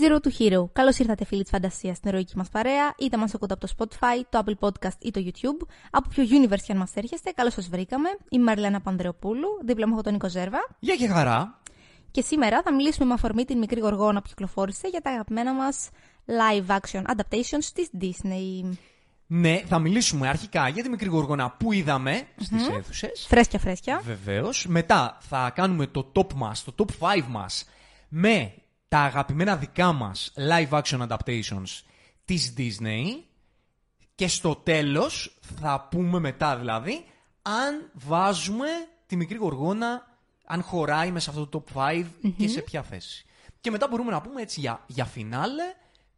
Zero to Hero. Καλώς ήρθατε, φίλοι της φαντασίας, στην ερωική μας παρέα. Είτε μας ακούτε από το Spotify, το Apple Podcast ή το YouTube. Από ποιο universe και αν μας έρχεστε, καλώς σας βρήκαμε. Είμαι η Μαρλένα Πανδρεοπούλου, δίπλα μου έχω τον Νίκο Ζέρβα. Γεια και χαρά. Και σήμερα θα μιλήσουμε με αφορμή την μικρή γοργόνα που κυκλοφόρησε για τα αγαπημένα μας live action adaptations της Disney. Ναι, θα μιλήσουμε αρχικά για τη μικρή γοργόνα που είδαμε στις αίθουσες. Φρέσκια, φρέσκια. Βεβαίως. Μετά θα κάνουμε το top μας, το top 5 μας με τα αγαπημένα δικά μας live action adaptations της Disney και στο τέλος θα πούμε μετά δηλαδή αν βάζουμε τη μικρή γοργόνα, αν χωράει μέσα σε αυτό το top 5 και σε ποια θέση. Και μετά μπορούμε να πούμε έτσι για, για φινάλε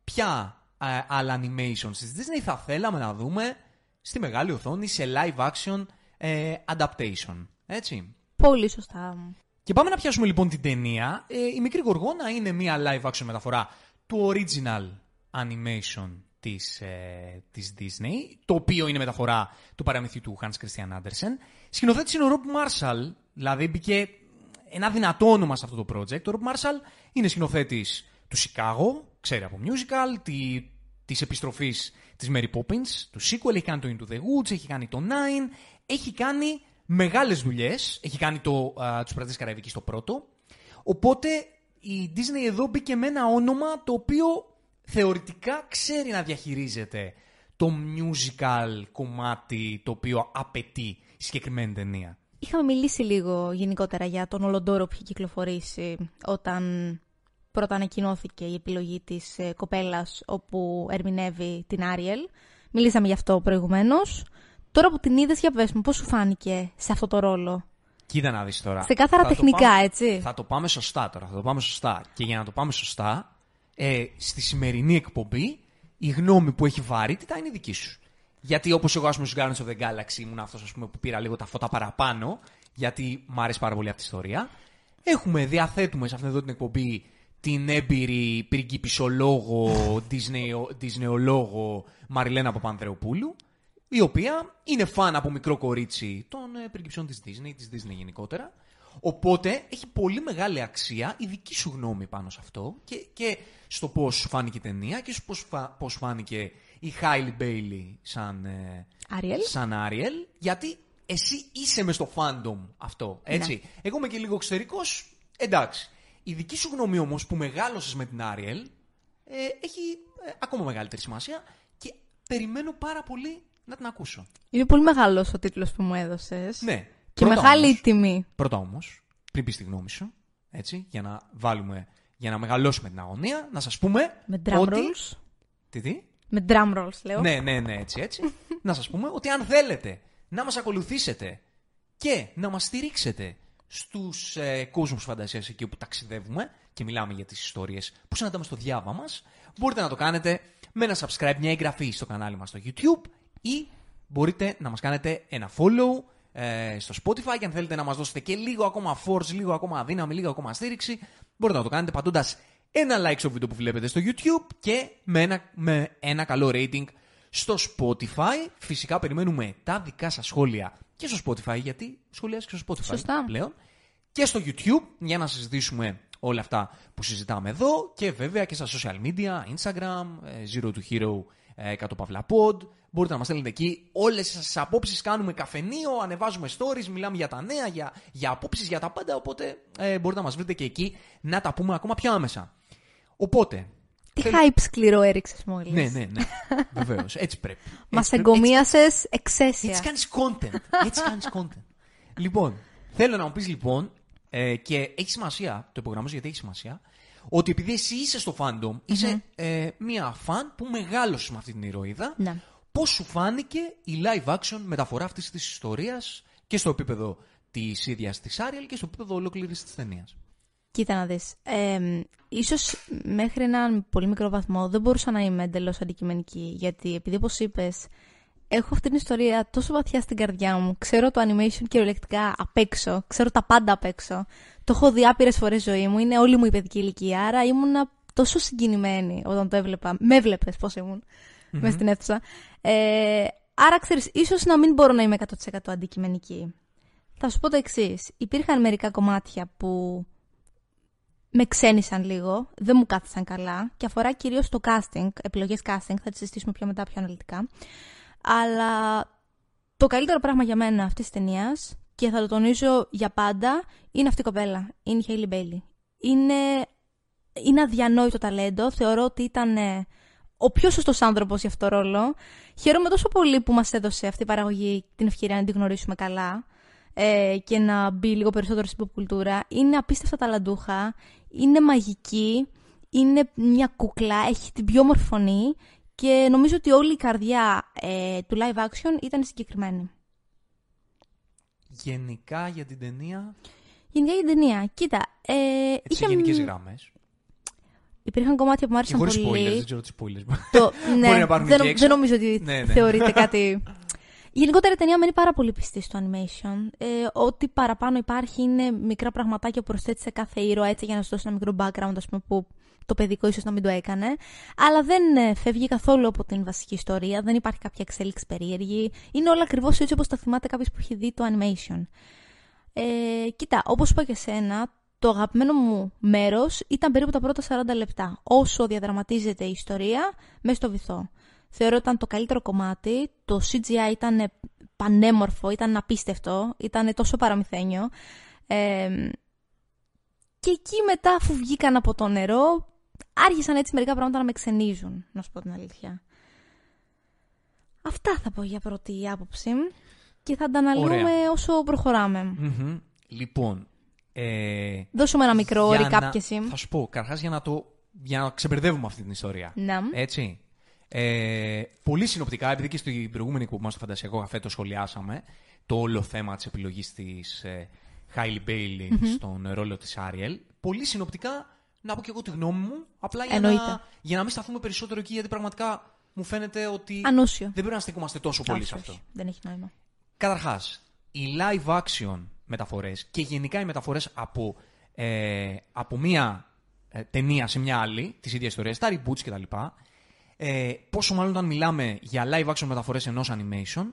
ποια ε, άλλα animations της Disney θα θέλαμε να δούμε στη μεγάλη οθόνη σε live action ε, adaptation. Έτσι. Πολύ σωστά. Και πάμε να πιάσουμε λοιπόν την ταινία. Ε, η Μικρή Γοργόνα είναι μια live action μεταφορά του original animation της, ε, της Disney, το οποίο είναι μεταφορά του παραμυθιού του Hans Christian Andersen. Σκηνοθέτης είναι ο Rob Marshall, δηλαδή μπήκε ένα δυνατό όνομα σε αυτό το project. Ο Rob Marshall είναι σκηνοθέτης του Chicago, ξέρει από musical, τη, της επιστροφής της Mary Poppins, του sequel, έχει κάνει το Into the Woods, έχει κάνει το Nine, έχει κάνει μεγάλες δουλειές. Έχει κάνει το, α, τους Πρατές Καραϊβικής στο πρώτο. Οπότε η Disney εδώ μπήκε με ένα όνομα το οποίο θεωρητικά ξέρει να διαχειρίζεται το musical κομμάτι το οποίο απαιτεί η συγκεκριμένη ταινία. Είχαμε μιλήσει λίγο γενικότερα για τον Ολοντόρο που είχε κυκλοφορήσει όταν πρώτα ανακοινώθηκε η επιλογή της ε, κοπέλας όπου ερμηνεύει την Άριελ. Μιλήσαμε γι' αυτό προηγουμένως. Τώρα που την είδες, για πες μου, πώς σου φάνηκε σε αυτό το ρόλο; Κοίτα να δεις τώρα. Σε κάθαρα τεχνικά, έτσι. Θα το πάμε σωστά τώρα. Θα το πάμε σωστά. Και για να το πάμε σωστά, ε, στη σημερινή εκπομπή, η γνώμη που έχει βαρύτητα είναι δική σου. Γιατί όπως εγώ, ας πούμε, στους Guardians of the Galaxy ήμουν αυτός που πήρα λίγο τα φώτα παραπάνω, γιατί μου αρέσει πάρα πολύ αυτή η ιστορία. Έχουμε, διαθέτουμε σε αυτήν εδώ την εκπομπή την έμπειρη πριγκιπισολόγο, Disneyολόγο Μαριλένα Παπανδρεοπούλου η οποία είναι φαν από μικρό κορίτσι των ε, πριγκιψιών της Disney, της Disney γενικότερα. Οπότε έχει πολύ μεγάλη αξία η δική σου γνώμη πάνω σε αυτό και, και στο πώς σου φάνηκε η ταινία και στο πώς, πώς φάνηκε η Χάιλι Μπέιλι σαν, ε, Ariel. σαν Άριελ, γιατί εσύ είσαι μες στο fandom αυτό, έτσι. Ναι. Εγώ είμαι και λίγο εξωτερικός, εντάξει. Η δική σου γνώμη όμως που μεγάλωσες με την Άριελ ε, έχει ε, ακόμα μεγαλύτερη σημασία και περιμένω πάρα πολύ να την ακούσω. Είναι πολύ μεγάλος ο τίτλος που μου έδωσες. Ναι. Και Πρώτα μεγάλη όμως- η τιμή. Πρώτα όμως, πριν πεις τη γνώμη σου, έτσι, για να βάλουμε, για να μεγαλώσουμε την αγωνία, να σας πούμε. Με drum ότι... rolls. Τι, τι; Με drum rolls, λέω. Ναι, ναι, ναι, έτσι, έτσι. να σας πούμε ότι αν θέλετε να μας ακολουθήσετε και να μας στηρίξετε στους ε, κόσμους φαντασίας εκεί όπου ταξιδεύουμε και μιλάμε για τις ιστορίες που συναντάμε στο διάβα μας, μπορείτε να το κάνετε με ένα subscribe, μια εγγραφή στο κανάλι μας στο YouTube ή μπορείτε να μας κάνετε ένα follow ε, στο Spotify και αν θέλετε να μας δώσετε και λίγο ακόμα force, λίγο ακόμα δύναμη, λίγο ακόμα στήριξη, μπορείτε να το κάνετε πατώντας ένα like στο βίντεο που βλέπετε στο YouTube και με ένα, με ένα καλό rating στο Spotify. Φυσικά περιμένουμε τα δικά σας σχόλια και στο Spotify, γιατί σχολιάζει και στο Spotify Σωστά. πλέον. Και στο YouTube για να συζητήσουμε όλα αυτά που συζητάμε εδώ και βέβαια και στα social media, Instagram, ε, Zero to Hero, ε, 100 Παύλα Pod. Μπορείτε να μας στέλνετε εκεί όλες τις απόψεις, κάνουμε καφενείο, ανεβάζουμε stories, μιλάμε για τα νέα, για, για απόψεις, για τα πάντα, οπότε ε, μπορείτε να μας βρείτε και εκεί να τα πούμε ακόμα πιο άμεσα. Οπότε, Τι hype σκληρό έριξες μόλι. ναι, ναι, ναι, βεβαίως, έτσι πρέπει. Μας Έτσι πρέπει. εγκομίασες εξαίσια. Έτσι κάνεις content. Έτσι κάνεις content. λοιπόν, θέλω να μου πεις λοιπόν, ε, και έχει σημασία, το υπογραμμίζω γιατί έχει σημασία, ότι επειδή εσύ είσαι στο fandom, είσαι ε, μία φαν που μεγάλωσε με αυτή την ηρωίδα, Ναι. πώς σου φάνηκε η live action μεταφορά αυτής της ιστορίας και στο επίπεδο της ίδιας της Άριελ και στο επίπεδο ολόκληρης της ταινίας; Κοίτα να δεις. Ε, ίσως μέχρι έναν πολύ μικρό βαθμό δεν μπορούσα να είμαι εντελώς αντικειμενική. Γιατί επειδή όπως είπες, έχω αυτή την ιστορία τόσο βαθιά στην καρδιά μου. Ξέρω το animation κυριολεκτικά απ' έξω. Ξέρω τα πάντα απ' έξω. Το έχω δει άπειρες φορές ζωή μου. Είναι όλη μου η παιδική ηλικία. Άρα ήμουνα τόσο συγκινημένη όταν το έβλεπα. Με έβλεπες πώς ήμουν μες στην αίθουσα. Ε, άρα ξέρεις, ίσως να μην μπορώ να είμαι 100% αντικειμενική. Θα σου πω το εξής. Υπήρχαν μερικά κομμάτια που με ξένησαν λίγο, δεν μου κάθισαν καλά και αφορά κυρίως το casting, επιλογές casting, θα τις συζητήσουμε πιο μετά πιο αναλυτικά. Αλλά το καλύτερο πράγμα για μένα αυτής της ταινίας και θα το τονίζω για πάντα είναι αυτή η κοπέλα, είναι η Hailey Bailey. Είναι, είναι αδιανόητο ταλέντο, θεωρώ ότι ήταν ε, ο πιο σωστός άνθρωπος για αυτό το ρόλο. Χαίρομαι τόσο πολύ που μας έδωσε αυτή η παραγωγή την ευκαιρία να την γνωρίσουμε καλά ε, και να μπει λίγο περισσότερο στην κουλτούρα. Είναι απίστευτα ταλαντούχα, είναι μαγική, είναι μια κούκλα, έχει την πιο όμορφη φωνή και νομίζω ότι όλη η καρδιά ε, του live action ήταν συγκεκριμένη. Γενικά για την ταινία; Γενικά για την ταινία. Κοίτα. Ε, Έτσι, είχε... γενικές γραμμές. Υπήρχαν κομμάτια που μου άρεσαν Και χωρίς πολύ. spoilers, δεν ξέρω τι spoilers. Το, ναι, Μπορεί να υπάρχουν δεν, εκεί έξω. δεν νομίζω ότι Ναι, ναι. θεωρείται κάτι. Γενικότερα η ταινία μένει πάρα πολύ πιστή στο animation. Ε, ό,τι παραπάνω υπάρχει είναι μικρά πραγματάκια που προσθέτει σε κάθε ήρωα έτσι για να σου δώσει ένα μικρό background, ας πούμε, που το παιδικό ίσως να μην το έκανε. Αλλά δεν ε, φεύγει καθόλου από την βασική ιστορία, δεν υπάρχει κάποια εξέλιξη περίεργη. Είναι όλα ακριβώς έτσι όπως τα θυμάται κάποιος που έχει δει το animation. Ε, κοίτα, όπως είπα και σένα, το αγαπημένο μου μέρος ήταν περίπου τα πρώτα 40 λεπτά. Όσο διαδραματίζεται η ιστορία μέσα στο βυθό. Θεωρώ ότι ήταν το καλύτερο κομμάτι. Το CGI ήταν πανέμορφο, ήταν απίστευτο, ήταν τόσο παραμυθένιο. Ε, και εκεί μετά, αφού βγήκαν από το νερό, άρχισαν έτσι μερικά πράγματα να με ξενίζουν, να σου πω την αλήθεια. Αυτά θα πω για πρώτη άποψη και θα τα αναλύουμε Ωραία. όσο προχωράμε. Μμμ. Λοιπόν. Ε, Δώσου μου ένα μικρό για recap να- κι εσύ. Θα σου πω, καταρχάς για να το. Για να ξεμπερδεύουμε αυτή την ιστορία. Να. Έτσι. Ε, πολύ συνοπτικά, επειδή και στην προηγούμενη εκπομπή μας στο Φαντασιακό Καφέ το σχολιάσαμε, το όλο θέμα της επιλογής της ε, Hailey Bailey στον ρόλο της Άριελ. Πολύ συνοπτικά, να πω και εγώ τη γνώμη μου, απλά για, Εννοείται. να, για να μην σταθούμε περισσότερο εκεί, γιατί πραγματικά μου φαίνεται ότι Ανούσιο. δεν πρέπει να στεκόμαστε τόσο πολύ Όχι, σε όχι. αυτό. Δεν έχει νόημα. Καταρχάς, οι live action μεταφορές και γενικά οι μεταφορές από, ε, από μία ε, ταινία σε μια άλλη, τη ίδια ιστορία, τα reboots κτλ. Ε, πόσο μάλλον όταν μιλάμε για live action μεταφορές ενός animation,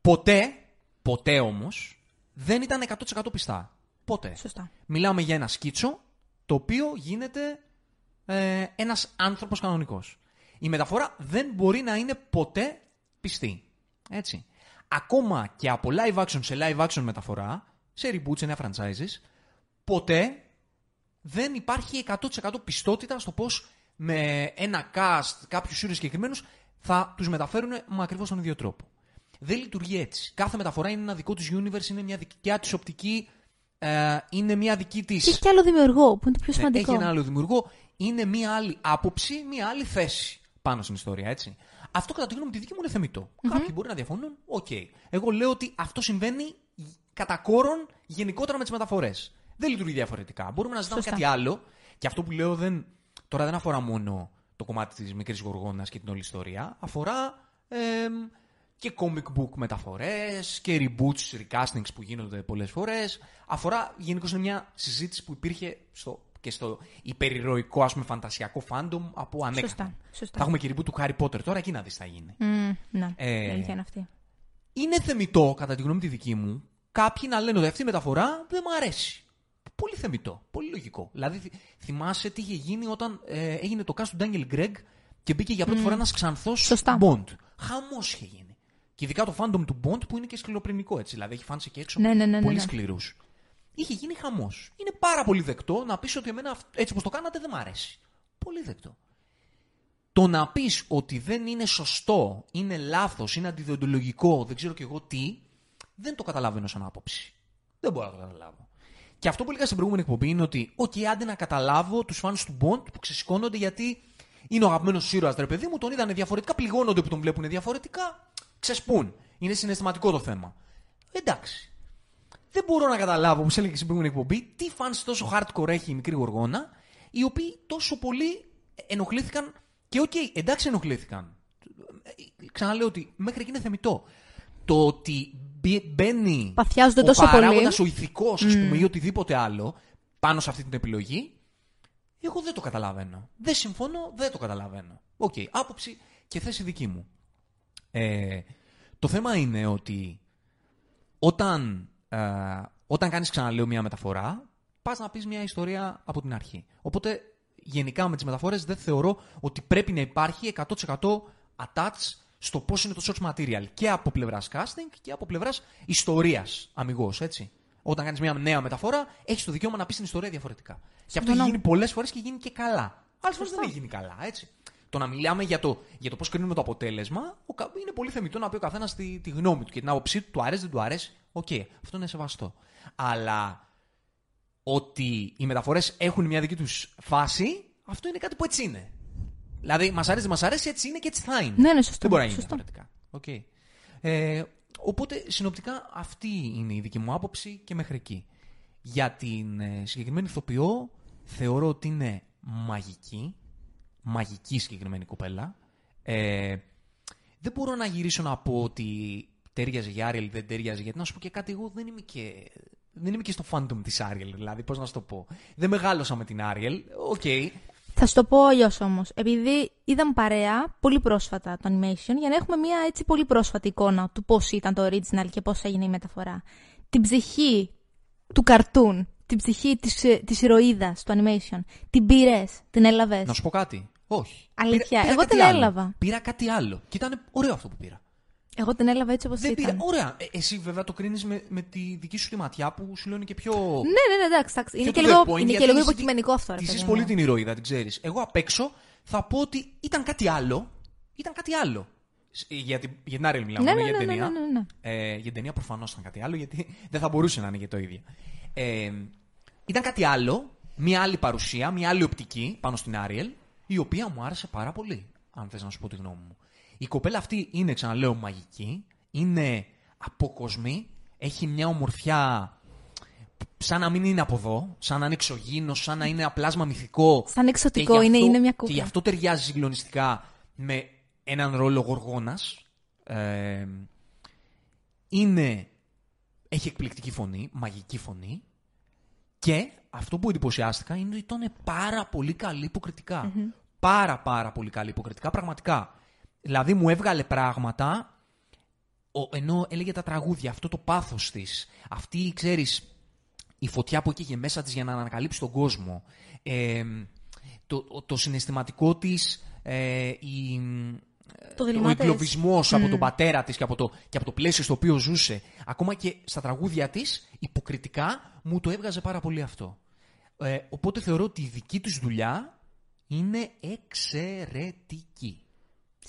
ποτέ, ποτέ όμως, δεν ήταν 100% πιστά. Ποτέ. Σωστά. Μιλάμε για ένα σκίτσο το οποίο γίνεται ε, ένας άνθρωπος κανονικός. Η μεταφορά δεν μπορεί να είναι ποτέ πιστή. Έτσι. Ακόμα και από live action σε live action μεταφορά, σε reboots, σε νέα franchises, ποτέ δεν υπάρχει 100% πιστότητα στο πώς με ένα cast, κάποιους ήρωες συγκεκριμένους, θα τους μεταφέρουν με ακριβώς τον ίδιο τρόπο. Δεν λειτουργεί έτσι. Κάθε μεταφορά είναι ένα δικό της universe, είναι μια δικιά της οπτική, ε, είναι μια δική της... Και έχει και άλλο δημιουργό που είναι το πιο Ναι, σημαντικό. έχει ένα άλλο δημιουργό. Είναι μία άλλη άποψη, μία άλλη θέση πάνω στην ιστορία, έτσι. Αυτό κατά τη γνώμη τη δική μου είναι θεμιτό. Κάποιοι μπορεί να διαφωνούν, οκ. Εγώ λέω ότι αυτό συμβαίνει κατά κόρον γενικότερα με τις μεταφορές. Δεν λειτουργεί διαφορετικά. Μπορούμε να ζητάμε Σωστά. κάτι άλλο. Και αυτό που λέω δεν, τώρα δεν αφορά μόνο το κομμάτι της μικρής γοργόνας και την όλη ιστορία. Αφορά εμ, και comic book μεταφορές και reboots, recastings που γίνονται πολλές φορές. Αφορά, γενικώς είναι μια συζήτηση που υπήρχε στο, και στο υπερηρωικό, ας πούμε, φαντασιακό fandom από ανέκαθεν. Σωστά. Σωστά. Θα έχουμε και reboot του Harry Potter τώρα, εκεί να δεις τι θα γίνει. Μμ, ναι, Ε, η αλήθεια είναι αυτή. Είναι θεμητό, κατά τη γνώμη τη δική μου, κάποιοι να λένε ότι αυτή η μεταφορά δεν μου αρέσει. Πολύ θεμητό, πολύ λογικό. Δηλαδή, θυ- θυμάσαι τι είχε γίνει όταν ε, έγινε το cast του Daniel Gregg και μπήκε για πρώτη φορά ένας ξανθός Σωστά. Bond. Χαμός είχε γίνει. Και ειδικά το fandom του Bond που είναι και σκληροπρινικό έτσι. Δηλαδή, έχει φάνσει και έξω Ναι, ναι, ναι, ναι, πολύ ναι. σκληρούς. Είχε γίνει χαμός. Είναι πάρα πολύ δεκτό να πεις ότι εμένα αυ- έτσι όπως το κάνατε δεν μ' αρέσει. Πολύ δεκτό. Το να πεις ότι δεν είναι σωστό, είναι λάθος, είναι αντιδιοντολογικό, δεν ξέρω κι εγώ τι, δεν το καταλαβαίνω σαν άποψη. Δεν μπορώ να το καταλάβω. Και αυτό που έλεγα στην προηγούμενη εκπομπή είναι ότι, OK, άντε να καταλάβω τους φάνου του Bond που ξεσηκώνονται γιατί είναι ο αγαπημένος ήρωας, ρε παιδί μου, τον είδανε διαφορετικά, πληγώνονται που τον βλέπουν διαφορετικά, ξεσπούν. Είναι συναισθηματικό το θέμα. Εντάξει. Δεν μπορώ να καταλάβω, όπως έλεγε στην προηγούμενη εκπομπή, τι fans τόσο hardcore έχει η μικρή γοργόνα, οι οποίοι τόσο πολύ ενοχλήθηκαν. Και οκ, εντάξει ενοχλήθηκαν. Ε, Ξαναλέω ότι μέχρι εκεί είναι θεμιτό. Το ότι μπει- μπαίνει Παθιάζονται ο τόσο πολύ. παράγοντας, ο ηθικός, ας πούμε, ή οτιδήποτε άλλο πάνω σε αυτή την επιλογή, εγώ δεν το καταλαβαίνω. Δεν συμφωνώ, δεν το καταλαβαίνω. Οκ, άποψη και θέση δική μου. Ε, το θέμα είναι ότι όταν, ε, όταν κάνεις ξαναλέω μια μεταφορά, πας να πεις μια ιστορία από την αρχή. Οπότε γενικά με τις μεταφορές δεν θεωρώ ότι πρέπει να υπάρχει 100% attach στο πώς είναι το source material και από πλευράς casting και από πλευράς ιστορίας αμιγώς, έτσι. Όταν κάνεις μια νέα μεταφορά, έχεις το δικαίωμα να πεις την ιστορία διαφορετικά. Και αυτό έχει γίνει πολλές φορές και γίνει και καλά. Άλλες φορές δεν έχει γίνει καλά, έτσι. Το να μιλάμε για το, για το πώς κρίνουμε το αποτέλεσμα, είναι πολύ θεμητό να πει ο καθένας τη, τη γνώμη του και την άποψή του. Του αρέσει, δεν του αρέσει. OK, okay, αυτό είναι σεβαστό. Αλλά ότι οι μεταφορές έχουν μια δική τους φάση, αυτό είναι κάτι που έτσι είναι. Δηλαδή, μας αρέσει, μας αρέσει, έτσι είναι και έτσι θα είναι. Ναι, ναι, σωστό. Δεν μπορεί να γίνει διαφορετικά. Okay. Ε, οπότε, συνοπτικά, αυτή είναι η δική μου άποψη και μέχρι εκεί. Για την ε, συγκεκριμένη ηθοποιό, θεωρώ ότι είναι μαγική. Μαγική συγκεκριμένη κοπέλα. Ε, δεν μπορώ να γυρίσω να πω ότι ταίριαζε για Άριελ, δεν ταίριαζε. Γιατί να σου πω και κάτι, εγώ δεν είμαι και, δεν είμαι και στο fandom της Άριελ. Δηλαδή, πώς να σου το πω. Δεν μεγάλωσα με την Άριελ. OK. Okay. Θα σου το πω αλλιώς όμως. Επειδή είδαμε παρέα πολύ πρόσφατα το animation, για να έχουμε μια έτσι πολύ πρόσφατη εικόνα του πώς ήταν το original και πώς έγινε η μεταφορά. Την ψυχή του καρτούν, την ψυχή της ηρωίδας του animation, την πήρες, την έλαβες. Να σου πω κάτι. Όχι. Αλήθεια. Πήρα, πήρα Εγώ την άλλο. έλαβα. Πήρα κάτι άλλο. Και ήταν ωραίο αυτό που πήρα. Εγώ την έλαβα έτσι όπως ήταν. Πήρα. Ωραία. Ε, εσύ βέβαια το κρίνεις με, με τη δική σου τη ματιά που σου λένε και πιο. Ναι, ναι, ναι, εντάξει. εντάξει. Είναι, και λίγο, είναι και λίγο υποκειμενικό αυτό. Τη ζεις πολύ την ηρωίδα, την ξέρεις. Εγώ απ' έξω θα πω ότι ήταν κάτι άλλο. Ήταν κάτι άλλο. Για την, για την Άριελ μιλάμε, ναι, ναι, για την ναι, ταινία. Ναι, ναι, ναι. Ε, για την ταινία προφανώς ήταν κάτι άλλο, γιατί δεν θα μπορούσε να είναι για το ίδιο. Ε, ήταν κάτι άλλο, μια άλλη παρουσία, μια άλλη οπτική πάνω στην Άριελ, η οποία μου άρεσε πάρα πολύ, αν θες να σου πω τη γνώμη μου. Η κοπέλα αυτή είναι, ξαναλέω, μαγική, είναι αποκοσμή, έχει μια ομορφιά σαν να μην είναι από εδώ, σαν να είναι εξωγήινος, σαν να είναι πλάσμα μυθικό. Σαν εξωτικό είναι, είναι μια κούκλα. Και γι' αυτό ταιριάζει συγκλονιστικά με έναν ρόλο γοργόνας. Ε, είναι, έχει εκπληκτική φωνή, μαγική φωνή. Και αυτό που εντυπωσιάστηκα είναι ότι ήταν πάρα πολύ καλή Πάρα πάρα πολύ καλή υποκριτικά, πραγματικά. Δηλαδή μου έβγαλε πράγματα ενώ έλεγε τα τραγούδια, αυτό το πάθος της, αυτή, ξέρεις, η φωτιά που είχε μέσα της για να ανακαλύψει τον κόσμο, ε, το, το συναισθηματικό της, ε, η, το ο εγκλωβισμός από τον πατέρα της και από, το, και από το πλαίσιο στο οποίο ζούσε. Ακόμα και στα τραγούδια της, υποκριτικά, μου το έβγαζε πάρα πολύ αυτό. Ε, οπότε θεωρώ ότι η δική τους δουλειά είναι εξαιρετική.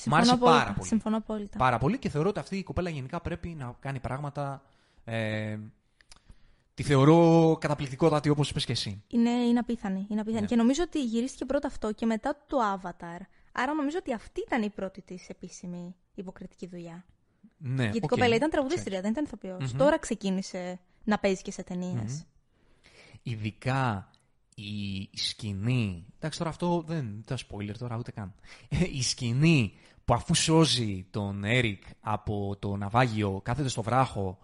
Μ' άρεσε πάρα πολύ. Συμφωνώ απόλυτα. Πάρα πολύ και θεωρώ ότι αυτή η κοπέλα γενικά πρέπει να κάνει πράγματα. Ε, τη θεωρώ καταπληκτικότατη όπως είπες και εσύ. Είναι, είναι απίθανη. Είναι απίθανη. Ναι. Και νομίζω ότι γυρίστηκε πρώτα αυτό και μετά το Avatar. Άρα νομίζω ότι αυτή ήταν η πρώτη της επίσημη υποκριτική δουλειά. Ναι, Γιατί η κοπέλα ήταν τραγουδίστρια, δεν ήταν ηθοποιός. Mm-hmm. Τώρα ξεκίνησε να παίζει και σε ταινίες. Mm-hmm. Ειδικά η σκηνή. Εντάξει, τώρα αυτό δεν ήταν spoiler τώρα ούτε καν. η σκηνή που αφού σώζει τον Έρικ από το ναυάγιο, κάθεται στο βράχο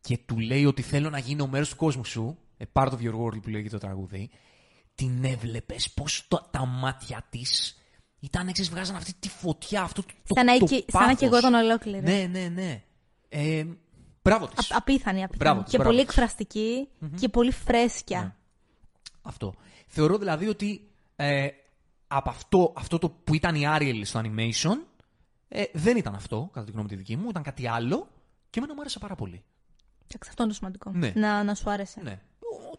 και του λέει ότι θέλω να γίνω μέρος του κόσμου σου. A part of your world που λέγει το τραγούδι. Την έβλεπες πώς τα μάτια της ήταν εξή, βγάζαν αυτή τη φωτιά, αυτό το, το, σαν το, Σαν να και εγώ τον ολόκληρο. Ναι, ναι, ναι. Ε, μπράβο της. Απίθανη, απίθανη. και πολύ εκφραστική και πολύ φρέσκια. Ναι. Αυτό. Θεωρώ δηλαδή ότι ε, από αυτό, αυτό το που ήταν η Ariel στο animation ε, δεν ήταν αυτό, κατά τη γνώμη τη δική μου, ήταν κάτι άλλο και εμένα μου άρεσε πάρα πολύ. Εντάξει, αυτό είναι το σημαντικό. Ναι. Να, να σου άρεσε. Ναι.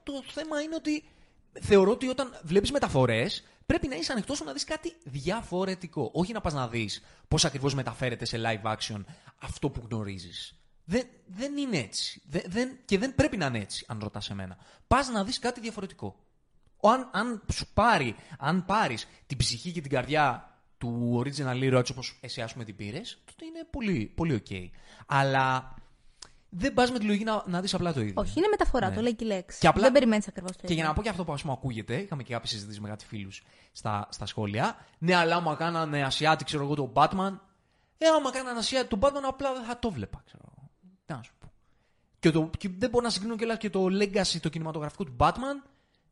Το θέμα είναι ότι θεωρώ ότι όταν βλέπεις μεταφορές, πρέπει να είσαι ανοιχτός να δεις κάτι διαφορετικό. Όχι να πας να δεις πώς ακριβώς μεταφέρεται σε live action αυτό που γνωρίζεις. Δεν, δεν είναι έτσι. Δεν, και δεν πρέπει να είναι έτσι, αν ρωτάς εμένα. Πας να δεις κάτι διαφορετικό. Αν, αν σου πάρει, αν πάρεις την ψυχή και την καρδιά του original hero έτσι όπως εσύ ας πούμε την πήρες, τότε είναι πολύ, πολύ ok. Αλλά δεν πας με τη λογική να, να δεις απλά το ίδιο. Όχι, είναι μεταφορά, ναι. το λέει και η λέξη. Και απλά... Δεν περιμένεις ακριβώς το ίδιο. Και για να πω και αυτό που ας πούμε ακούγεται, είχαμε και κάποιες συζητήσεις με κάτι φίλους στα, στα σχόλια. Ναι, αλλά άμα κάνανε Ασιάτη, ξέρω εγώ, τον Batman. Ε, άμα κάνανε Ασιάτη τον Batman, απλά δεν θα το βλέπα, ξέρω Τι να σου πω. Και, το, και δεν μπορώ να συγκρίνω και, και το legacy, το κινηματογραφικό του Batman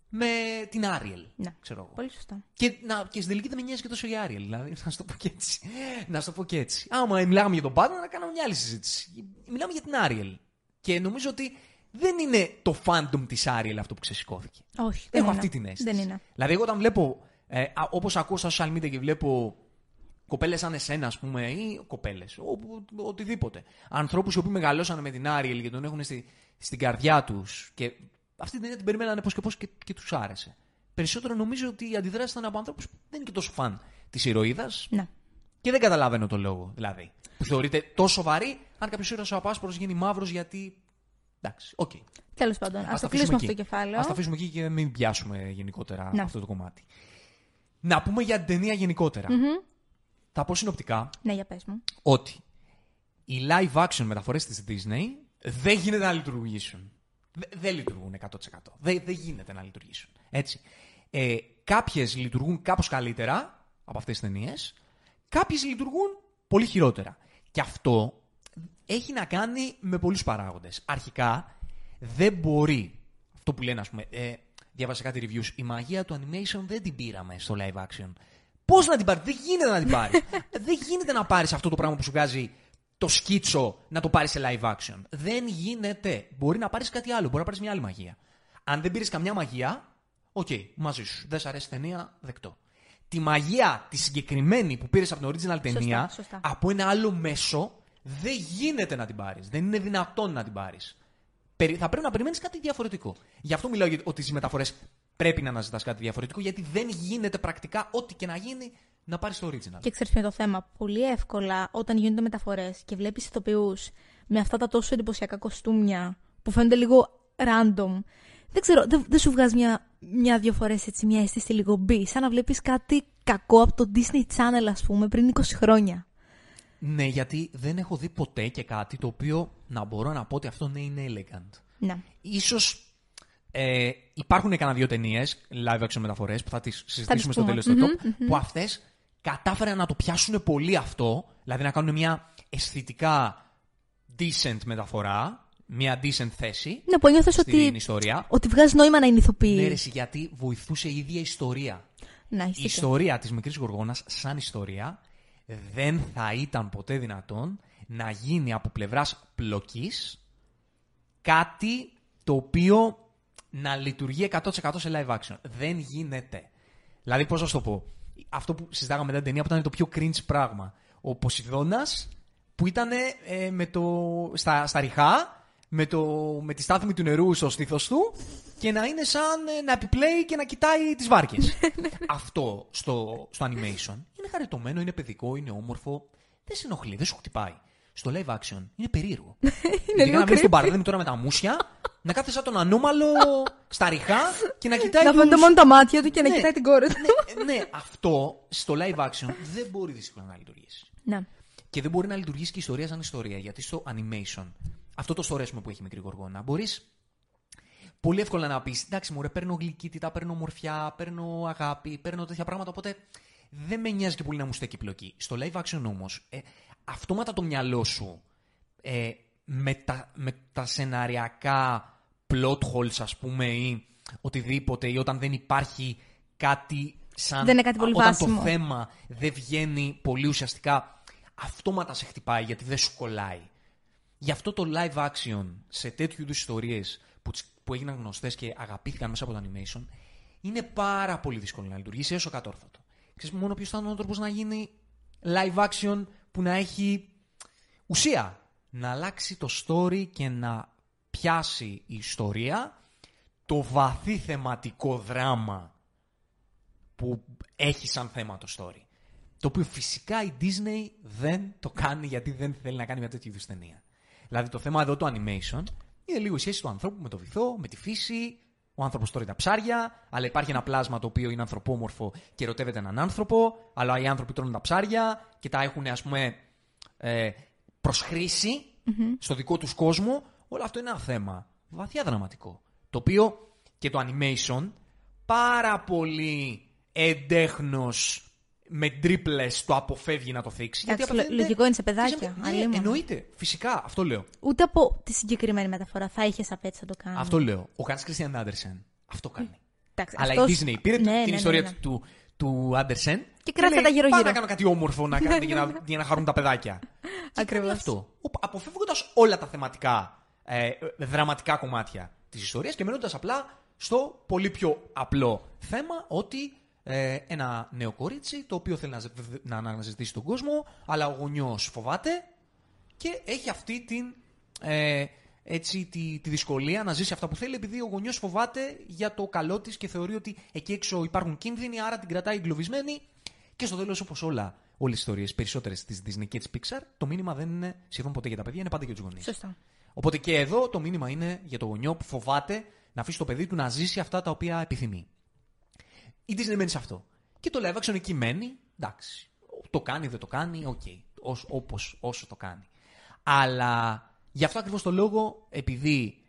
με την Άριελ. Ναι. Ξέρω εγώ. Πολύ σωστά. Και, να, και στην τελική δεν με νοιάζει και τόσο η Άριελ. Δηλαδή, να σου το πω και έτσι. να σου το πω και έτσι. Άμα μιλάγαμε για τον Batman, να κάναμε μια άλλη συζήτηση. Μιλάμε για την Άριελ. Και νομίζω ότι δεν είναι το fandom της Άριελ αυτό που ξεσηκώθηκε. Όχι. δεν Έχω είναι. αυτή την αίσθηση. Δεν είναι. Δηλαδή, εγώ όταν βλέπω, ε, όπως ακούω στα social media και βλέπω κοπέλες σαν εσένα, ας πούμε, ή κοπέλες, οτιδήποτε. Ανθρώπους οι οποίοι μεγαλώσαν με την Άριελ και τον έχουν στη, στην καρδιά τους και αυτή την ταινία την περιμένανε πώς και πώς και, και τους άρεσε. Περισσότερο νομίζω ότι η αντίδραση ήταν από ανθρώπους που δεν είναι και τόσο φαν της ηρωίδας Ναι. και δεν καταλαβαίνω το λόγο. Δηλαδή, που θεωρείται τόσο βαρύ, αν κάποιος ήρωας από άσπρος γίνει μαύρος γιατί. Εντάξει, οκ. Τέλος πάντων, ας Ας το τα κλείσουμε αφήσουμε αυτό το εκεί. κεφάλαιο. Ας τα αφήσουμε εκεί και μην πιάσουμε γενικότερα Ναι. αυτό το κομμάτι. Να πούμε για την ταινία γενικότερα. Θα πω συνοπτικά Ναι, για πες μου. ότι οι live action μεταφορές της Disney δεν γίνεται να λειτουργήσουν. Δε- Δεν λειτουργούν 100%. Δεν, δεν γίνεται να λειτουργήσουν. Έτσι. Ε, κάποιες λειτουργούν κάπως καλύτερα από αυτές τις ταινίες, κάποιες λειτουργούν πολύ χειρότερα. Και αυτό έχει να κάνει με πολλούς παράγοντες. Αρχικά, δεν μπορεί, αυτό που λένε ας πούμε, ε, διάβασα κάτι reviews, η μαγεία του animation δεν την πήραμε στο live action. Πώς να την πάρει, δεν γίνεται να την πάρει. δεν γίνεται να πάρεις αυτό το πράγμα που σου βγάζει το σκίτσο να το πάρεις σε live action. Δεν γίνεται. Μπορεί να πάρεις κάτι άλλο, μπορεί να πάρεις μια άλλη μαγεία. Αν δεν πήρες καμιά μαγεία, οκ, μαζί σου. Δεν σ' αρέσει η ταινία, δεκτό. Τη μαγεία τη συγκεκριμένη που πήρες από την original ταινία, σωστά. από ένα άλλο μέσο, δεν γίνεται να την πάρεις. Δεν είναι δυνατόν να την πάρεις. Θα πρέπει να περιμένεις κάτι διαφορετικό. Γι' αυτό μιλάω για- ότι στις μεταφορές πρέπει να αναζητάς κάτι διαφορετικό, γιατί δεν γίνεται πρακτικά ό,τι και να γίνει να πάρεις το original. Και ξέρεις ποιο είναι το θέμα. Πολύ εύκολα όταν γίνονται μεταφορές και βλέπεις ηθοποιούς με αυτά τα τόσο εντυπωσιακά κοστούμια που φαίνονται λίγο random. Δεν ξέρω, δεν, δεν σου βγάζει μια, μια-δυο φορές έτσι μια αίσθηση λίγο μπει. Σαν να βλέπεις κάτι κακό από το Disney Channel, ας πούμε, πριν 20 χρόνια. Ναι, γιατί δεν έχω δει ποτέ και κάτι το οποίο να μπορώ να πω ότι αυτό ναι είναι elegant. Ναι. Ίσως ε, υπάρχουν κανένα δύο ταινίες live action μεταφορές που θα τις συζητήσουμε στο πούμε. τέλος του top, που αυτές κατάφεραν να το πιάσουν πολύ αυτό, δηλαδή να κάνουν μια αισθητικά decent μεταφορά, μια decent θέση Ναι, που νιώθω στην ότι, ιστορία. ότι βγάζεις νόημα να είναι ηθοποιοί. Ναι, ρε, εσύ, γιατί βοηθούσε η ίδια η ιστορία. Να, Η είσαι ιστορία της μικρής Γοργόνας σαν ιστορία δεν θα ήταν ποτέ δυνατόν να γίνει από πλευράς πλοκής κάτι το οποίο να λειτουργεί 100% σε live action. Δεν γίνεται. Δηλαδή, πώς να σου το πω; Αυτό που συζητάγαμε μετά την ταινία που ήταν το πιο cringe πράγμα. Ο Ποσειδώνας που ήταν ε, με το, στα, στα ριχά, με, το, με τη στάθμη του νερού στο στήθος του και να είναι σαν ε, να επιπλέει και να κοιτάει τις βάρκες. Αυτό στο, στο animation είναι χαριτωμένο, είναι παιδικό, είναι όμορφο. Δεν σε ενοχλεί, δεν σου χτυπάει. Στο live action είναι περίεργο. είναι λίγο να βρει τον creepy. παραδείγμα τώρα με τα μουσια, να κάθεσαι σαν τον ανώμαλο στα ριχά και να κοιτάει Να τους... φαίνεται μόνο τα μάτια του και να Ναι. κοιτάει την κόρη του. ναι, ναι, αυτό στο live action δεν μπορεί δύσκολα να λειτουργήσει. Ναι. Και δεν μπορεί να λειτουργήσει και η ιστορία σαν ιστορία. Γιατί στο animation, αυτό το story ας πούμε, που έχει η μικρή γοργόνα, μπορείς πολύ εύκολα να πεις: Εντάξει, μωρέ, παίρνω γλυκύτητα, παίρνω μορφιά, παίρνω αγάπη, παίρνω τέτοια πράγματα. Οπότε δεν με νοιάζει και πολύ να μου στέκει πλοκή. Στο live action όμως, ε, αυτόματα το μυαλό σου ε, με, τα, με τα σεναριακά plot holes, ας πούμε, ή οτιδήποτε, ή όταν δεν υπάρχει κάτι σαν. Δεν είναι κάτι πολύ όταν βάσιμο. το θέμα δεν βγαίνει πολύ ουσιαστικά, αυτόματα σε χτυπάει γιατί δεν σου κολλάει. Γι' αυτό το live action σε τέτοιου είδους ιστορίες που, τις- που έγιναν γνωστές και αγαπήθηκαν μέσα από το animation είναι πάρα πολύ δύσκολο να λειτουργήσει έω ο κατόρθωτο. Ξέρεις μόνο ποιος θα είναι ο τρόπο να γίνει live action που να έχει ουσία. Να αλλάξει το story και να πιάσει η ιστορία το βαθύ θεματικό δράμα που έχει σαν θέμα το story. Το οποίο φυσικά η Disney δεν το κάνει γιατί δεν θέλει να κάνει μια τέτοια είδους ταινία. Δηλαδή το θέμα εδώ του animation είναι λίγο η σχέση του ανθρώπου με το βυθό, με τη φύση. Ο άνθρωπος τρώει τα ψάρια, αλλά υπάρχει ένα πλάσμα το οποίο είναι ανθρωπόμορφο και ερωτεύεται έναν άνθρωπο, αλλά οι άνθρωποι τρώνε τα ψάρια και τα έχουν ας πούμε ε, προς χρήση στο δικό τους κόσμο. Όλο αυτό είναι ένα θέμα βαθιά δραματικό. Το οποίο και το animation πάρα πολύ εντέχνος με τρίπλες το αποφεύγει να το θίξει. Εντάξει, απευθύνεται λογικό είναι σε σε- παιδάκια, Ναι, αλλήμον. εννοείται. Φυσικά, αυτό λέω. Ούτε από τη συγκεκριμένη μεταφορά θα είχες απέτηση να το κάνεις. Αυτό λέω. Ο Hans Christian Andersen αυτό κάνει. Εντάξει, Αλλά αυτός- η Disney πήρε Ναι, την ναι, ναι, ιστορία ναι. του, του Andersen Και κράτησε λέει, τα γύρω-γύρω. Πάω να κάνω κάτι όμορφο να κάνετε για, να, για να χαρούν τα παιδάκια. Και Ακριβώς. κάνει αυτό. Αποφεύγοντας όλα τα θεματικά ε, δραματικά κομμάτια της ιστορίας και μένοντας απλά στο πολύ πιο απλό θέμα ότι ε, ένα νέο κορίτσι το οποίο θέλει να, ζε- να αναζητήσει τον κόσμο, αλλά ο γονιός φοβάται και έχει αυτή την, ε, έτσι, τη, τη δυσκολία να ζήσει αυτά που θέλει επειδή ο γονιός φοβάται για το καλό της και θεωρεί ότι εκεί έξω υπάρχουν κίνδυνοι, άρα την κρατάει εγκλωβισμένη. Και στο τέλος, όπως όλα, όλες τι ιστορίες, περισσότερες της Disney και της Pixar, το μήνυμα δεν είναι σχεδόν ποτέ για τα παιδιά, είναι πάντα για τους γονείς. Σωστά. Οπότε και εδώ το μήνυμα είναι για το γονιό που φοβάται να αφήσει το παιδί του να ζήσει αυτά τα οποία επιθυμεί. Η Disney μένει σε αυτό. Και το live action εκεί μένει, εντάξει. Το κάνει, δεν το κάνει, οκ. Ως, όπως, όσο το κάνει. Αλλά γι' αυτό ακριβώς το λόγο, επειδή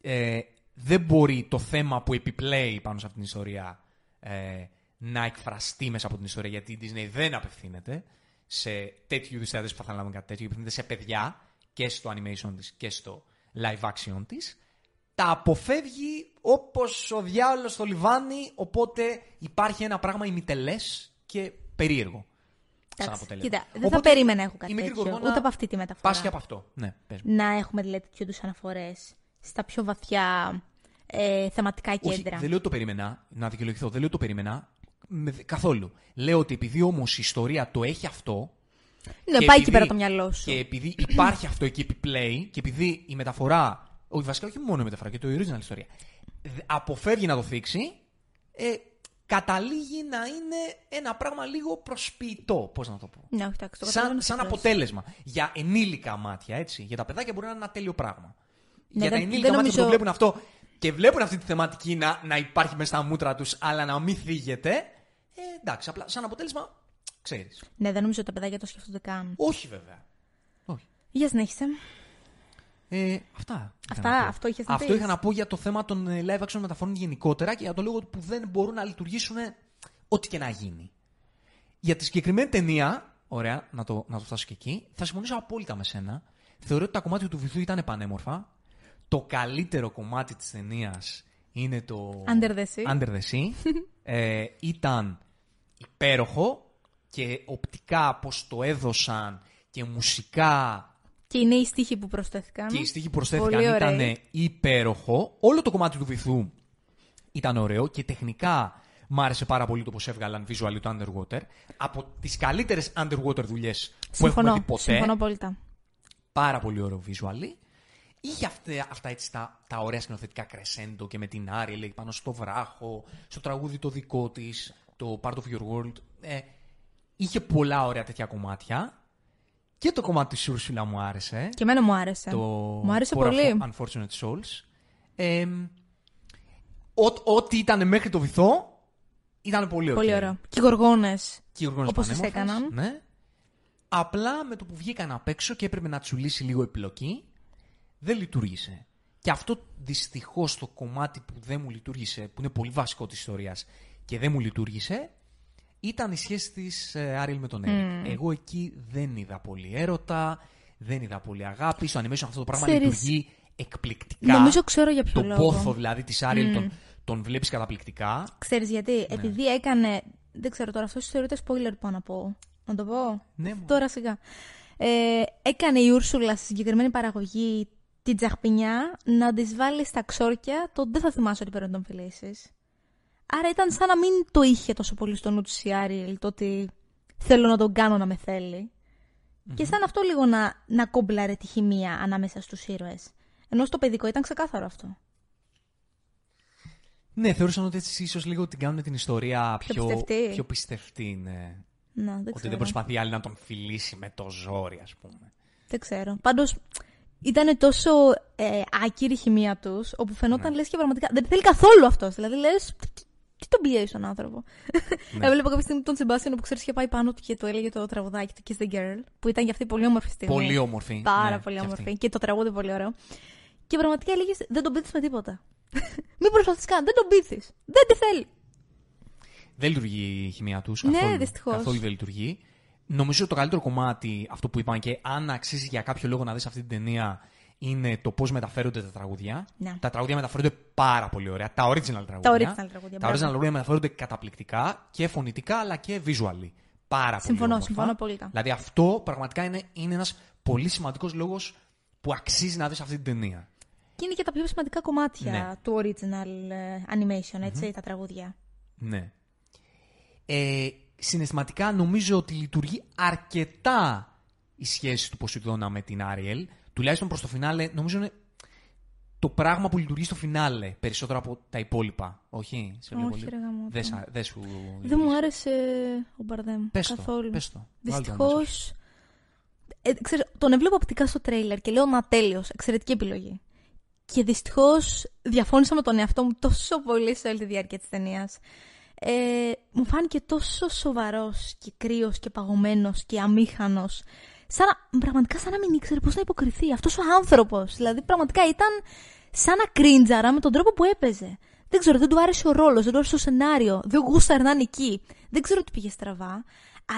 ε, δεν μπορεί το θέμα που επιπλέει πάνω σε αυτήν την ιστορία ε, να εκφραστεί μέσα από την ιστορία, γιατί η Disney δεν απευθύνεται σε τέτοιου είδους θεατές που θα θέλαμε κάτι τέτοιο, απευθύνεται σε παιδιά και στο animation της και στο live action της. Τα αποφεύγει όπως ο διάολος στο λιβάνι, οπότε υπάρχει ένα πράγμα ημιτελές και περίεργο. Σαν Εντάξει, αποτέλεσμα. Κοίτα, δεν θα Οπότε, περίμενα να έχω κάτι η μικρή τέτοιο, γοργόνα ούτε από αυτή τη μεταφορά. Πάσχει από αυτό. Ναι, πες μου. Να έχουμε δηλαδή τέτοιου είδους αναφορές στα πιο βαθιά ε, θεματικά Όχι, κέντρα. δεν λέω ότι το περίμενα, να δικαιολογηθώ, δεν λέω ότι το περίμενα με, καθόλου. Λέω ότι επειδή όμως η ιστορία το έχει αυτό. Ναι, και πάει εκεί επειδή- πέρα το μυαλό σου. Και επειδή υπάρχει αυτό εκεί επιπλέει και επειδή η μεταφορά. Όχι, βασικά όχι μόνο η μεταφορά και το original ιστορία. Δε- Αποφεύγει να το θίξει, ε, καταλήγει να είναι ένα πράγμα λίγο προσποιητό. Πώς να το πω. Ναι, όχι, εντάξει, το Σαν, καταλαβαίνω σαν τι λες. αποτέλεσμα. Για ενήλικα μάτια, έτσι. Για τα παιδάκια μπορεί να είναι ένα τέλειο πράγμα. Ναι, για τα δεν- ενήλικα δεν μάτια που το νομίζω- βλέπουν αυτό και βλέπουν αυτή τη θεματική να, να υπάρχει μέσα στα μούτρα τους, αλλά να μην θίγεται. Ε, εντάξει, απλά σαν αποτέλεσμα, ξέρεις. Ναι, δεν νομίζω ότι τα παιδάκια το σκέφτονται καν. Όχι βέβαια. Όχι. Για συνέχισε. Ε, αυτά. είχα Αυτά, να πω. αυτό είχες να Αυτό πεις. είχα να πω για το θέμα των ε, live action μεταφορών γενικότερα και για το λόγο που δεν μπορούν να λειτουργήσουν ε, ό,τι και να γίνει. Για τη συγκεκριμένη ταινία, ωραία, να το, να το φτάσω και εκεί, θα συμφωνήσω απόλυτα με σένα. Θεωρώ ότι τα κομμάτια του βυθού ήταν πανέμορφα. Το καλύτερο κομμάτι της ταινίας είναι το Under the Sea. Under the Sea. ε, ήταν υπέροχο και οπτικά πώς το έδωσαν και μουσικά Και οι νέοι στίχοι που προσθέθηκαν. και οι στίχοι που προσθέθηκαν Πολύ ήταν ωραίοι. υπέροχο. Όλο το κομμάτι του βυθού ήταν ωραίο και τεχνικά μ' άρεσε πάρα πολύ το πώς έβγαλαν visual το Underwater. Από τις καλύτερες underwater δουλειές που έχουμε Συμφωνώ, δει ποτέ. συμφωνώ απόλυτα. Πάρα πολύ ωραίο visual. Είχε αυτά, αυτά έτσι τα, τα ωραία σκηνοθετικά κρεσέντο και με την Άρη λέει πάνω στο βράχο, στο τραγούδι το δικό της, το Part of Your World. Ε, είχε πολλά ωραία τέτοια κομμάτια. Και το κομμάτι της Ursula μου άρεσε. Και εμένα μου άρεσε. Το Μου άρεσε Poor πολύ. Unfortunate Souls. Ε, ό- ό,τι ήταν μέχρι το βυθό ήταν πολύ ωραίο. Πολύ ωραίο. Και οι γοργόνες. Και οι οργάνες Όπως τις πανέμορφες, έκαναν. Ναι. Απλά με το που βγήκαν απ' έξω και έπρεπε να τσουλήσει λίγο η πλοκή, δεν λειτουργήσε. Και αυτό δυστυχώς το κομμάτι που δεν μου λειτουργήσε, που είναι πολύ βασικό της ιστορίας και δεν μου λειτουργήσε, ήταν η σχέση της Άριελ με τον Έρικ. Εγώ εκεί δεν είδα πολύ έρωτα, δεν είδα πολύ αγάπη. Στο animation αυτό το πράγμα Ξέρεις, λειτουργεί εκπληκτικά. Νομίζω ξέρω για ποιο Το λόγο. πόθο δηλαδή της Άριελ τον, τον βλέπεις καταπληκτικά. Ξέρεις γιατί, Ναι. επειδή έκανε. Δεν ξέρω τώρα, αυτός θεωρείται spoiler που να πω. Να το πω; Ναι, μου. Τώρα σιγά. Ε, έκανε η Ούρσουλα στη συγκεκριμένη παραγωγή την τζαχπινιά να της βάλει στα ξόρκια το δεν θα θυμάσαι ότι πρέπει να τον φιλήσει. Άρα ήταν σαν να μην το είχε τόσο πολύ στο νου του η Άριελ, το ότι θέλω να τον κάνω να με θελει Και σαν αυτό λίγο να, να κόμπλαρε τη χημεία ανάμεσα στους ήρωες. Ενώ στο παιδικό ήταν ξεκάθαρο αυτό. Ναι, θεωρούσαν ότι έτσι ίσως λίγο την κάνουν την ιστορία Πιο πιο, πιστευτή. πιο πιστευτή. Ναι. Να, δεν Ότι ξέρω. δεν προσπαθεί άλλη να τον φιλήσει με το ζόρι, ας πούμε. Δεν ξέρω. Πάντως ήταν τόσο ε, άκυρη η χημεία τους, όπου φαινόταν Ναι. λες και πραγματικά. Δεν θέλει καθόλου αυτός. Δηλαδή λες. Τι, τι τον πιέζει τον άνθρωπο. Ναι. Έβλεπα κάποια στιγμή τον Σεμπάστιαν που ξέρεις είχε πάει πάνω του και του έλεγε το τραγουδάκι του Kiss the Girl, που ήταν για αυτή πολύ όμορφη στιγμή. Πολύ όμορφη. Πάρα ναι, πολύ και όμορφη. αυτή. Και το τραγούδι πολύ ωραίο. Και πραγματικά έλεγες δεν τον πείθεις με τίποτα. Μην προσπαθείς καν. Δεν τον πείθεις. Δεν τη θέλει. Δεν λειτουργεί η χημεία τους. Ναι, καθόλου, δυστυχώς. Καθόλου δεν λειτουργεί. Νομίζω το καλύτερο κομμάτι, αυτό που είπαν και αν αξίζει για κάποιο λόγο να δεις αυτή την ταινία, είναι το πώς μεταφέρονται τα τραγούδια. Ναι. Τα τραγούδια μεταφέρονται πάρα πολύ ωραία. Τα original τραγούδια. Τα original τραγούδια, Τα μπράβο. original τραγούδια μεταφέρονται καταπληκτικά και φωνητικά αλλά και visually. Πάρα πολύ Συμφωνώ, όμορφα. συμφωνώ απόλυτα. Δηλαδή αυτό πραγματικά είναι, είναι ένας πολύ σημαντικός λόγος που αξίζει να δεις αυτή την ταινία. και είναι και τα πιο σημαντικά κομμάτια Ναι. του original ε, animation, ετσι τα τραγούδια. Ναι. Ε, συναισθηματικά νομίζω ότι λειτουργεί αρκετά η σχέση του Ποσειδώνα με την Άριελ. Τουλάχιστον προς το φινάλε, νομίζω είναι το πράγμα που λειτουργεί στο φινάλε περισσότερο από τα υπόλοιπα. Όχι, σε βλέπω Όχι, λίγο. ρε γαμώτο. Δεν, σα- δεν σου... Δεν μου άρεσε ο Μπαρδέμ Πες το, καθόλου. πες το. Βάλ το μέσα. Δυστυχώ. Ε, ξέρεις, τον έβλεπα οπτικά στο τρέιλερ και λέω να τέλειος. Εξαιρετική επιλογή. Και δυστυχώς διαφώνησα με τον εαυτό μου τόσο πολύ σε όλη τη διάρκεια της ταινίας. Ε, μου φάνηκε τόσο σοβαρός και κρύος και παγωμένος και αμήχανος. Σαν να, πραγματικά σαν να μην ήξερε πώς να υποκριθεί. Αυτός ο άνθρωπος. Δηλαδή, πραγματικά ήταν σαν να κρίντζαρα με τον τρόπο που έπαιζε. Δεν ξέρω, δεν του άρεσε ο ρόλος, δεν του άρεσε το σενάριο, δεν γούσταρε να είναι εκεί. Δεν ξέρω τι πήγε στραβά,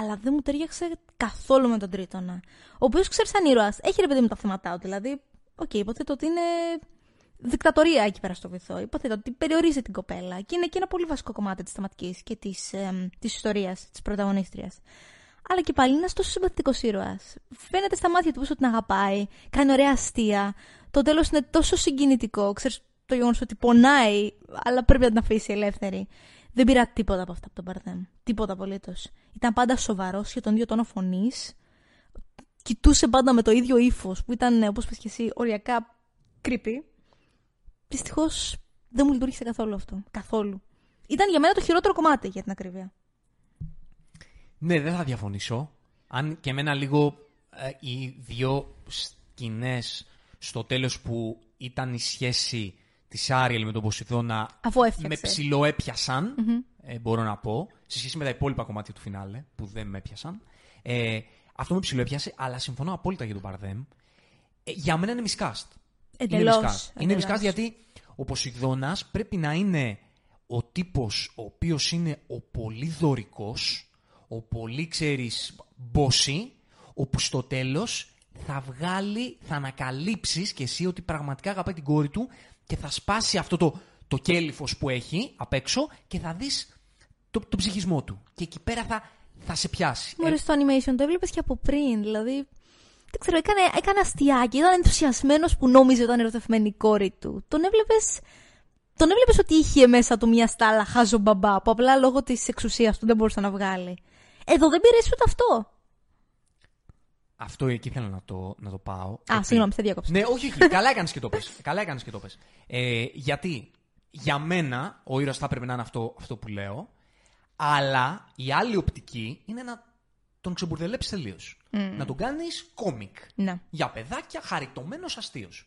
αλλά δεν μου ταίριαξε καθόλου με τον Τρίτωνα. Ο οποίος ξέρεις σαν ήρωας, έχει ρε παιδί μου τα θέματα του. Δηλαδή, οκ, υποθέτω ότι είναι δικτατορία εκεί πέρα στο βυθό. Υποθέτω ότι περιορίζει την κοπέλα και είναι και ένα πολύ βασικό κομμάτι της θεματικής και της της ιστορίας της πρωταγωνίστριας. Αλλά και πάλι είναι ένας τόσο συμπαθητικός ήρωας. Φαίνεται στα μάτια του πώς την αγαπάει, κάνει ωραία αστεία. Το τέλος είναι τόσο συγκινητικό. Ξέρεις το γεγονός ότι πονάει, αλλά πρέπει να την αφήσει ελεύθερη. Δεν πήρα τίποτα από αυτά από τον Μπαρδέμ. Τίποτα απολύτως. Ήταν πάντα σοβαρός και τον ίδιο τόνο φωνής. Κοιτούσε πάντα με το ίδιο ύφος που ήταν, όπως πει και εσύ, οριακά creepy. Δυστυχώς δεν μου λειτουργήσε καθόλου αυτό. Καθόλου. Ήταν για μένα το χειρότερο κομμάτι για την ακρίβεια. Ναι, δεν θα διαφωνήσω. Αν και εμένα λίγο ε, οι δύο σκηνές στο τέλος που ήταν η σχέση της Άριελ με τον Ποσειδώνα Αφού έφτιαξε. με ψιλοέπιασαν, ε, μπορώ να πω, σε σχέση με τα υπόλοιπα κομμάτια του φινάλε που δεν με έπιασαν. Ε, αυτό με ψιλοέπιασε, αλλά συμφωνώ απόλυτα για τον Παρδέμ. Ε, για μένα είναι miscast. Εντελώς, Είναι miscast. Είναι εντελώς. miscast γιατί ο Ποσειδώνας πρέπει να είναι ο τύπος ο οποίος είναι ο πολύ δωρικός, ο πολύ, ξέρεις, μπόση, όπου στο τέλος θα βγάλει, θα ανακαλύψεις και εσύ ότι πραγματικά αγαπάει την κόρη του και θα σπάσει αυτό το, το κέλυφος που έχει απ' έξω και θα δεις το, το ψυχισμό του. Και εκεί πέρα θα, θα σε πιάσει. Μωρέ, στο animation το έβλεπες και από πριν. Δηλαδή, δεν ξέρω, έκανε, έκανε αστιάκι. Ήταν ενθουσιασμένος που νόμιζε ότι ήταν ερωτευμένη η κόρη του. Τον έβλεπες. Τον έβλεπες ότι είχε μέσα του μια στάλα χάζο μπαμπά που απλά λόγω της εξουσίας του δεν μπορούσε να βγάλει. Εδώ δεν πήρε ούτε αυτό. Αυτό εκεί ήθελα να το, να το πάω. Α, Ότι- συγγνώμη, σε διάκοψα. Ναι, όχι, όχι. Καλά έκανες και το πες. Καλά έκανες και το πες. Ε, γιατί για μένα ο ήρωας θα έπρεπε να είναι αυτό, αυτό που λέω, αλλά η άλλη οπτική είναι να τον ξεμπουρδελέψεις τελείως. Να τον κάνεις κόμικ. Ναι. Για παιδάκια, χαριτωμένος αστείος.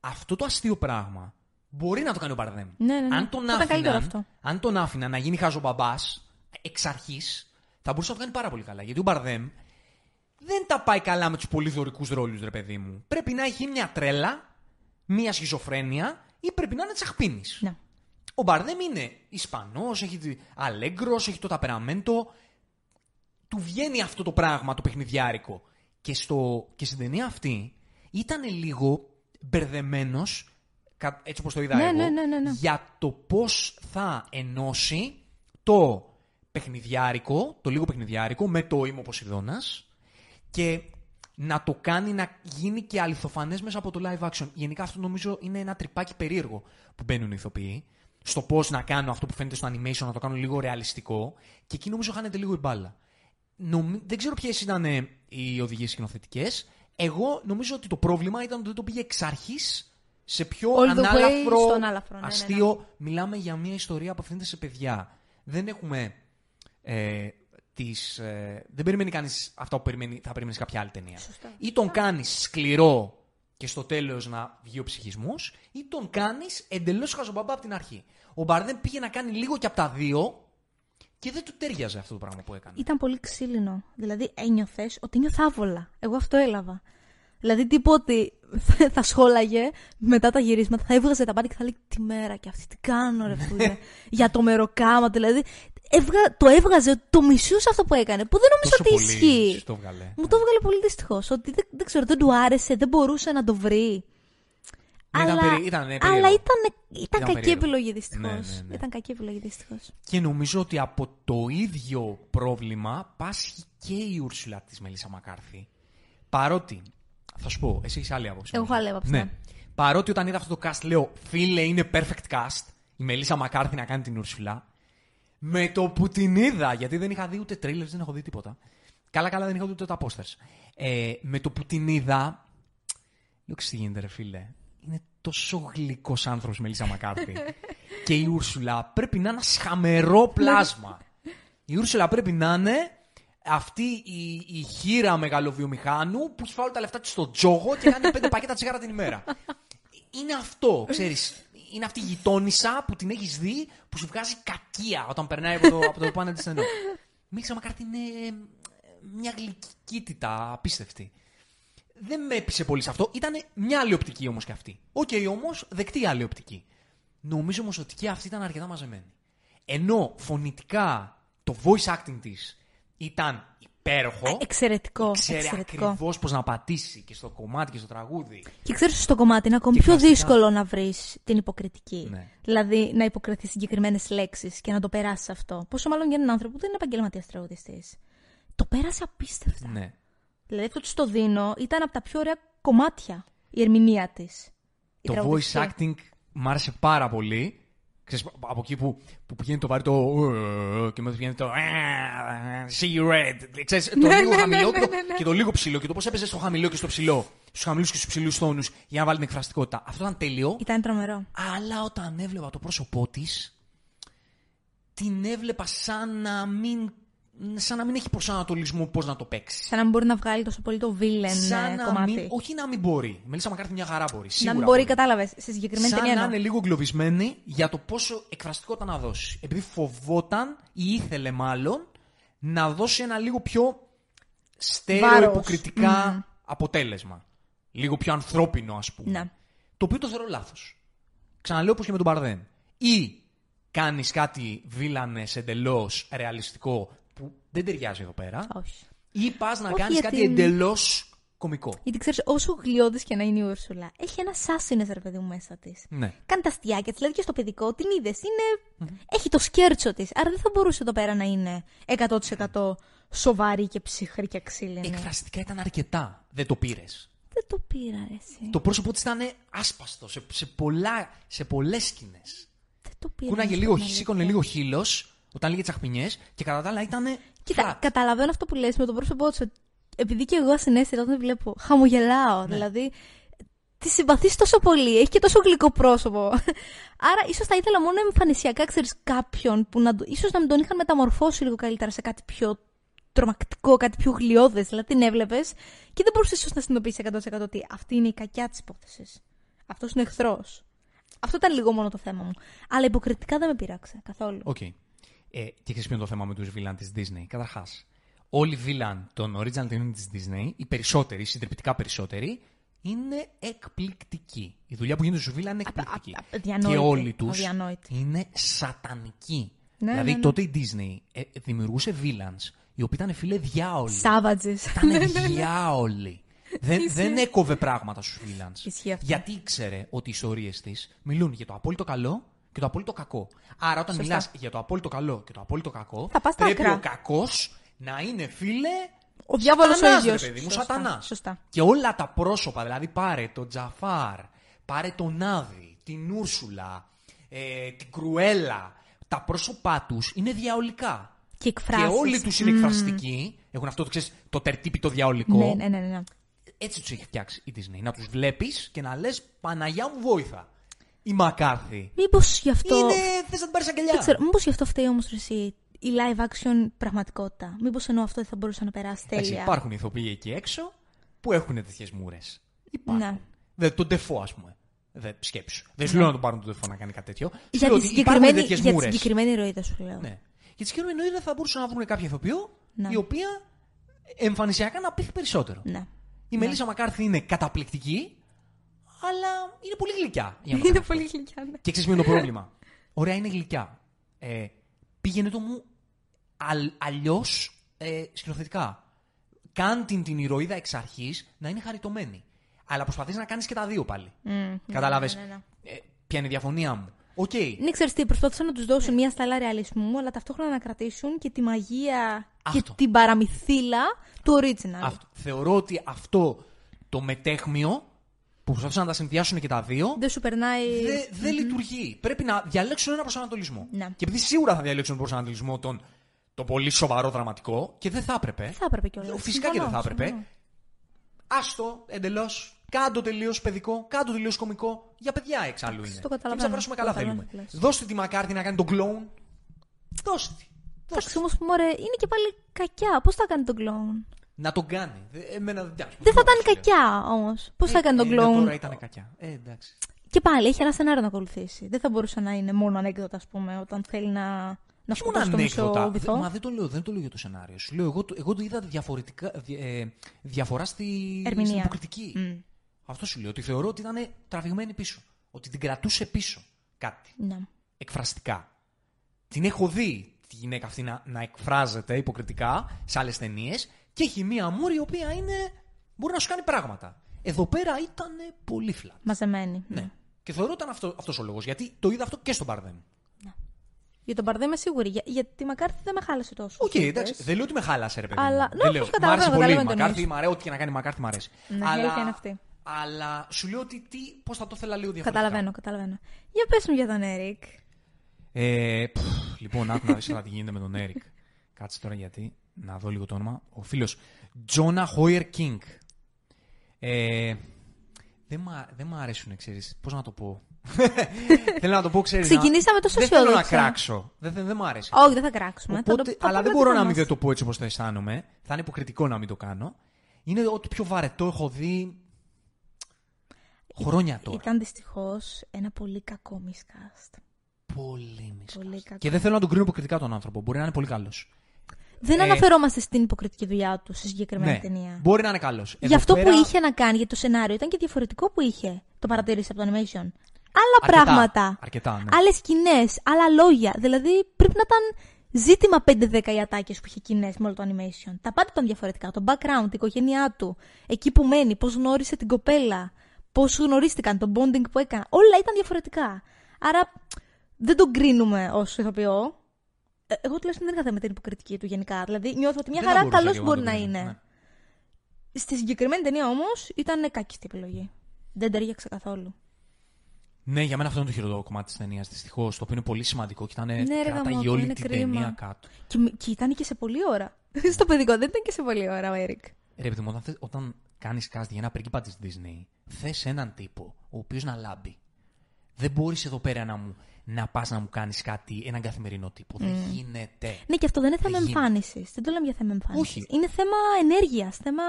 Αυτό το αστείο πράγμα μπορεί να το κάνει ο Μπαρδέμ. Ναι, ναι, ναι. Αν τον Θα ήταν καλύτερο άφηναν, αυτό. αν τον άφηναν να γίνει χαζομπαμπά εξ αρχής, θα μπορούσε να το κάνει πάρα πολύ καλά. Γιατί ο Μπαρδέμ δεν τα πάει καλά με τους πολύ δωρικούς ρόλους, ρε παιδί μου. Πρέπει να έχει μια τρέλα, μια σχιζοφρένεια ή πρέπει να είναι τσαχπίνης. Ναι. Ο Μπαρδέμ είναι Ισπανός, έχει αλέγκρο, έχει το ταπεραμέντο. Του βγαίνει αυτό το πράγμα το παιχνιδιάρικο. Και, στο, και στην ταινία αυτή ήταν λίγο μπερδεμένος, έτσι όπως το είδα Ναι, εγώ, ναι, ναι, ναι, ναι. για το πώς θα ενώσει το παιχνιδιάρικο, το λίγο παιχνιδιάρικο, με το είμαι ο Ποσειδώνας και να το κάνει να γίνει και αληθοφανές μέσα από το live action. Γενικά αυτό νομίζω είναι ένα τρυπάκι περίεργο που μπαίνουν οι ηθοποιοί. Στο πώς να κάνουν αυτό που φαίνεται στο animation, να το κάνουν λίγο ρεαλιστικό. Και εκεί νομίζω χάνεται λίγο η μπάλα. Νομι... Δεν ξέρω ποιες ήταν ε, οι οδηγίες σκηνοθετικές. Εγώ νομίζω ότι το πρόβλημα ήταν ότι δεν το πήγε εξ αρχής σε πιο All the way ανάλαφρο, στο ανάλαφρο, ναι, ναι, ναι. αστείο. Μιλάμε για μια ιστορία που απευθύνεται σε παιδιά. Δεν έχουμε ε, τις, ε, δεν περιμένει κανείς αυτά που περιμένει, θα περιμένεις σε κάποια άλλη ταινία. Σωστά. Ή τον κάνεις σκληρό και στο τέλος να βγει ο ψυχισμός, ή τον κάνεις εντελώς χαζομπαμπά από την αρχή. Ο Μπαρδέμ πήγε να κάνει λίγο και από τα δύο και δεν του τέριαζε αυτό το πράγμα που έκανε. Ήταν πολύ ξύλινο. Δηλαδή ένιωθες ότι νιώθα άβολα. Εγώ αυτό έλαβα. Δηλαδή τύπου ότι θα σχόλαγε μετά τα γυρίσματα, θα έβγαζε τα πάντα και θα λέει τη μέρα και αυτή τι κάνω ρε φίλε. για το μεροκάμα δηλαδή. Έβγα... Το έβγαζε, το μισούσε αυτό που έκανε. Που δεν νομίζω Τόσο ότι πολύ ισχύει. σου το έβγαλε. Μου το έβγαλε πολύ δυστυχώς. Ότι δεν, δεν ξέρω, δεν του άρεσε, δεν μπορούσε να το βρει. Ναι, ήταν αλλά περί- ήταν, ναι, περίεργο. αλλά ήταν, ήταν, Ήταν κακή περίεργο. επιλογή δυστυχώ. Ναι, ναι, ναι. Ήταν κακή επιλογή δυστυχώς. Και νομίζω ότι από το ίδιο πρόβλημα πάσχει και η Ούρσουλα της Μελίσσα Μακάρθη. Παρότι, θα σου πω, εσύ έχεις άλλη άποψη. Εγώ έχω άλλη άποψη, ναι. Παρότι όταν είδα αυτό το cast λέω, φίλε, είναι perfect cast. Η Μελίσσα Μακάρθη να κάνει την Ούρσουλα. Με το που την είδα, γιατί δεν είχα δει ούτε trailers, δεν έχω δει τίποτα. Καλά, καλά, δεν είχα δει ούτε τα posters. Ε, με το που την είδα, λέω, τι γίνεται, ρε φίλε. Είναι τόσο γλυκός άνθρωπος Μελίσσα Μακάρθη. και η Ούρσουλα πρέπει να είναι ένα σχαμερό πλάσμα. η Ούρσουλα πρέπει να είναι αυτή η, η χείρα μεγαλοβιομηχάνου που έχει φάει όλα τα λεφτά της στο τζόγο και κάνει πέντε πακέτα τσιγάρα την ημέρα. Είναι αυτό, ξέρεις. Είναι αυτή η γειτόνισσα που την έχεις δει που σου βγάζει κακία όταν περνάει από το, από το πάνελ της στενό. Μίλησα μακάρι είναι ε, μια γλυκύτητα απίστευτη. Δεν με έπεισε πολύ σε αυτό. Ήταν μια άλλη οπτική όμως και αυτή. OK, okay, όμως δεκτή άλλη οπτική. Νομίζω όμως ότι και αυτή ήταν αρκετά μαζεμένη. Ενώ φωνητικά το voice acting της ήταν υπέροχο. Ε, εξαιρετικό. Ξέρει ακριβώς πώς να πατήσει και στο κομμάτι και στο τραγούδι. Και ξέρεις στο κομμάτι είναι ακόμη πιο δύσκολο να βρεις την υποκριτική. Ναι. Δηλαδή να υποκριθείς συγκεκριμένες λέξεις και να το περάσεις αυτό. Πόσο μάλλον για έναν άνθρωπο που δεν είναι επαγγελματίας τραγουδιστής. Το πέρασε απίστευτα. Ναι. Δηλαδή αυτό το δίνω ήταν από τα πιο ωραία κομμάτια η ερμηνεία της. Το voice acting μου άρεσε πάρα πολύ. Ξέρεις, από εκεί που, που πηγαίνει το βάρη το και μετά πηγαίνει το see you red. Ξέρεις, το Ναι, λίγο ναι, χαμηλό ναι, το- ναι, ναι. και το λίγο ψηλό και το πώς έπαιζες στο χαμηλό και στο ψηλό. Στους χαμηλούς και στους ψηλούς τόνους για να βάλει την εκφραστικότητα. Αυτό ήταν τέλειο. Ήταν τρομερό. Αλλά όταν έβλεπα το πρόσωπό της, την έβλεπα σαν να μην, σαν να μην έχει προσανατολισμό πώς να το παίξεις. Σαν να μην μπορεί να βγάλει τόσο πολύ το villain Σαν ε, να κομμάτι. μην, όχι να μην μπορεί. Η Μελίσσα Μακάρθη μια χαρά μπορεί. να Σίγουρα μην μπορεί, κατάλαβες. Σε συγκεκριμένη Σαν ταινία. να εννοώ. είναι λίγο εγκλωβισμένη για το πόσο εκφραστικότητα να δώσει. Επειδή φοβόταν ή ήθελε μάλλον να δώσει ένα λίγο πιο στέρεο Βάρος. υποκριτικά αποτέλεσμα. Λίγο πιο ανθρώπινο, ας πούμε. Ναι. Το οποίο το θεωρώ λάθος. Ξαναλέω όπως και με τον Μπαρδέν. Ή κάνεις κάτι βίλανε εντελώς ρεαλιστικό που δεν ταιριάζει εδώ πέρα. Όχι. Ή πας να Όχι, κάνεις γιατί- κάτι εντελώς κωμικό. Γιατί ξέρεις, όσο γλιώδης και να είναι η Ούρσουλα, έχει ένα σάσινες ρε παιδί μου μέσα της. Ναι. Κάνει τα αστιάκια τη, δηλαδή και στο παιδικό την είδες. Είναι... Έχει το σκέρτσο της. Άρα δεν θα μπορούσε εδώ πέρα να είναι 100% σοβαρή και ψυχρή και ξύλινη. Εκφραστικά ήταν αρκετά. Δεν το πήρες. Δεν το πήρα, ρε, εσύ. Το πρόσωπό της ήταν άσπαστο σε, σε, πολλά, σε πολλές σκηνές. Δεν το πήρα. Κούναγε να λίγο, σου πω την σήκωνε αλήθεια. λίγο χείλος όταν λέγε τσαχπινιέ και κατά τα άλλα ήταν. Κοίτα, flat. καταλαβαίνω αυτό που λες με το πρόσωπό τη. Επειδή και εγώ ασυνέστητα όταν τη βλέπω, χαμογελάω. Ναι. Δηλαδή, τη συμπαθείς τόσο πολύ. Έχει και τόσο γλυκό πρόσωπο. Άρα, ίσως θα ήθελα μόνο εμφανισιακά, ξέρεις, κάποιον που να, το- ίσως να μην τον είχαν μεταμορφώσει λίγο καλύτερα σε κάτι πιο τρομακτικό, κάτι πιο γλοιώδες. Δηλαδή, την έβλεπες και δεν μπορούσες ίσως να συνειδητοποιήσεις 100% ότι αυτή είναι η κακιά της υπόθεσης. Αυτός είναι εχθρός. Αυτό ήταν λίγο μόνο το θέμα μου. Αλλά υποκριτικά δεν με πείραξε καθόλου. Οκ. Ε, και ξέρεις ποιο είναι το θέμα με τους villain της Disney. Καταρχάς, όλοι οι villain των original ταινιών της Disney, οι περισσότεροι, οι συντριπτικά περισσότεροι, είναι εκπληκτικοί. Η δουλειά που γίνεται στους villain είναι Α- α- εκπληκτική. α- αδιανόητη. Και όλοι τους Αδιανόητη. είναι σατανικοί. Ναι, δηλαδή ναι, ναι. τότε η Disney ε, δημιουργούσε villains οι οποίοι ήταν φίλε διάολοι. Savages. Ήταν διάολοι. δεν, δεν έκοβε πράγματα στους villains. Ισχύει αυτό. Γιατί ήξερε ότι οι ιστορίες της μιλούν για το απόλυτο καλό και το απόλυτο κακό. Άρα, όταν Σωστά. μιλάς για το απόλυτο καλό και το απόλυτο κακό, Θα πας στα πρέπει άκρα. ο κακός να είναι φίλε. Ο διάβολος ο σατανάς, ίδιος. ρε παιδί μου, Σωστά, σατανάς. σωστά. Και όλα τα πρόσωπα, δηλαδή πάρε τον Τζαφάρ, πάρε τον Άδη, την Ούρσουλα, ε, την Κρουέλα. Τα πρόσωπά τους είναι διαολικά. Και εκφράσεις. Και όλοι τους είναι εκφραστικοί. Έχουν αυτό το, ξέρεις, το τερτύπητο διαολικό. Ναι, ναι, ναι, ναι. Έτσι τους έχει φτιάξει η Disney. Να τους βλέπεις και να λες Παναγιά μου βόηθα. Η Μακάρθη. Μήπως γι' αυτό. Είναι. θες να την πάρεις αγκαλιά. Δεν ξέρω, μήπως γι' αυτό φταίει όμως εσύ η live action πραγματικότητα. Μήπως ενώ αυτό δεν θα μπορούσε να περάσει Εντάξει, τέλεια. υπάρχουν ηθοποιοί εκεί έξω που έχουν τέτοιες μούρες. Υπάρχουν. Ναι. Δε, τον Ντεφό, ας πούμε. Δε, σκέψου. Δεν σου λέω να τον πάρουν τον Ντεφό να κάνει κάτι τέτοιο. Σου Για λέω τη ότι υπάρχουν συγκεκριμένη, τέτοιες για τη μούρες. συγκεκριμένη ροή, δεν σου λέω. Ναι. Για τη συγκεκριμένη ροή θα μπορούσαν να βρουν κάποια ηθοποιό Ναι. η οποία εμφανισιακά να πείθει περισσότερο. Ναι. Η Μελίσσα Μακάρθη είναι καταπληκτική, αλλά είναι πολύ γλυκιά. για να το Είναι κάνω πολύ αυτό. γλυκιά. ναι. Και ξέρεις ποιο είναι το πρόβλημα; Ωραία, είναι γλυκιά. Ε, πήγαινε το μου αλλιώς ε, σκηνοθετικά. Κάν' την, την ηρωίδα εξ αρχής να είναι χαριτωμένη. Αλλά προσπαθείς να κάνεις και τα δύο πάλι. Μμμ, Κατάλαβες. ναι, ναι, ναι. Ε, ποια είναι η διαφωνία μου; Οκ. Ναι, ξέρεις τι, προσπαθούσαν να τους δώσουν μια σταλά ρεαλισμού, αλλά ταυτόχρονα να κρατήσουν και τη μαγεία Αυτό. και την παραμυθίλα του original. Αυτό. Θεωρώ ότι αυτό το μεταίχμιο που προσπαθούσαν να τα συνδυάσουν και τα δύο, Δεν σου περνάει. δεν δεν λειτουργεί. Πρέπει να διαλέξουν ένα προσανατολισμό. Ναι. Και επειδή σίγουρα θα διαλέξουν προσανατολισμό τον, το πολύ σοβαρό δραματικό και δεν θα έπρεπε. Θα έπρεπε κιόλας. Φυσικά και δεν θα έπρεπε. Άστο εντελώς. Κάντο τελείως παιδικό, κάντο τελείως κωμικό. Για παιδιά εξάλλου είναι. το καταλαβαίνω, Και εμείς να περάσουμε το καλά καταλαβαίνω θέλουμε. τι λες. Δώστε τη Μακάρτη να κάνει τον κλόουν. Δώστε τη. Εντάξει, όμως μωρέ, είναι και πάλι κακιά. Πώς θα κάνει τον κλόουν; Να τον κάνει. Ε, Εμένα δεν πιάνει. Δεν θα ήταν κακιά όμως. Πώς θα κάνει τον Τώρα κλόουν; ήταν κακιά. Ε, εντάξει. Και πάλι έχει ένα σενάριο να ακολουθήσει. Δεν θα μπορούσε να είναι μόνο ανέκδοτα, ας πούμε, όταν θέλει να, να Ήμουν σκοτώσει το μισό ανέκδοτα. βυθό. Δε- Μα δεν το λέω, δεν το λέω για το σενάριο. Σου λέω, εγώ, το- εγώ το είδα διαφορετικά, δι- ε, διαφορά στη, Ερμηνεία. στην υποκριτική. Μμ. Αυτό σου λέω. Ότι θεωρώ ότι ήταν τραβηγμένη πίσω. Ότι την κρατούσε πίσω κάτι. Ναι. Εκφραστικά. Την έχω δει τη γυναίκα αυτή να, να εκφράζεται υποκριτικά σε άλλες ταινίες και έχει μία μούρη η οποία είναι, μπορεί να σου κάνει πράγματα. Εδώ πέρα ήταν πολύ flat. Μαζεμένη. Ναι. Και θεωρώ ήταν αυτό αυτός ο λόγος. Γιατί το είδα αυτό και στον Μπαρδέμ. Για τον Μπαρδέμ είμαι σίγουρη. Για, για τη Μακάρθη δεν με χάλασε τόσο. Οκ, όσο εντάξει. είπες. Δεν λέω ότι με χάλασε, ρε παιδί. Αλλά- μου. ναι, δεν όχι, λέω. καταλαβαίνω, μ' άρεσε πολύ. καταλαβαίνω τι Μακάρθι, εννοείς. μ' αρέσει, ό,τι και να κάνει Μακάρθι, μ' αρέσει. Ναι, η αλλά, αλήθεια είναι αυτή. αλλά σου λέω ότι τι, πώς θα το ήθελα λίγο διαφορετικά. Καταλαβαίνω, καταλαβαίνω. Για πες μου για τον Έρικ. Ε, πφ, λοιπόν, άκου να δεις τώρα τι γίνεται με τον Έρικ. Κάτσε τώρα γιατί, να δω λίγο το όνομα. Ο φίλος Τζόνα Χάουερ Κινγκ. Ε, δεν μ' α- δεν μ' αρέσουν, ξέρεις, πώς να το πω; Θέλω να το πω, ξέρεις. να- Ξεκινήσαμε τόσο Δεν θέλω να αισιόδοξα. κράξω. Δεν, δεν, δεν μ' αρέσει. Όχι, δεν θα κράξουμε. Θα Οπότε, το- θα αλλά πάμε δεν να μπορώ τη να μην μας. δεν το πω έτσι όπως το αισθάνομαι. Θα είναι υποκριτικό να μην το κάνω. Είναι ό,τι πιο βαρετό έχω δει χρόνια τώρα. Ήταν δυστυχώς ένα πολύ κακό miscast. Πολύ μισό. Πολύ κακό. Και δεν θέλω να τον κρίνω υποκριτικά τον άνθρωπο. Μπορεί να είναι πολύ καλός. Δεν Ε, αναφερόμαστε στην υποκριτική δουλειά του σε συγκεκριμένη Ναι, ταινία. μπορεί να είναι καλός. Για αυτό που είχε να κάνει, για το σενάριο, ήταν και διαφορετικό που είχε. Το παρατήρησε από το animation. Άλλα πράγματα. Αρκετά, ναι. Άλλες σκηνές, άλλα λόγια. Δηλαδή πρέπει να ήταν ζήτημα 5-10 οι ατάκες που είχε κοινέ με όλο το animation. Τα πάντα ήταν διαφορετικά. Το background, η οικογένειά του, εκεί που μένει, πώς γνώρισε την κοπέλα, πώς γνωρίστηκαν, το bonding που έκανα. Όλα ήταν διαφορετικά. Άρα δεν τον κρίνουμε ως ηθοποιό. Ε, Εγώ τουλάχιστον δεν είχα θέμα με την υποκριτική του γενικά. Δηλαδή νιώθω ότι μια Δεν θα χαρά μπορούσα καλός και εγώ μπορεί το να κρίνω, είναι. ναι. Στη συγκεκριμένη ταινία όμως ήταν κάκιστη επιλογή. Δεν ταιριάξε καθόλου. Ναι, για μένα αυτό είναι το χειρότερο κομμάτι της ταινίας. Δυστυχώς. Το οποίο είναι πολύ σημαντικό και ήταν. Ναι, ρε κράταγε γαμώτο, όλη είναι την κρίμα. ταινία κάτω. Και, μ- και ήταν και σε πολλή ώρα. Στο παιδικό δεν ήταν και σε πολλή ώρα ο Έρικ. Ρε παιδί μου, όταν, θες- όταν κάνεις cast για ένα πρίγκιπα της Disney, θες έναν τύπο ο οποίος να λάμπει. Δεν μπορείς εδώ πέρα να μου να πας να μου κάνεις κάτι, έναν καθημερινό τύπο. Δεν γίνεται. Ναι, και αυτό δεν είναι θέμα γίνεται. εμφάνισης. Δεν το λέμε για θέμα εμφάνισης. Όχι. Είναι θέμα ενέργειας, θέμα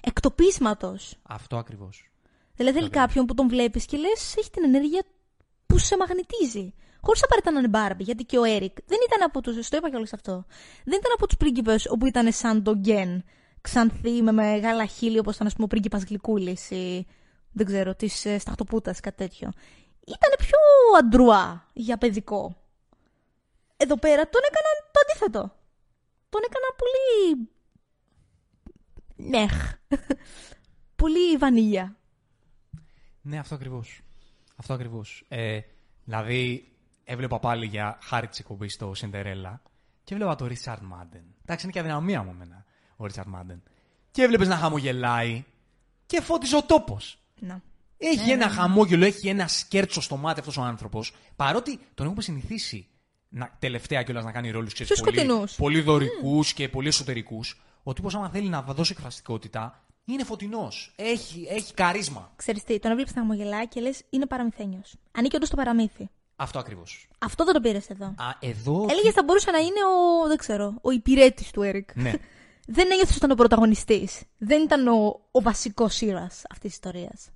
εκτοπίσματος. Αυτό ακριβώς. Δηλαδή θέλει κάποιον που τον βλέπεις και λες, έχει την ενέργεια που σε μαγνητίζει. Χωρίς απαραίτητα να είναι Μπάρμπι, γιατί και ο Έρικ δεν ήταν από τους. Το είπα κιόλας αυτό. Δεν ήταν από τους πρίγκιπες όπου ήταν σαν τον Γκέν. Ξανθή με μεγάλα χείλη, όπως ήταν ας πούμε, ο πρίγκιπας Γλυκούλης ή δεν ξέρω, της ε, Σταχτοπούτας, κάτι τέτοιο. Ήταν πιο αντρουά για παιδικό. Εδώ πέρα τον έκαναν το αντίθετο. Τον έκαναν πολύ. Νεχ. πολύ βανίλια. Ναι, αυτό ακριβώς. Αυτό ακριβώς. Ε, δηλαδή, έβλεπα πάλι για χάρη της εκπομπής στο Σιντερέλα και έβλεπα τον Ρίτσαρντ Μάντεν. Εντάξει, είναι και αδυναμία μου εμένα ο Ρίτσαρντ Μάντεν. Και έβλεπες να χαμογελάει και φώτιζε ο τόπος. Να. Έχει Ναι, ένα ναι, ναι. χαμόγελο, έχει ένα σκέρτσο στο μάτι αυτός ο άνθρωπος. Παρότι τον έχουμε συνηθίσει να, τελευταία κιόλας να κάνει ρόλους Πιο πολύ, σκοτεινούς. πολύ δωρικούς και πολύ εσωτερικούς. Ο τύπος, άμα θέλει να δώσει εκφραστικότητα, είναι φωτεινός. Έχει, έχει καρίσμα. Ξέρεις τι, τον έβλεπες να χαμογελάει και λες είναι παραμυθένιος. Ανήκει όντως στο παραμύθι. Αυτό ακριβώς. Αυτό δεν το πήρες εδώ. Α, εδώ. Έλεγε θα μπορούσε να είναι ο, δεν ξέρω, ο υπηρέτης του Έρικ. Ναι. δεν ένιωθες ότι ήταν ο πρωταγωνιστής. Δεν ήταν ο, ο βασικός ήρωας αυτής της ιστορίας.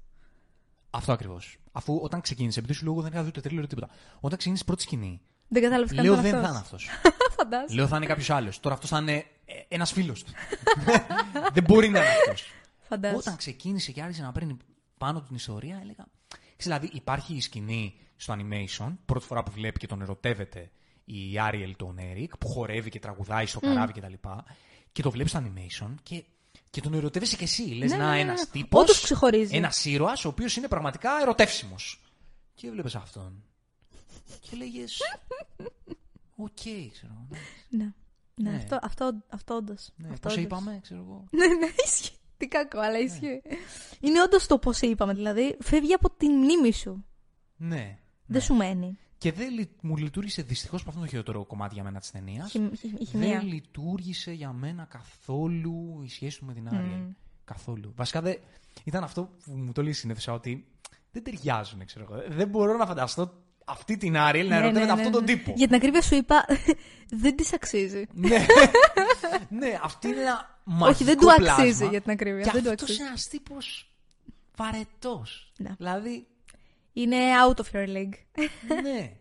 Αυτό ακριβώς. Αφού όταν ξεκίνησε, επειδή σου λέω εγώ δεν είχα δει το τρίλερο τίποτα. Όταν ξεκίνησε η πρώτη σκηνή, Δεν κατάλαβες καν λέω ήταν δεν θα αυτός. είναι αυτός. Φαντάζομαι. λέω θα είναι κάποιος άλλος. Τώρα αυτός θα είναι ένας φίλος του. δεν μπορεί να είναι αυτός. Φαντάζομαι. Όταν ξεκίνησε και άρχισε να παίρνει πάνω την ιστορία, έλεγα. Ξέρεις, δηλαδή, υπάρχει η σκηνή στο animation, πρώτη φορά που βλέπει και τον ερωτεύεται η Άριελ τον Έρικ, που χορεύει και τραγουδάει στο καράβι κτλ. Και, και το βλέπεις στο animation και, και τον ερωτεύεσαι κι εσύ. Λες Ναι, να ναι, ναι, ένας ναι. τύπος. Όντως ξεχωρίζει. Ένας ήρωας, ο οποίος είναι πραγματικά ερωτεύσιμος. Και έβλεπε αυτόν. Και λέγε. Οκ, ξέρω. ναι. Ναι. Ναι, Ναι. αυτό, αυτό, αυτό όντως. Ναι, πώς είπαμε, ξέρω εγώ. ναι, ναι, ισχύει. Τι κακό, αλλά ισχύει. Είναι όντως το πώς είπαμε. Δηλαδή, φεύγει από την μνήμη σου. Ναι. Δεν σου μένει. Και δεν λει- μου λειτουργήσε δυστυχώς που αυτό είναι το χειρότερο κομμάτι για μένα της ταινίας. Χι- χι- Η χημεία. Δεν λειτουργήσε για μένα καθόλου η σχέση του με την Άριελ. Καθόλου. Βασικά δεν... ήταν αυτό που μου το λέει συνήθω ότι δεν ταιριάζουν, ξέρω εγώ. Δεν μπορώ να φανταστώ αυτή την Άριελ να Ναι, ερωτεύεται ναι, ναι, αυτόν τον ναι. τύπο. Για την ακρίβεια σου είπα, δεν της αξίζει. ναι. ναι, αυτή είναι ένα μαγικό Όχι, δεν του πλάσμα. αξίζει για την ακρίβεια. Και δεν του αυτός αξίζει. είναι ένας τύπος βαρετός. Ναι. Δηλαδή, Είναι out of your league. ναι.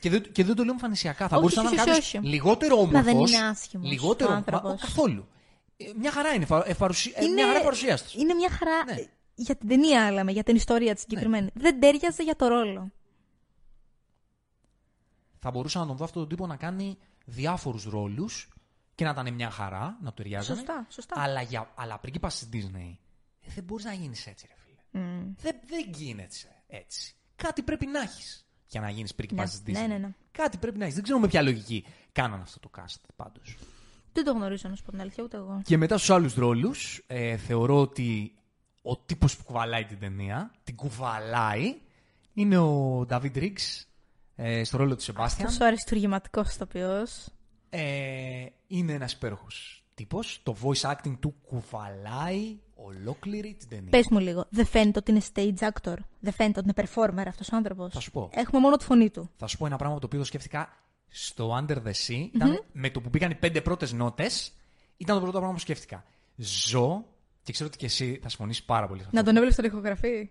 Και δεν, και δεν το λέω εμφανισιακά. Θα Όχι, μπορούσε να όχι, είναι όχι, κάποιος όχι. λιγότερο όμορφο. Μα δεν είναι άσχημος Λιγότερο ο μα- άνθρωπος. ο- καθόλου. Ε, μια χαρά είναι. φα- ε, παρουσι- ε, Μια χαρά παρουσία του. είναι μια χαρά Ναι. για την ταινία, λέμε, για την ιστορία τη συγκεκριμένη. Δεν τέριαζε για το ρόλο. Θα μπορούσα να τον δω αυτόν τον τύπο να κάνει διάφορους ρόλους και να ήταν μια χαρά, να του ταιριάζανε. Σωστά, σωστά. Αλλά, για, αλλά πρίγκιπα τη Disney ε, δεν μπορείς να γίνεις έτσι, ρε φίλε. Μμ. Δεν, δεν γίνεται έτσι. Κάτι πρέπει να έχεις για να γίνεις πρίγκιπα Ναι, της Disney. ναι, ναι, ναι. Κάτι πρέπει να έχεις. Δεν ξέρω με ποια λογική κάναν αυτό το cast πάντως. Δεν το γνωρίζω, να σου πω την αλήθεια, ούτε εγώ. Και μετά στους άλλους ρόλους, ε, θεωρώ ότι ο τύπος που κουβαλάει την ταινία, την κουβαλάει, είναι ο David Riggs ε, στο ρόλο του Σεμπάστιαν. Τόσο αριστούργηματικός ηθοποιός. Ε, είναι ένας υπέροχος τύπος. Το voice acting του κουβαλάει ολόκληρη την ταινία. Πες μου λίγο, δεν φαίνεται ότι είναι stage actor. Δεν φαίνεται ότι είναι performer αυτός ο άνθρωπος; Θα σου πω. Έχουμε μόνο τη φωνή του. Θα σου πω ένα πράγμα το οποίο το σκέφτηκα στο Under the Sea. Ήταν με το που πήγαν οι πέντε πρώτες νότες, ήταν το πρώτο πράγμα που σκέφτηκα. Ζω, και ξέρω ότι και εσύ θα συμφωνήσεις πάρα πολύ σε αυτό. Να τον έβλεπες στον ηχογραφή;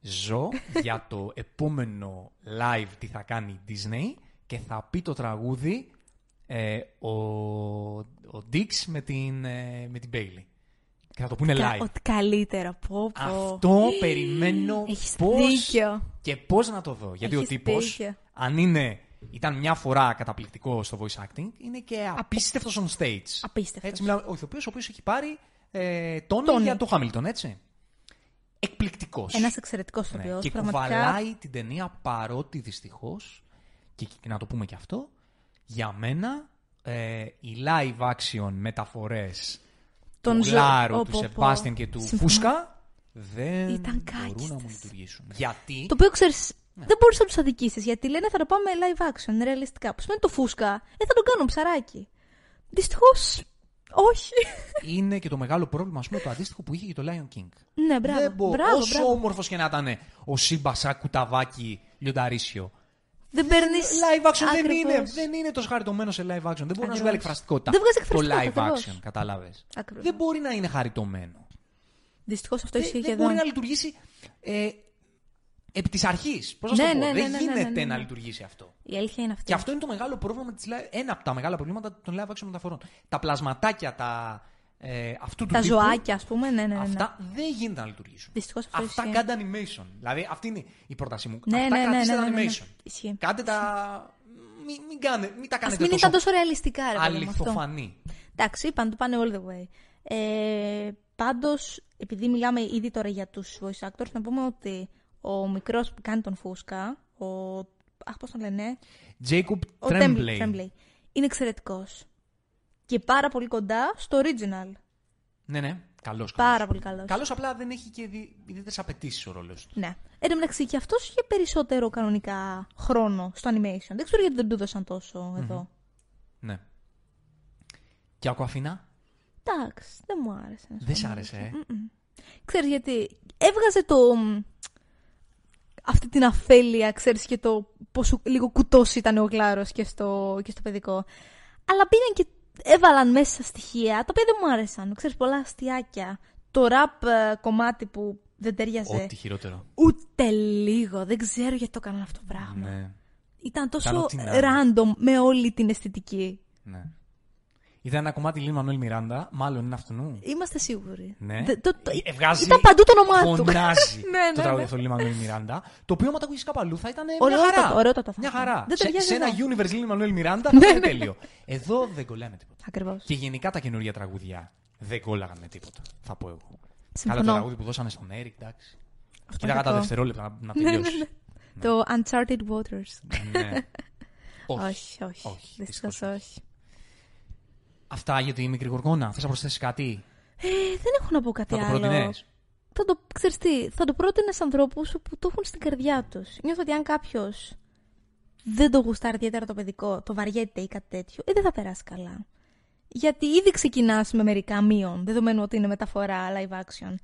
Ζω για το επόμενο live τι θα κάνει η Disney και θα πει το τραγούδι ε, ο, ο Dix με την, ε, με την Bailey. Και θα το πούνε Κα- live. Ότι καλύτερα. Πω, πω. Αυτό περιμένω Έχεις πώς δίκιο. και πώς να το δω. Γιατί ο Έχεις τύπος, δίκιο. αν είναι, ήταν μια φορά καταπληκτικό στο voice acting, είναι και απίστευτος on stage. Απίστευτος. Έτσι μιλάμε, ο ηθοποιός ο οποίος έχει πάρει ε, τόνι Τόνι. για το Χάμιλτον, έτσι. Εκπληκτικός. Ένας εξαιρετικός Ναι, ηθοποιός. και πραγματικά. κουβαλάει την ταινία παρότι δυστυχώς. Και, και να το πούμε και αυτό. Για μένα, ε, οι live action μεταφορές Τον του ζω- Λάρου, Ω, του πω, πω. Σεμπάστιαν και του Συμφωνώ. Φούσκα δεν Ήταν μπορούν κάκιστες. να μου λειτουργήσουν. Γιατί; Το οποίο ξέρεις, Ναι. δεν μπορούσε να τους αδικήσεις γιατί λένε θα το πάμε live action, ρεαλιστικά. Που σημαίνει το φούσκα, ε, θα τον κάνουν ψαράκι. Δυστυχώς, όχι. είναι και το μεγάλο πρόβλημα, ας πούμε, το αντίστοιχο που είχε και το Lion King. ναι, μπράβο. δεν μπο- μπράβο, όσο μπράβο. όμορφος και να ήταν ο Σύμπας σαν κουταβάκι λιονταρίσιο. Δεν παίρνεις. Live action δεν είναι, δεν είναι τόσο χαριτωμένο σε live action. Δεν μπορεί να σου Ακριβώς. βγάλει εκφραστικότητα. Δεν βγάζεις Το εκφραστικότητα, live ακριβώς. action, κατάλαβες. Ακριβώς. Δεν μπορεί να είναι χαριτωμένο. Δυστυχώς αυτό Δεν, ισχύει δεν και εδώ. μπορεί να λειτουργήσει ε, επί της αρχής. Πώς να Ναι, σου το πω. ναι, ναι, δεν ναι, ναι, γίνεται ναι, ναι, ναι. να λειτουργήσει αυτό. Η αλήθεια είναι αυτή. Και αυτό είναι το μεγάλο πρόβλημα με τις, live- ένα από τα μεγάλα προβλήματα των live action μεταφορών. Τα πλασματάκια, τα, ε, αυτού του Τα τύπου, ζωάκια, ας πούμε, ναι, ναι, ναι. ναι. αυτά δεν γίνεται να λειτουργήσουν. Δυστυχώς αυτό Αυτά ισχύει. κάντε animation. Δηλαδή αυτή είναι η πρότασή μου. Ναι, αυτά ναι, ναι, κρατήστε ναι, τα ναι, ναι, ναι. animation. Ισχύει. Κάντε τα. Μην, μην, κάνε, μην τα Α κάνετε μην τόσο ήταν τόσο ρεαλιστικά, ρε παιδί μου, αυτό. αληθοφανή. Εντάξει, είπαν το πάνε all the way. Ε, Πάντως, επειδή μιλάμε ήδη τώρα για τους voice actors, να πούμε ότι ο μικρός που κάνει τον Φούσκα, ο. Αχ, πώς τον λένε; Jacob Ο Tremblay. Tremblay. Είναι εξαιρετικός. Και πάρα πολύ κοντά στο original. Ναι, ναι. Καλός. Πάρα πολύ καλός. Καλός απλά δεν έχει και ιδιαίτερες απαιτήσεις ο ρόλος του. Ναι. Εν τω μεταξύ και αυτός είχε περισσότερο κανονικά χρόνο στο animation. Δεν ξέρω γιατί δεν του έδωσαν τόσο εδώ. Ναι. Και ο Ακουαφίνα. Εντάξει, δεν μου άρεσε. να σου Δεν πω σ' την άρεσε, αλήθεια. ε; Μμμ. Ξέρεις γιατί έβγαζε το... αυτή την αφέλεια, ξέρεις, και το πόσο λίγο κουτός ήταν ο Γλάρος και στο, και στο παιδικό. Αλλά πήγαν και έβαλαν μέσα στοιχεία, τα οποία δεν μου άρεσαν. Ξέρεις, πολλά αστιάκια. Το ραπ ε, κομμάτι που δεν ταιριάζε. Ό,τι χειρότερο. Ούτε λίγο. Δεν ξέρω γιατί το έκαναν αυτό το πράγμα. Ναι. Ήταν τόσο Ήταν ό,τι να είναι. random με όλη την αισθητική. ναι. Ήταν ένα κομμάτι Λίν Μανουέλ Μιράντα, μάλλον είναι αυτού. Είμαστε σίγουροι. Ναι. Δε- το- το- Ε, βγάζει- Ήταν παντού το όνομά του. Φωνάζει Ναι, ναι, το τραγούδι ναι. αυτό Λίν Μανουέλ Μιράντα. Το οποίο, άμα το ακούσεις κάπου αλλού, θα ήταν μια Ωραιότατο, χαρά. ωραιότατο θα Μια ήταν. χαρά. Δεν σε, ταιριάζει σε ένα εδώ. universe Λίν Μανουέλ Μιράντα Ναι, θα ήταν ναι. τέλειο. Εδώ δεν κολλάει με τίποτα. Ακριβώς. Και γενικά τα καινούργια τραγούδια δεν κόλλαγαν με τίποτα. Θα πω εγώ. Συμφωνώ. Καλά το τραγούδι που δώσανε στον Έρικ, εντάξει. Αυτό Κοίταγα τα κακό. δευτερόλεπτα να, να Ναι, ναι, τελειώσει. ναι. Το Uncharted Waters. ναι. όχι. όχι, όχι. όχι, Δυστυχώς δυστυχώς όχι. Αυτά για τη μικρή γοργόνα. Θες να προσθέσεις κάτι; Ε, δεν έχω να πω κάτι Θα το άλλο. πρότεινες; Θα το, ξέρεις τι, θα το πρότεινα σε ανθρώπους που το έχουν στην καρδιά τους. Νιώθω ότι αν κάποιος δεν το γουστάρει ιδιαίτερα το παιδικό, το βαριέται ή κάτι τέτοιο, ε, δεν θα περάσει καλά. Γιατί ήδη ξεκινάς με μερικά μείον, δεδομένου ότι είναι μεταφορά live action.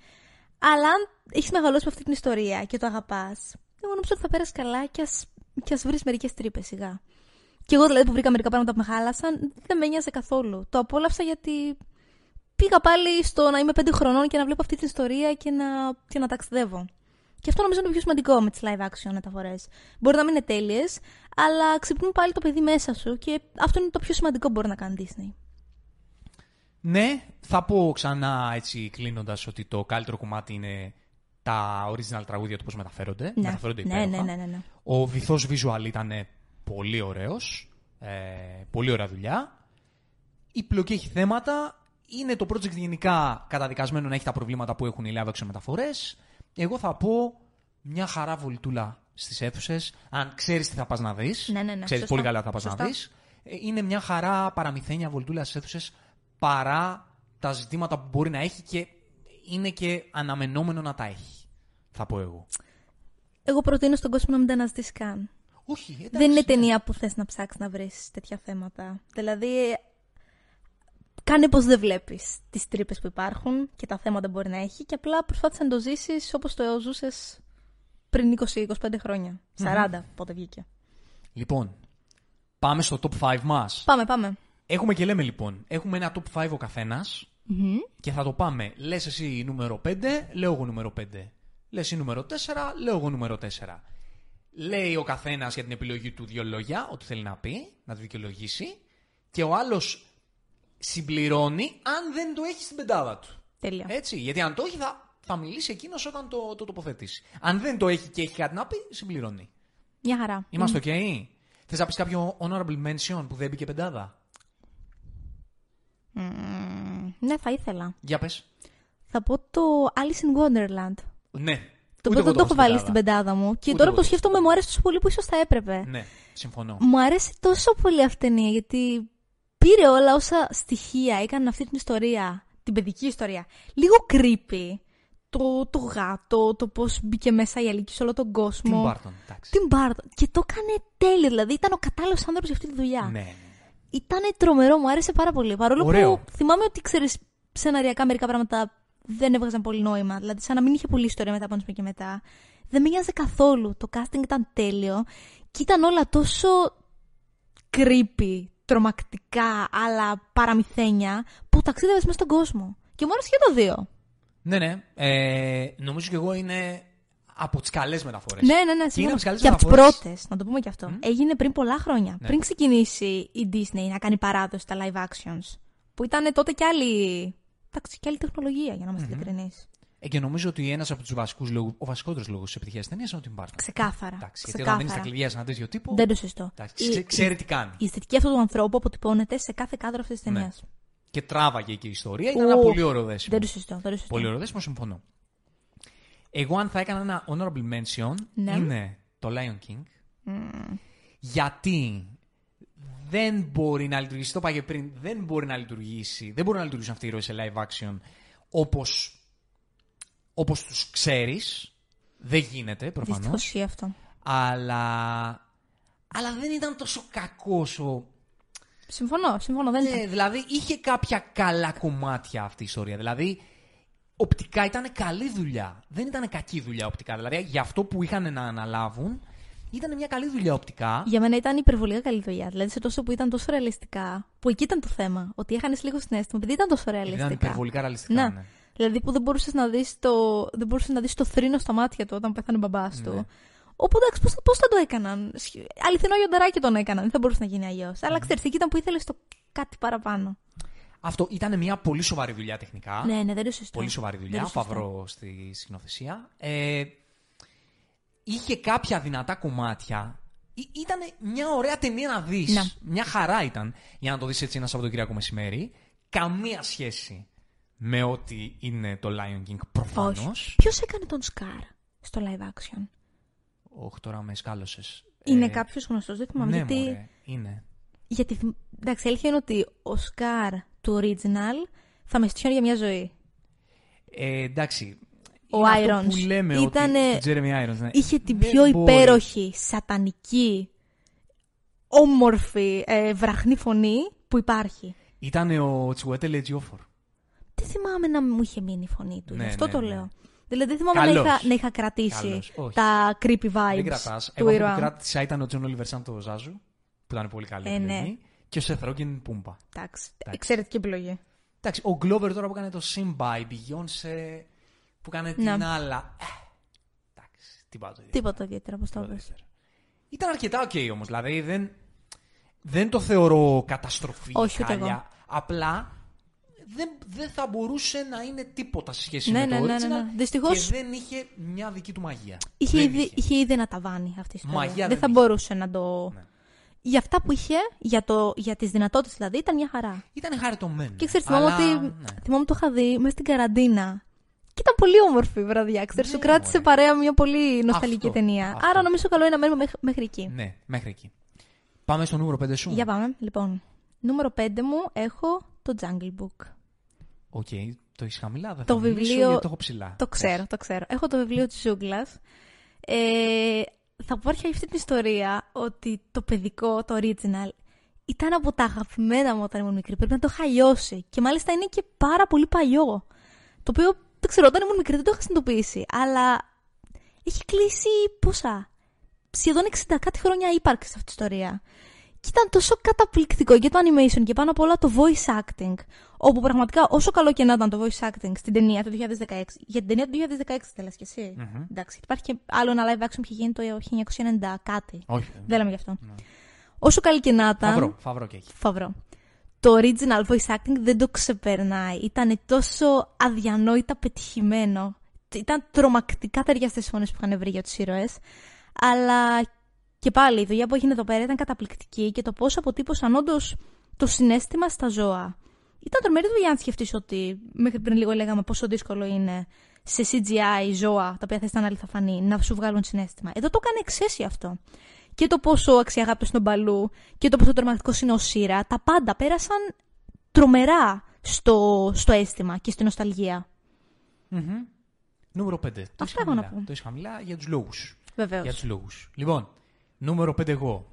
Αλλά αν έχεις μεγαλώσει με αυτή την ιστορία και το αγαπάς, εγώ νομίζω ότι θα πέρασε καλά και ας και ας βρεις μερικές τρύπες σιγά. Και εγώ δηλαδή που βρήκα μερικά πράγματα που με χάλασαν, δεν με νοιάζει καθόλου. Το απόλαυσα γιατί πήγα πάλι στο να είμαι πέντε χρονών και να βλέπω αυτή την ιστορία και να, και να ταξιδεύω. Και αυτό νομίζω είναι το πιο σημαντικό με τις live action μεταφορές. Μπορεί να μην είναι τέλειες, αλλά ξυπνούν πάλι το παιδί μέσα σου και αυτό είναι το πιο σημαντικό που μπορεί να κάνει Disney. Ναι, θα πω ξανά έτσι κλείνοντας ότι το καλύτερο κομμάτι είναι τα original τραγούδια του πώς μεταφέρονται. Ναι, μεταφέρονται ναι, υπέροχα. ναι, ναι, ναι, ναι. Ο βυθός visual ήταν πολύ ωραίος. Ε, πολύ ωραία δουλειά. Η πλοκή έχει θέματα. Είναι το project γενικά καταδικασμένο να έχει τα προβλήματα που έχουν οι live action μεταφορέ. Εγώ θα πω μια χαρά βολτούλα στις αίθουσες. Αν ξέρεις τι θα πας να δεις. Ναι, ναι, ναι, Ξέρεις σωστά. πολύ καλά τι θα πας να Σωστά. δεις. Είναι μια χαρά παραμυθένια βολτούλα στις αίθουσες παρά τα ζητήματα που μπορεί να έχει και είναι και αναμενόμενο να τα έχει. Θα πω εγώ. Εγώ προτείνω στον κόσμο να μην τα αναζητήσει καν. Όχι, εντάξει. Δεν είναι ταινία που θες να ψάξεις να βρεις τέτοια θέματα. Δηλαδή, κάνε πως δεν βλέπεις τις τρύπες που υπάρχουν και τα θέματα που μπορεί να έχει και απλά προσπάθησες να το ζήσεις όπως το ζούσες πριν 20-25 χρόνια. 40, πότε βγήκε. Λοιπόν, πάμε στο top 5 μας. Πάμε, πάμε. Έχουμε και λέμε λοιπόν, έχουμε ένα top 5 ο καθένας Μμμ. και θα το πάμε. Λες εσύ νούμερο 5, λέω εγώ νούμερο 5. Λες εσύ νούμερο 4, λέω εγώ νούμερο 4. Λέει ο καθένας για την επιλογή του δύο λόγια, ό,τι θέλει να πει, να το δικαιολογήσει και ο άλλος συμπληρώνει αν δεν το έχει στην πεντάδα του. Τέλεια. Έτσι, γιατί αν το έχει θα, θα μιλήσει εκείνος όταν το, το τοποθετήσει. Αν δεν το έχει και έχει κάτι να πει, συμπληρώνει. Μια χαρά. Είμαστε ok; Θες να πεις κάποιο honorable mention που δεν μπήκε πεντάδα; Μμμ. Ναι, θα ήθελα. Για πες. Θα πω το Alice in Wonderland. Ναι. Το Ούτε οποίο δεν εγώ το έχω είχα βάλει στην πεντάδα μου. Και Ούτε τώρα εγώ που το το σκέφτομαι, μου άρεσε τόσο πολύ που ίσως θα έπρεπε. Ναι, συμφωνώ. Μου αρέσει τόσο πολύ αυτή η ταινία γιατί πήρε όλα όσα στοιχεία έκαναν αυτή την ιστορία, την παιδική ιστορία, λίγο creepy. Το, το γάτο, το πώς μπήκε μέσα η αλήκης σε όλο τον κόσμο. Tim Burton, εντάξει. Tim Burton. Και το έκανε τέλειο, δηλαδή ήταν ο κατάλληλος άνθρωπος για αυτή τη δουλειά. Ναι, ναι, ναι. Ήταν τρομερό, μου άρεσε πάρα πολύ. Παρόλο Ωραίο. που θυμάμαι ότι ξέρεις, σεναριακά μερικά πράγματα δεν έβγαζαν πολύ νόημα. Δηλαδή, σαν να μην είχε πολύ ιστορία μετά πάνω και μετά. Δεν με νοιάζε καθόλου. Το casting ήταν τέλειο και ήταν όλα τόσο creepy, τρομακτικά, αλλά παραμυθένια, που ταξίδευες μέσα στον κόσμο. Και μου άρεσε και το δύο. Ναι, ναι. Ε, νομίζω και εγώ είναι από τις καλές μεταφορές. Ναι, ναι, ναι. Και είναι συμφωνώ. από τις καλές Και από τις μεταφορές. πρώτες, να το πούμε και αυτό. Έγινε πριν πολλά χρόνια. Ναι. Πριν ξεκινήσει η Disney να κάνει παράδοση στα live actions. Που ήταν τότε κι άλλη. Εντάξει, κι άλλη τεχνολογία, για να είμαστε ειλικρινείς. Ε, και νομίζω ότι ένας από τους βασικούς λόγου, ο βασικότερος λόγος της επιτυχίας τη ταινία είναι ο Tim Burton. Ξεκάθαρα. Εντάξει, γιατί όταν δίνει τα ξεκάθαρα. κλειδιά σε ένα τέτοιο τύπο. Δεν το συζητώ. εντάξει, Η- ξέ- ξέρει τι κάνει. Η αισθητική αυτού του ανθρώπου αποτυπώνεται σε κάθε κάδρο αυτής της Ναι. ταινίας. Και τράβαγε και η ιστορία. Ήταν ένα Ου, πολύ ωραίο δέσιμο. Δεν το συζητώ. Δεν το συζητώ. Πολύ ωραίο δέσιμο, συμφωνώ. Εγώ, αν θα έκανα ένα honorable mention, Ναι. είναι το Lion King. Γιατί δεν μπορεί να λειτουργήσει, το είπα και πριν, δεν μπορεί να λειτουργήσει, δεν μπορεί να λειτουργήσουν αυτοί οι ήρωες σε live action όπως, όπως τους ξέρεις. Δεν γίνεται, Δυστυχώς προφανώς. ισχύει αυτό. Αλλά, αλλά δεν ήταν τόσο κακός ο... Συμφωνώ, συμφωνώ. Δεν ήταν. Ναι, δηλαδή είχε κάποια καλά κομμάτια αυτή η ιστορία. Δηλαδή, οπτικά ήταν καλή δουλειά. Δεν ήταν κακή δουλειά οπτικά. Δηλαδή, για αυτό που είχαν να αναλάβουν, ήταν μια καλή δουλειά οπτικά. Για μένα ήταν υπερβολικά καλή δουλειά. Δηλαδή σε τόσο που ήταν τόσο ρεαλιστικά. Που εκεί ήταν το θέμα. Ότι έχανες λίγο συνέστημα. Επειδή ήταν τόσο ρεαλιστικά. Ήταν υπερβολικά ρεαλιστικά. Ναι. ναι. Δηλαδή που δεν μπορούσες να δεις το, δεν μπορούσες να δεις το θρήνο στα μάτια του όταν πέθανε ο μπαμπάς Ναι. του. Οπότε εντάξει, πώς, πώς θα το έκαναν; Σχ- Αληθινό γιονταράκι τον έκαναν. Δεν θα μπορούσε να γίνει αλλιώς. Αλλά ξέρεις, εκεί ήταν που ήθελες το κάτι παραπάνω. Αυτό ήταν μια πολύ σοβαρή δουλειά τεχνικά. Ναι, ναι, δεν το συζητώ. Πολύ σοβαρή Δεν δουλειά. το συζητώ. Φαβρό στη σκηνοθεσία. Ε, είχε κάποια δυνατά κομμάτια. Ήταν μια ωραία ταινία να δεις. Ναι. Μια χαρά ήταν για να το δεις έτσι ένα Σαββατοκύριακο μεσημέρι. Καμία σχέση με ό,τι είναι το Lion King προφανώς. Όχι. Ποιος έκανε τον Σκάρ στο live action; Όχι, τώρα με σκάλωσες. Είναι κάποιος γνωστός, δεν θυμάμαι. Ναι, γιατί... μωρέ, είναι. γιατί. θυμ- Εντάξει, η αλήθεια είναι ότι ο Σκάρ του original θα με στοιχιώνει για μια ζωή. Ε, εντάξει. Ο είναι αυτό Irons που λέμε ήτανε- ότι... Jeremy Irons, ναι. Είχε την Δεν πιο μπορεί. υπέροχη, σατανική, όμορφη, ε, βραχνή φωνή που υπάρχει. Ήταν ο Τσουέτελε Τζιόφορ. Δεν θυμάμαι να μου είχε μείνει η φωνή του. Ναι, γι' αυτό ναι, το ναι. λέω. Δηλαδή δεν θυμάμαι να Καλός. είχα, να είχα κρατήσει Καλός, όχι. τα creepy vibes Δεν κρατάς. του Εγώ αυτό ήρωα. που κράτησα ήταν ο Τζον Όλιβερ σαν το Ζάζου, που ήταν πολύ καλή Ε, επιλογή. ναι. Και ο Σεθ Ρόγκεν Πούμπα. Εντάξει, Εντάξει. εξαιρετική επιλογή. Εντάξει, ο Γκλόβερ τώρα που έκανε το Simba, η Beyoncé που έκανε την Ναι. Νάλα. Ε, εντάξει, τι πάω το ίδιο. Τίποτα ιδιαίτερα, όπως το Τίποτα είπες. ιδιαίτερο. Ήταν αρκετά ok όμως. Δηλαδή δεν, δεν το θεωρώ καταστροφή. Όχι, ούτε χάλια. εγώ. Απλά δεν, δεν θα μπορούσε να είναι τίποτα σε σχέση Ναι, με ναι, το ναι, original. ναι, ναι. Δυστυχώς- Και δεν είχε μια δική του μαγεία. Είχε Δεν ήδη, είχε ήδη ένα ταβάνι αυτή η ιστορία. Μαγεία δεν δεν θα είχε. μπορούσε να το. Ναι. Για αυτά που είχε, για, το, για τις δυνατότητες δηλαδή, ήταν μια χαρά. Ήταν χαριτωμένο. Και ξέρεις, θυμάμαι Αλλά, ότι. ναι. Θυμάμαι το είχα δει μέσα στην καραντίνα. Και ήταν πολύ όμορφη η βραδιά. Ξέρεις, Ναι, σου κράτησε μωρέ. παρέα μια πολύ νοσταλγική Αυτό, ταινία. αυτό. Άρα νομίζω καλό είναι να μένουμε μέχρι, μέχρι εκεί. Ναι, μέχρι εκεί. Πάμε στο νούμερο 5 σου. Για πάμε. Λοιπόν, νούμερο 5 μου έχω το Jungle Book. OK, το έχεις χαμηλά, δεν Το θα μιλήσω βιβλίο- γιατί το έχω ψηλά. Το ξέρω, το ξέρω. Έχω το βιβλίο της Ζούγκλας. Ε, θα πω αρχικά αυτή την ιστορία ότι το παιδικό, το original, ήταν από τα αγαπημένα μου όταν ήμουν μικρή. Πρέπει να το είχα λιώσει. Και μάλιστα είναι και πάρα πολύ παλιό. Το οποίο, δεν ξέρω, όταν ήμουν μικρή δεν το είχα συνειδητοποιήσει. Αλλά έχει κλείσει πόσα; Σχεδόν 60 κάτι χρόνια ύπαρξη αυτή η ιστορία. Και ήταν τόσο καταπληκτικό και το animation και πάνω απ' όλα το voice acting. Όπου πραγματικά όσο καλό και να ήταν το voice acting στην ταινία του 2016. Για την ταινία του 2016 θέλει και εσύ. Μμμ. Εντάξει, υπάρχει και άλλο ένα live action που είχε γίνει το 1990 κάτι. Όχι. Δεν λέμε γι' αυτό. Όσο καλή και να ήταν. Φαβρό, φαβρό και έχει. Φαβρό. Το original voice acting δεν το ξεπερνάει. Ήταν τόσο αδιανόητα πετυχημένο. Ήταν τρομακτικά ταιριαστέ φωνές που είχαν βρει για τους ήρωες. Αλλά και πάλι η δουλειά που έγινε εδώ πέρα ήταν καταπληκτική και το πώς αποτύπωσαν όντως το συνέστημα στα ζώα. Ήταν τρομερή δουλειά αν σκεφτείς ότι μέχρι πριν λίγο λέγαμε πόσο δύσκολο είναι σε CGI ζώα τα οποία θα ήταν αληθοφανή να σου βγάλουν συνέστημα. Εδώ το έκανε εξαίσιο αυτό. Και το πόσο αξιαγάπητο είναι ο Μπαλού και το πόσο τρομακτικός είναι ο Σύρα, τα πάντα πέρασαν τρομερά στο, στο αίσθημα και στη νοσταλγία. Μμμ. Νούμερο 5. Το Αυτά έχεις έχω να χαμηλά. πω. Το έχεις χαμηλά για τους λόγους. Βεβαίως. Για τους λόγους. Λοιπόν, νούμερο 5 εγώ.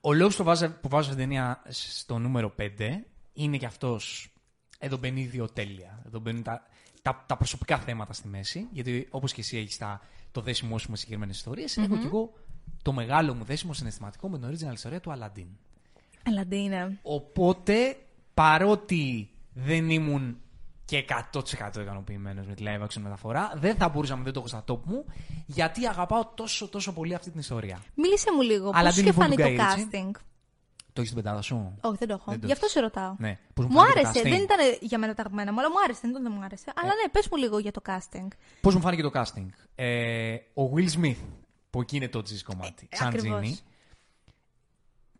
Ο λόγος που βάζω, που βάζω την ταινία στο νούμερο 5 είναι και αυτός. Εδώ μπαίνει η ιδιοτέλεια. Εδώ μπαίνουν τα, τα, τα προσωπικά θέματα στη μέση. Γιατί όπως και εσύ έχεις το δέσιμό σου με συγκεκριμένες έχω και εγώ το μεγάλο μου δέσιμο συναισθηματικό με την original ιστορία του Aladdin. Αλαντίνα. Οπότε, παρότι δεν ήμουν και 100% ικανοποιημένος με τη live action μεταφορά, δεν θα μπορούσα να μην το έχω στα top μου, γιατί αγαπάω τόσο τόσο πολύ αυτή την ιστορία. Μίλησε μου λίγο. Πώς Aladdin είχε λοιπόν φανεί του το Guy Ritchie. casting; Το έχεις στην πεντάδα σου; Όχι, δεν το έχω. Δεν το Γι' αυτό έχεις. σε ρωτάω. Ναι. Πώς Μου φάνηκε το άρεσε. casting? Δεν ήταν για μένα τα αγαπημένα μου, αλλά μου άρεσε. Δεν ήταν δεν μου άρεσε. Αλλά ναι, πες μου λίγο για το casting. Πώς μου φάνηκε το casting; Ε, ο Will Smith, που εκεί είναι το τζις κομμάτι, Ε, σαν ακριβώς. Τζίνι,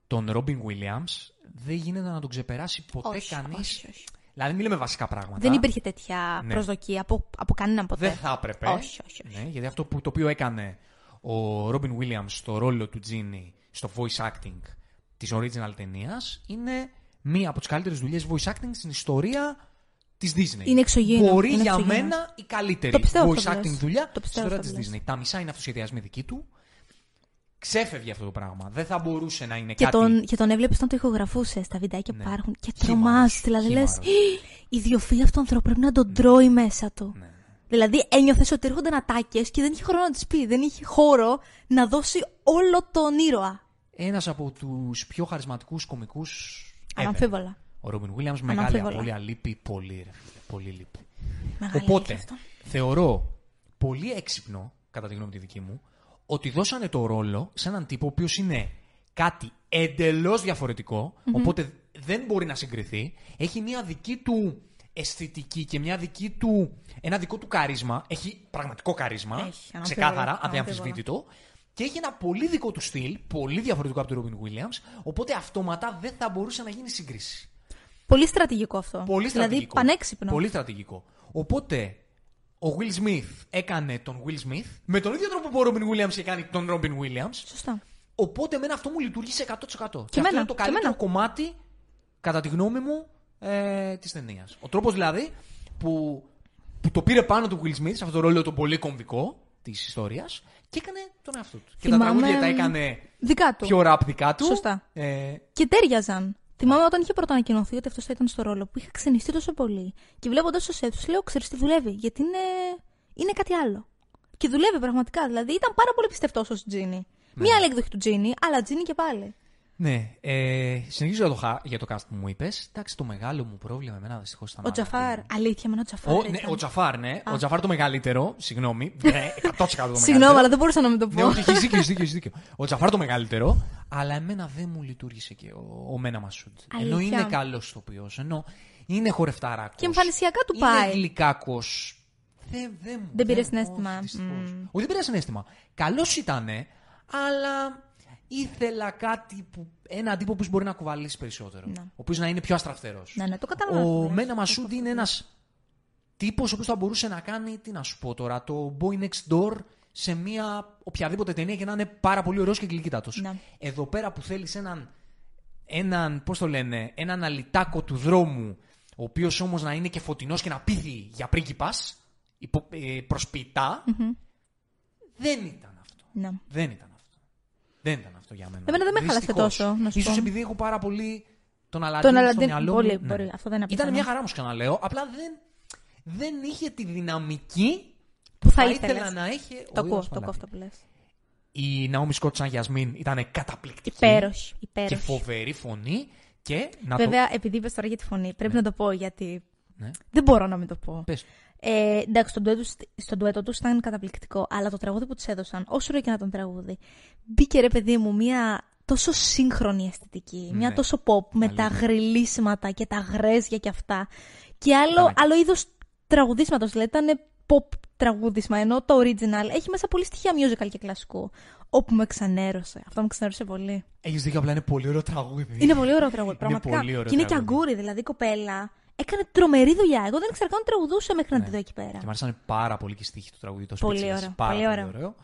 τον Robin Williams, δεν γίνεται να τον ξεπεράσει ποτέ Όχι, κανείς. όχι, όχι. Δηλαδή, μην λέμε βασικά πράγματα. Δεν υπήρχε τέτοια Ναι. προσδοκία από, από κανέναν ποτέ. Δεν θα έπρεπε. Όχι, όχι, όχι. Ναι, γιατί αυτό που, το οποίο έκανε ο Robin Williams στο ρόλο του Genie στο voice acting της original ταινίας είναι μία από τις καλύτερες δουλειές voice acting στην ιστορία της Disney. Είναι εξωγήινο, Μπορεί είναι για εξωγήινο. μένα η καλύτερη Το πιστεύω voice αυτό που acting λες. δουλειά Το στην πιστεύω ιστορία αυτό της που Disney. Τα μισά είναι αυτοσχεδιασμοί δικοί του. Ξέφευγε αυτό το πράγμα. Δεν θα μπορούσε να είναι Και κάτι... τον, και τον έβλεπες όταν το ηχογραφούσε στα βιντεάκια που Ναι. υπάρχουν. Και Χήμαρος, τρομάζει. Δηλαδή λες, χήμαρος. η ιδιοφύλλη αυτού του ανθρώπου πρέπει να τον τρώει μέσα του. Ναι. Δηλαδή ένιωθες ότι έρχονταν ατάκες και δεν είχε χρόνο να τις πει. Δεν είχε χώρο να δώσει όλο τον ήρωα. Ένας από τους πιο χαρισματικούς κομικούς ever. Αναμφίβολα. Ο Robin Williams, μεγάλη Αναμφίβολα. απώλεια, λείπει πολύ, ρε φίλε, πολύ λείπει. Μεγάλη Οπότε, αλήθεια αυτό. θεωρώ πολύ έξυπνο, κατά τη γνώμη τη δική μου, ότι δώσανε το ρόλο σε έναν τύπο ο οποίος είναι κάτι εντελώς διαφορετικό, οπότε δεν μπορεί να συγκριθεί, έχει μια δική του αισθητική και μια δική του, ένα δικό του καρίσμα, έχει πραγματικό καρίσμα, Έχει, αναμφίβολα, ξεκάθαρα, αναμφίβολα. αδιαμφισβήτητο, και έχει ένα πολύ δικό του στυλ, πολύ διαφορετικό από τον Robin Williams, οπότε αυτόματα δεν θα μπορούσε να γίνει σύγκριση. Πολύ στρατηγικό αυτό. Πολύ δηλαδή στρατηγικό. πανέξυπνο. Πολύ στρατηγικό. Οπότε, ο Will Smith έκανε τον Will Smith με τον ίδιο τρόπο που ο Robin Williams είχε κάνει τον Robin Williams. Σωστά. Οπότε, εμένα αυτό μου λειτουργήσε 100%. Και, αυτό εμένα, είναι το και καλύτερο εμένα. κομμάτι, κατά τη γνώμη μου, ε, της ταινίας. Ο τρόπος δηλαδή που που το πήρε πάνω του Will Smith σε αυτό το ρόλο το πολύ κομβικό της ιστορίας και έκανε τον εαυτό του. Και τα Θυμάμαι- τραγούδια τα έκανε Δικά του. πιο ραπ δικά του. Σωστά. Ε, Και τέριαζαν. Θυμάμαι όταν είχε πρώτα ανακοινωθεί ότι αυτός θα ήταν στο ρόλο που είχα ξενιστεί τόσο πολύ. Και βλέποντα το σετ του, λέω: Ξέρεις τι δουλεύει, γιατί είναι, είναι κάτι άλλο. Και δουλεύει πραγματικά. Δηλαδή ήταν πάρα πολύ πιστευτός ως Τζίνι. Μία άλλη εκδοχή του Τζίνι, αλλά Τζίνι και πάλι. Ναι, ε, συνεχίζω για το, χα- για το cast που μου είπες. Εντάξει, το μεγάλο μου πρόβλημα εμένα δυστυχώς ήταν. Ο Τζαφάρ. Αλήθεια, με ο Τζαφάρ. Ο, ναι, ήταν. ο Τζαφάρ, ναι. Ο Τζαφάρ το μεγαλύτερο. Συγγνώμη. Ναι, 100% το μεγαλύτερο. Συγγνώμη, αλλά δεν μπορούσα να μην το πω. Ναι, όχι, έχεις δίκιο, έχεις δίκιο, έχεις δίκιο. Ο Τζαφάρ το μεγαλύτερο, αλλά εμένα δεν μου λειτουργήσε και ο, ο Μένα Μασούντ. Ενώ Αλήθεια. είναι καλός ηθοποιός, ενώ είναι χορευτάρακο. Και εμφανισιακά του είναι πάει. γλυκάκος. Δεν, δεν, μου- Δεν πήρε όχι, συναίσθημα. δυστυχώς. Μμμ. Όχι, δεν πήρε συνέστημα. Καλός ήταν, αλλά ήθελα κάτι που. Έναν τύπο που μπορεί να κουβαλήσει περισσότερο. Ναι. Ο οποίος να είναι πιο αστραφτερός. Ναι, ναι, το καταλαβαίνω. Ο Ναι, Μένα το Μασούντ είναι ένας τύπος ο οποίος θα μπορούσε να κάνει, τι να σου πω τώρα, το Boy Next Door σε μια οποιαδήποτε ταινία και να είναι πάρα πολύ ωραίος και γλυκύτατος. Ναι. Εδώ πέρα που θέλεις έναν, έναν, πώς το λένε, έναν αλυτάκο του δρόμου, ο οποίος όμως να είναι και φωτεινός και να πείθει για πρίγκιπας, υπο, ε, προσποιητά, δεν ήταν αυτό. Ναι. Δεν ήταν αυτό. Δεν ήταν αυτό για μένα. Εμένα δεν με χάλασε Δυστυχώς. τόσο, να σου Ίσως πω. επειδή έχω πάρα πολύ τον Αλαντίν Τον στο Αλαντίν, μυαλό πολύ, μου. μπορεί. Αυτό δεν είναι Ήταν απίθανο. μια χαρά μου, ξαναλέω. Απλά δεν, δεν είχε τη δυναμική Που θα ήθελα ήθελες. να έχει. Το ο ακούω, Ιωάννης το ακούω Παλάτης. αυτό που λες. Η Ναόμι Σκότ σαν Γιασμίν ήταν καταπληκτική. Υπέροχη, Και υπέροχη. φοβερή φωνή. Και να Βέβαια, επειδή είπες τώρα για τη φωνή, πρέπει να το πω γιατί. Ναι. Δεν μπορώ να μην το πω. το. Πες. Ε, εντάξει, στον ντουέτο, στον ντουέτο τους ήταν καταπληκτικό, αλλά το τραγούδι που τους έδωσαν, όσο ωραίο και να ήταν τραγούδι, μπήκε ρε παιδί μου μια τόσο σύγχρονη αισθητική, μια Ναι. τόσο pop με τα Αλήθεια. γριλίσματα και τα γρέζια και αυτά. Και άλλο, Ήταν- άλλο είδος τραγουδίσματος, δηλαδή ήταν pop τραγούδισμα, ενώ το original έχει μέσα πολύ στοιχεία musical και κλασικού. Όπου με ξενέρωσε. Αυτό με ξενέρωσε πολύ. Έχεις δίκιο, απλά είναι πολύ ωραίο τραγούδι. Είναι πολύ ωραίο τραγούδι, πραγματικά. πολύ ωραίο και είναι και τραγούδι. αγκούρι, δηλαδή η κοπέλα έκανε τρομερή δουλειά. Εγώ δεν ήξερα καν ότι τραγουδούσε μέχρι να τη δω εκεί πέρα. Και μου άρεσαν πάρα πολύ και οι στίχοι του τραγουδί. Το Πολύ Speechless. ωραίο, Πάρα πολύ πολύ ωραίο. ωραίο.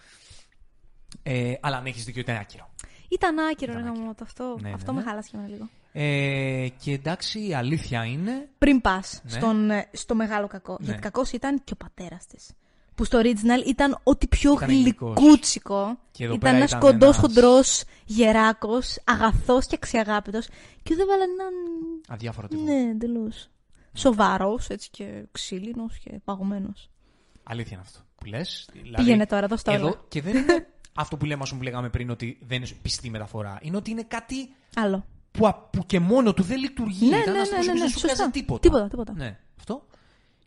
Ε, αλλά αν έχεις δίκιο, ήταν άκυρο. Ήταν άκυρο, ρε Ήταν γαμώ, το αυτό, Ναι, ναι, αυτό ναι. με χάλασε και εμένα λίγο. Ε, και εντάξει, η αλήθεια είναι. Πριν πας Ναι. στον, ε, στο μεγάλο κακό. Ναι. Γιατί κακός ήταν και ο πατέρας της. Που στο original ήταν ό,τι πιο Ήταν γλυκός. γλυκούτσικο. Και εδώ Ήταν πέρα ένας ήταν κοντός, ένας- χοντρός, γεράκος, αγαθός και αξιαγάπητος. Και δεν βάλανε έναν. Αδιάφορο τύπο. Ναι, εντελώς. Σοβαρός, έτσι και ξύλινος και παγωμένος. Αλήθεια είναι αυτό που λες. Δηλαδή, Πήγαινε τώρα, δώσ' τα όλα. Εδώ, και δεν είναι αυτό που λέμε, ας πούμε, που λέγαμε πριν, ότι δεν είναι πιστή μεταφορά. Είναι ότι είναι κάτι Άλλο. που, α- που και μόνο του δεν λειτουργεί. Ναι, Ήταν ναι, ένας ναι, τύπος ναι, που ναι, δεν σου σωστά. βγάζει τίποτα. Τίποτα, τίποτα. Ναι, αυτό.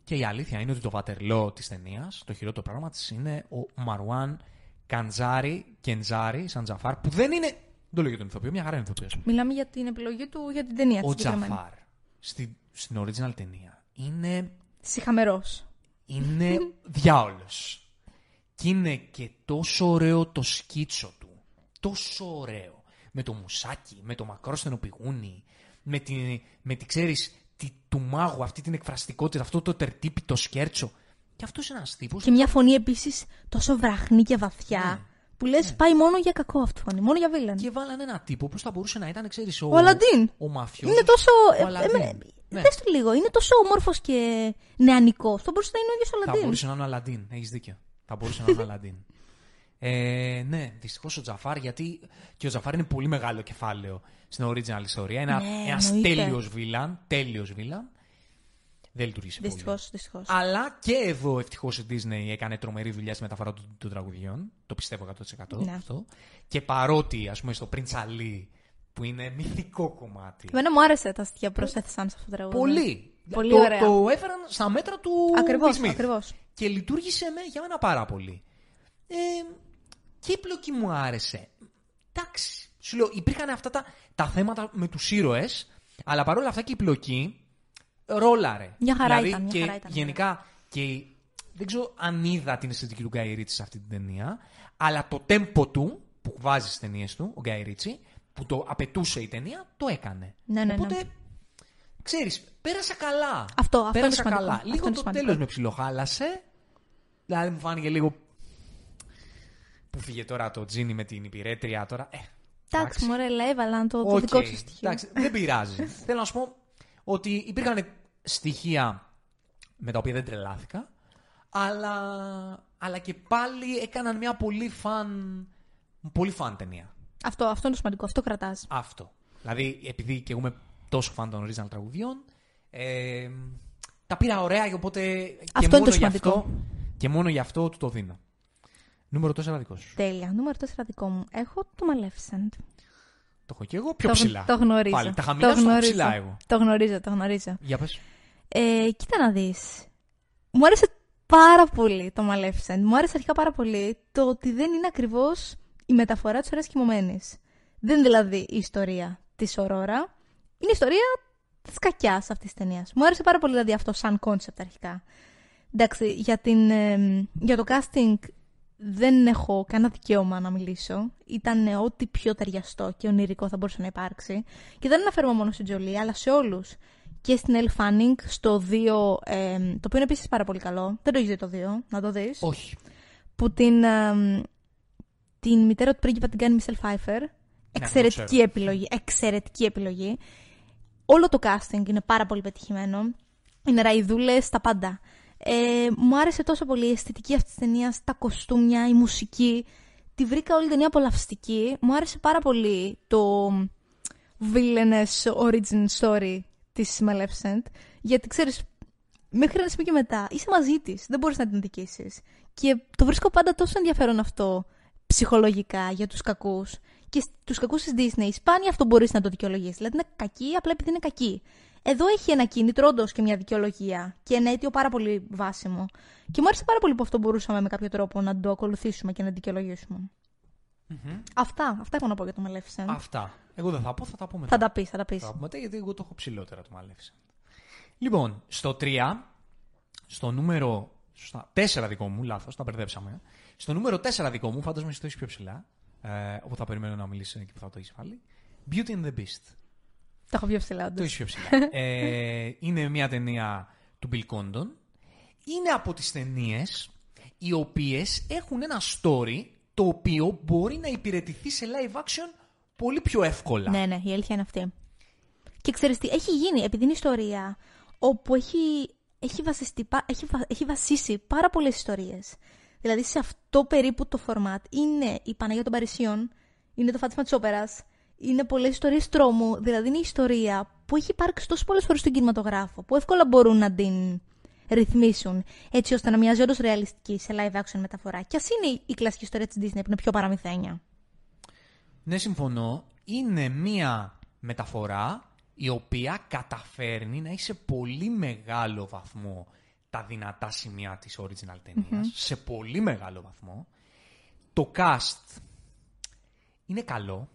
Και η αλήθεια είναι ότι το βατερλό της ταινίας, το χειρότερο πράγμα της είναι ο Μαρουάν Καντζάρη, Κεντζάρη, σαν Τζαφάρ, που δεν είναι. Δεν το λέω για τον ηθοποιό, μια χαρά είναι ηθοποιός. Μιλάμε για την επιλογή του για την ταινία Ο τη συγκεκριμένη. Τζαφάρ στη, στην original ταινία είναι Συχαμερός. είναι διάολος. Και είναι και τόσο ωραίο το σκίτσο του. Τόσο ωραίο. Με το μουσάκι, με το μακρόστενο πηγούνι, με τη, με τη ξέρεις, τη, του μάγου, αυτή την εκφραστικότητα, αυτό το τερτύπητο σκέρτσο. Και αυτός είναι ένας τύπος... Και μια φωνή επίσης τόσο βραχνή και βαθιά. Ναι. Που λες, πάει μόνο για κακό αυτή η φωνή, μόνο για βίλεν. Και βάλανε ένα τύπο που θα μπορούσε να ήταν, ξέρεις, ο, Ο Αλαντίν. ο μαφιόζος. Είναι τόσο. Ο Ε, Αλαντίν. ε, Ναι. Δες το λίγο, είναι τόσο όμορφος και νεανικός. Θα μπορούσε να είναι ο ίδιος ο Θα Αλαντίν. μπορούσε να είναι ο Αλαντίν. Έχεις δίκιο. Θα μπορούσε να είναι ο Αλαντίν. Ε, ναι, δυστυχώς ο Τζαφάρ, γιατί και ο Τζαφάρ είναι πολύ μεγάλο κεφάλαιο στην original ιστορία. Είναι Ναι, ένα εννοείται. τέλειος villain. Τέλειος villain. Δεν λειτουργήσε πολύ. Δυστυχώς, δυστυχώς. Αλλά και εδώ ευτυχώς η Disney έκανε τρομερή δουλειά στη μεταφορά των, των τραγουδιών. Το πιστεύω 100% Ναι. αυτό. Και παρότι, ας πούμε, στο Prince Ali, που είναι μυθικό κομμάτι. Εμένα μου άρεσε τα αστεία που προσέθεσαν σε αυτό το τραγούδι. Πολύ. Πολύ το, ωραία. το έφεραν στα μέτρα του Ακριβώς, Will Smith. ακριβώς. Και λειτουργήσε με, για μένα πάρα πολύ. Ε, και η πλοκή μου άρεσε. Εντάξει. Σου λέω, υπήρχαν αυτά τα, τα θέματα με τους ήρωες, αλλά παρόλα αυτά και η πλοκή ρόλαρε. Μια χαρά δηλαδή, ήταν, μια και χαρά ήταν, γενικά, και η- δεν ξέρω αν είδα την αισθητική του Γκάι Ρίτσι σε αυτή την ταινία, αλλά το τέμπο του, που βάζει στις ταινίες του, ο Γκάι Ρίτσι, που το απαιτούσε η ταινία, το έκανε. Ναι, ναι, ναι. Οπότε, ξέρεις, πέρασα καλά. Αυτό- αυτό πέρασα είναι σημαντικό. καλά. Αυτό Λίγο είναι το σημαντικό. τέλος με ψιλοχάλασε. Δηλαδή μου φάνηκε λίγο. Που φύγε τώρα το τζίνι με την υπηρέτρια τώρα; Ε, Εντάξει, μωρέ, λέει, έβαλαν το, το οκ, δικό του στοιχείο. εντάξει, δεν πειράζει. Θέλω να σου πω ότι υπήρχαν στοιχεία με τα οποία δεν τρελάθηκα. αλλά, αλλά και πάλι έκαναν μια πολύ φαν, πολύ φαν ταινία. Αυτό, αυτό είναι το σημαντικό. Αυτό κρατάς. Αυτό. Δηλαδή, επειδή και εγώ είμαι τόσο φαν των original τραγουδιών, ε, τα πήρα ωραία, οπότε Αυτό και, είναι μόνο το γι σημαντικό. αυτό, και μόνο γι' αυτό του το δίνω. Νούμερο 4 δικός σου. Τέλεια. Νούμερο 4 δικό μου. Έχω το Maleficent. Το έχω και εγώ πιο το, ψηλά. Το γνωρίζω. Πάλι. Τα χαμηλά το σου τα έχω γνωρίζω. ψηλά εγώ. Το γνωρίζω, το γνωρίζω. Για πες. Ε, κοίτα να δεις. Μου άρεσε πάρα πολύ το Maleficent. Μου άρεσε αρχικά πάρα πολύ το ότι δεν είναι ακριβώς η μεταφορά της ωραίας κοιμωμένης. Δεν είναι δηλαδή η ιστορία της Ορόρα. Είναι η ιστορία της κακιάς αυτής της ταινίας. Μου άρεσε πάρα πολύ δηλαδή αυτό σαν concept αρχικά. Εντάξει, για, την, ε, για το casting δεν έχω κανένα δικαίωμα να μιλήσω. Ήταν ε, ό,τι πιο ταιριαστό και ονειρικό θα μπορούσε να υπάρξει. Και δεν αναφέρομαι μόνο στην Τζολί, αλλά σε όλους. Και στην Elle Fanning στο 2, ε, το οποίο είναι επίσης πάρα πολύ καλό. Δεν το έχεις δει το 2, να το δεις. Όχι. Που την, ε, την μητέρα του πρίγκιπα την κάνει Μισελ Φάιφερ. Εξαιρετική ξέρω. επιλογή. Εξαιρετική επιλογή. Όλο το casting είναι πάρα πολύ πετυχημένο. Είναι ραϊδούλες τα πάντα. Ε, μου άρεσε τόσο πολύ η αισθητική αυτής της ταινίας, τα κοστούμια, η μουσική. Τη βρήκα όλη την ταινία απολαυστική. Μου άρεσε πάρα πολύ το villainous origin story της Maleficent. Γιατί ξέρεις, μέχρι ένα σημείο και μετά είσαι μαζί της. Δεν μπορείς να την δικήσεις. Και το βρίσκω πάντα τόσο ενδιαφέρον αυτό ψυχολογικά για τους κακούς. Και τους κακούς της Disney σπάνια αυτό μπορείς να το δικαιολογήσει. Δηλαδή είναι κακή απλά επειδή είναι κακή. Εδώ έχει ένα κίνητρο όντως και μια δικαιολογία και ένα αίτιο πάρα πολύ βάσιμο. Και μου άρεσε πάρα πολύ που αυτό μπορούσαμε με κάποιο τρόπο να το ακολουθήσουμε και να δικαιολογήσουμε. Αυτά, αυτά έχω να πω για το Maleficent. Αυτά. Εγώ δεν θα πω, θα τα πω μετά. Θα τα πεις, θα τα πεις. Θα τα πω μετά γιατί εγώ το έχω ψηλότερα το Maleficent. Λοιπόν, στο 3, στο νούμερο. Σωστά, 4 δικό μου, λάθος, τα μπερδέψαμε. Στο νούμερο 4 δικό μου, φαντάζομαι ότι το έχεις πιο ψηλά. Ε, όπου θα περιμένω να μιλήσεις και που θα το έχεις βάλει. Beauty and the Beast. Το έχω πιο ψηλά, Το όντως. έχεις πιο ψηλά. ε, είναι μια ταινία του Bill Condon. Είναι από τις ταινίες οι οποίες έχουν ένα story το οποίο μπορεί να υπηρετηθεί σε live action πολύ πιο εύκολα. Ναι, ναι, η αλήθεια είναι αυτή. Και ξέρεις τι, έχει γίνει, επειδή είναι ιστορία, όπου έχει, έχει, βασιστεί, πα- έχει, βα- έχει βασίσει πάρα πολλές ιστορίες. Δηλαδή σε αυτό περίπου το format είναι η Παναγία των Παρισιών, είναι το Φάτισμα της Όπερας, είναι πολλές ιστορίες τρόμου, δηλαδή είναι η ιστορία που έχει υπάρξει τόσο πολλές φορές στον κινηματογράφο, που εύκολα μπορούν να την ρυθμίσουν έτσι ώστε να μοιάζει όντως ρεαλιστική σε live action μεταφορά. Και ας είναι η κλασική ιστορία της Disney που είναι πιο παραμυθένια. Ναι, συμφωνώ. Είναι μία μεταφορά η οποία καταφέρνει να έχει σε πολύ μεγάλο βαθμό τα δυνατά σημεία της original ταινιας Σε πολύ μεγάλο βαθμό. Το cast είναι καλό.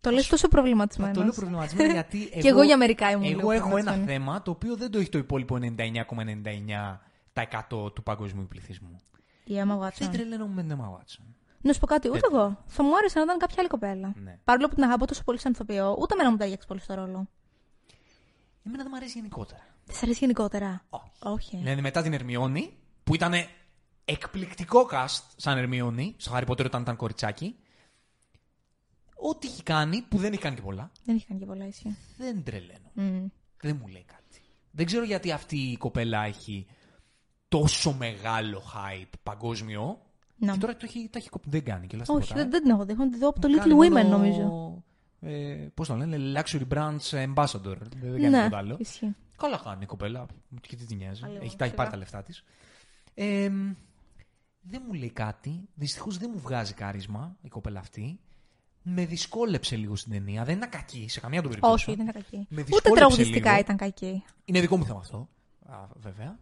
Το λες τόσο προβληματισμένο. Το λέω προβληματισμένο γιατί εγώ, Και εγώ για μερικά ήμουν λίγο εγώ έχω ένα προβληματισμένη. θέμα το οποίο δεν το έχει το υπόλοιπο 99,99% του παγκοσμίου πληθυσμού. Η Emma Δεν Watson. τρελαίνω με την Emma Watson. Να σου πω κάτι, ούτε εγώ. Θα μου άρεσε να ήταν κάποια άλλη κοπέλα. Ναι. Παρόλο που την αγαπώ τόσο πολύ σαν ηθοποιό, ούτε εμένα μου ταιριάξει πολύ στο ρόλο. Εμένα δεν μου αρέσει γενικότερα. Της αρέσει γενικότερα. Όχι. Όχι. Δηλαδή μετά την Ερμιόνη, που ήταν εκπληκτικό cast σαν Ερμιόνη, στο Harry Potter όταν ήταν κοριτσάκι, ό,τι έχει κάνει, που δεν έχει κάνει και πολλά, Δεν έχει κάνει και πολλά ίσια. δεν τρελαίνω. Μμ. Δεν μου λέει κάτι. Δεν ξέρω γιατί αυτή η κοπέλα έχει τόσο μεγάλο hype παγκόσμιο. Να. Και τώρα το έχει, το έχει κοπ- δεν κάνει και Όχι, δεν, δεν την έχω δει. Έχω δει από το Little Κάνει Women, μόνο, νομίζω. Ε, Πώς το λένε, Luxury Brands Ambassador. Δεν κάνει Ναι, τίποτα άλλο. ισχύει. Καλά κάνει η κοπέλα. Και τι της νοιάζει. Αλλιώς, Έχει, τα έχει σιγά. πάρει τα λεφτά της. Ε, δεν μου λέει κάτι. Δυστυχώς δεν μου βγάζει κάρισμα η κοπέλα αυτή. Με δυσκόλεψε λίγο στην ταινία. Δεν είναι κακή σε καμία του περίπτωση. Όχι, δεν ήταν κακή. Με Ούτε δυσκόλεψε τραγουδιστικά λίγο. ήταν κακή. Είναι δικό μου θέμα αυτό. Α, βέβαια.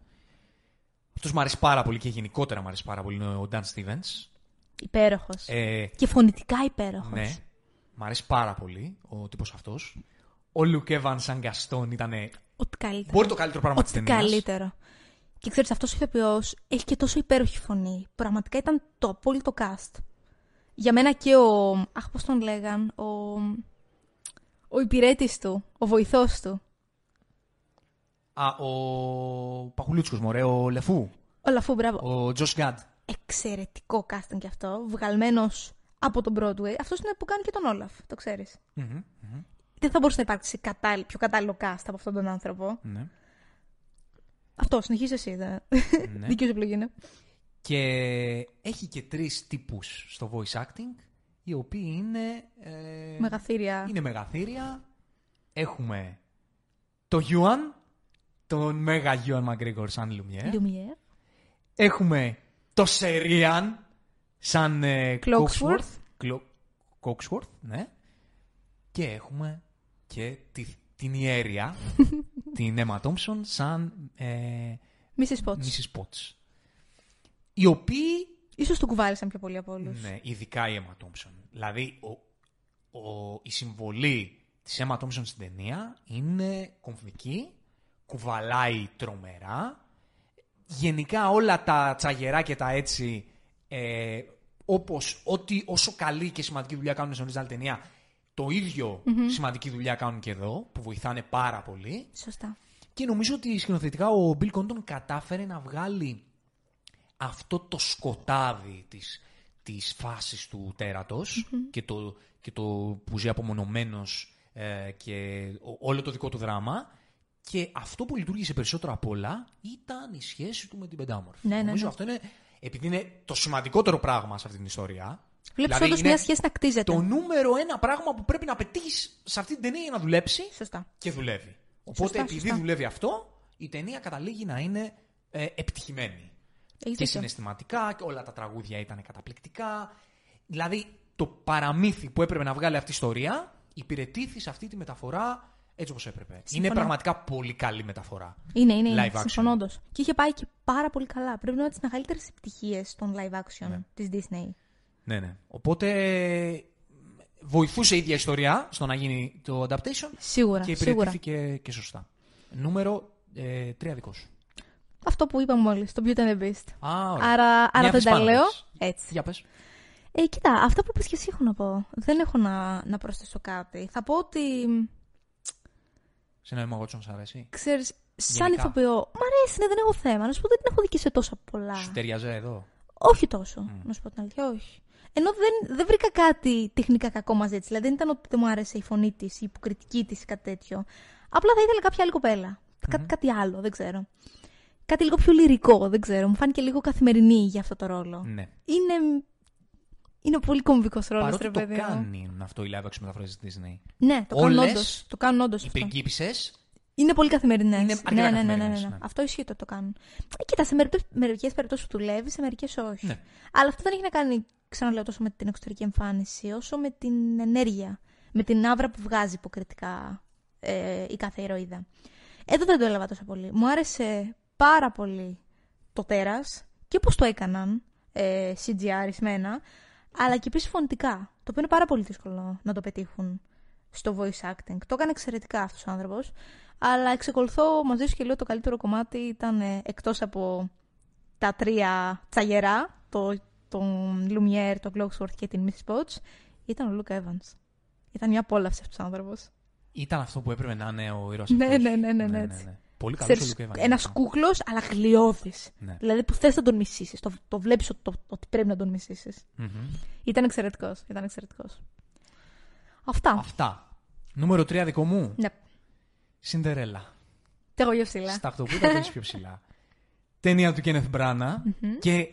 Αυτός μου αρέσει πάρα πολύ και γενικότερα μου αρέσει πάρα πολύ είναι ο Dan Stevens. Υπέροχος. Ε, Και φωνητικά υπέροχος. ναι, μ' αρέσει πάρα πολύ ο τύπος αυτός. Ο Luke Evans σαν Gaston ήταν Ό,τι καλύτερο. Μπορεί το καλύτερο πράγμα της Ό,τι ταινίας. καλύτερο. Και ξέρεις, αυτός ο ηθοποιός έχει και τόσο υπέροχη φωνή. Πραγματικά ήταν το απόλυτο cast. Για μένα και ο. Αχ, πώς τον λέγαν. Ο. Ο υπηρέτης του. Ο βοηθός του. Α, ο Παχουλούτσικος, μωρέ, ο Λεφού. Ο Λαφού, μπράβο. Ο Τζος Γκάντ. Εξαιρετικό casting κι αυτό. Βγαλμένος από τον Broadway. Αυτός είναι που κάνει και τον Όλαφ. Το ξέρεις. Μμμ, μμμ, Δεν θα μπορούσε να υπάρξει κατάλλη- πιο κατάλληλο cast από αυτόν τον άνθρωπο. Ναι. Αυτό, συνεχίζει εσύ. Δε. Ναι. Δική σου επιλογή είναι. Και έχει και τρεις τύπους στο voice acting, οι οποίοι είναι... ε, Μεγαθύρια. Είναι μεγαθύρια. Έχουμε το Γιουαν, τον Μέγα Γιουαν Μαγκρίγορ σαν Λουμιέρ. Λουμιέρ. Έχουμε το Σερίαν σαν ε, Cloaksworth. Clo- Cogsworth, ναι. Και έχουμε και τη, την Ιέρια, την Emma Thompson σαν ε, Mrs. Potts. Mrs. Potts. Οι οποίοι, Ίσως το κουβάλισαν πιο πολύ από όλους. ναι, ειδικά η Emma Thompson. Δηλαδή, ο, ο, η συμβολή της Emma Thompson στην ταινία είναι κομβική, κουβαλάει τρομερά. Γενικά όλα τα τσαγερά και τα έτσι, ε, όπως ό,τι, όσο καλή και σημαντική δουλειά κάνουν στην original ταινία, το ιδιο σημαντική δουλειά κάνουν και εδώ, που βοηθάνε πάρα πολύ. Σωστά. Και νομίζω ότι σκηνοθετικά ο Bill Condon κατάφερε να βγάλει αυτό το σκοτάδι της, της φάσης του τερατος και, το, και το που ζει απομονωμένος ε, και ο- όλο το δικό του δράμα. Και αυτό που λειτουργήσε περισσότερο απ' όλα ήταν η σχέση του με την πεντάμορφη. Ναι, ναι, Νομίζω ναι. αυτό είναι, επειδή είναι το σημαντικότερο πράγμα σε αυτή την ιστορία. Βλέπεις Δηλαδή, όντω είναι μια σχέση να κτίζεται. Το νούμερο ένα πράγμα που πρέπει να πετύχεις σε αυτή την ταινία για να δουλέψει Σωστά. και δουλεύει. Οπότε Σωστά, επειδή σωστά. δουλεύει αυτό, η ταινία καταλήγει να είναι ε, επιτυχημένη. Έχεις και δίκιο. συναισθηματικά και όλα τα τραγούδια ήταν καταπληκτικά. Δηλαδή το παραμύθι που έπρεπε να βγάλει αυτή η ιστορία υπηρετήθη σε αυτή τη μεταφορά έτσι όπως έπρεπε. Είναι Συμφωνώ. πραγματικά πολύ καλή μεταφορά. Είναι, είναι, είναι. Live action. Συμφωνώ όντως. Και είχε πάει και πάρα πολύ καλά. Πρέπει να είναι από τις μεγαλύτερες επιτυχίες των live action Ναι. της Disney. Ναι, ναι. Οπότε ε, βοηθούσε η ίδια ιστορία στο να γίνει το adaptation Σίγουρα. και σίγουρα. υπηρετήθηκε και σωστά. Νούμερο ε, τρία δικό σου. Αυτό που είπαμε μόλις, το Beauty and the Beast. Α, ωραία. Άρα, άρα δεν Νιώθεις τα πάνω λέω της. έτσι. Για πες. Ε, κοίτα, αυτά που είπες και εσύ έχω να πω. Δεν έχω να, να προσθέσω κάτι. Θα πω ότι, Σε ένα Watson σ' αρέσει. ξέρεις, σαν Γενικά. ηθοποιό, μ' αρέσει, ναι, δεν έχω θέμα. Να σου πω δεν την έχω δει και σε τόσα πολλά. Σου ταιριάζε εδώ; Όχι τόσο, να σου πω την αλήθεια, όχι. Ενώ δεν, δεν βρήκα κάτι τεχνικά κακό μαζί της. Δηλαδή δεν ήταν ότι δεν μου άρεσε η φωνή της, η υποκριτική της ή κάτι τέτοιο. Απλά θα ήθελα κάποια άλλη κοπέλα. Κά- κάτι άλλο, δεν ξέρω. Κάτι λίγο πιο λυρικό, δεν ξέρω. Μου φάνηκε λίγο καθημερινή για αυτό το ρόλο. Ναι. Είναι, είναι πολύ κομβικός ρόλος, Παρότι ρε το παιδί μου. κάνουν αυτό οι live action μεταφορές της Disney. Ναι, το κάνουν Όλες όντως. Το κάνουν όντως Οι αυτό. Πριγκίπισσες Είναι πολύ καθημερινές. Είναι αρκετά ναι, ναι, ναι, ναι, καθημερινές, ναι, ναι. Αυτό ισχύει το το κάνουν. Ε, κοίτα, σε μερικέ περιπτώσεις δουλεύεις, σε μερικές όχι. Ναι. Αλλά αυτό δεν έχει να κάνει, ξαναλέω, τόσο με την εξωτερική εμφάνιση, όσο με την ενέργεια. Με την άβρα που βγάζει υποκριτικά ε, η κάθε ηρωίδα. Εδώ δεν το έλαβα τόσο πολύ. Μου άρεσε πάρα πολύ το τέρας και πώς το έκαναν ε, CGI ρισμένα, αλλά και επίσης φωνητικά. Το οποίο είναι πάρα πολύ δύσκολο να το πετύχουν στο voice acting. Το έκανε εξαιρετικά αυτός ο άνθρωπος. Αλλά εξεκολουθώ μαζί σου και λέω το καλύτερο κομμάτι ήταν ε, εκτός από τα τρία τσαγερά, το, τον Lumiere, τον Cloaksworth και την Mrs. Potts, ήταν ο Luke Evans. Ήταν μια απόλαυση αυτός ο άνθρωπος. ήταν αυτό που έπρεπε να είναι ο ήρωας Ναι, αυτός. ναι, ναι, ναι, ναι, έτσι. Πολύ καλός ο Ξέρεις, Luke Evans. ένας κούκλος, αλλά γλιώδης. Ναι. Δηλαδή που θες να τον μισήσεις. Το, το βλέπεις ότι, το- ότι πρέπει να τον μισήσεις. Μμμ. Ήταν εξαιρετικός. Ήταν εξαιρετικός. Αυτά. Αυτά. Νούμερο 3 δικό μου. Ναι. Σιντερέλα. Και εγώ πιο ψηλά. Στα 8 τα βρίσκει πιο ψηλά. ταινία του Kenneth Branagh και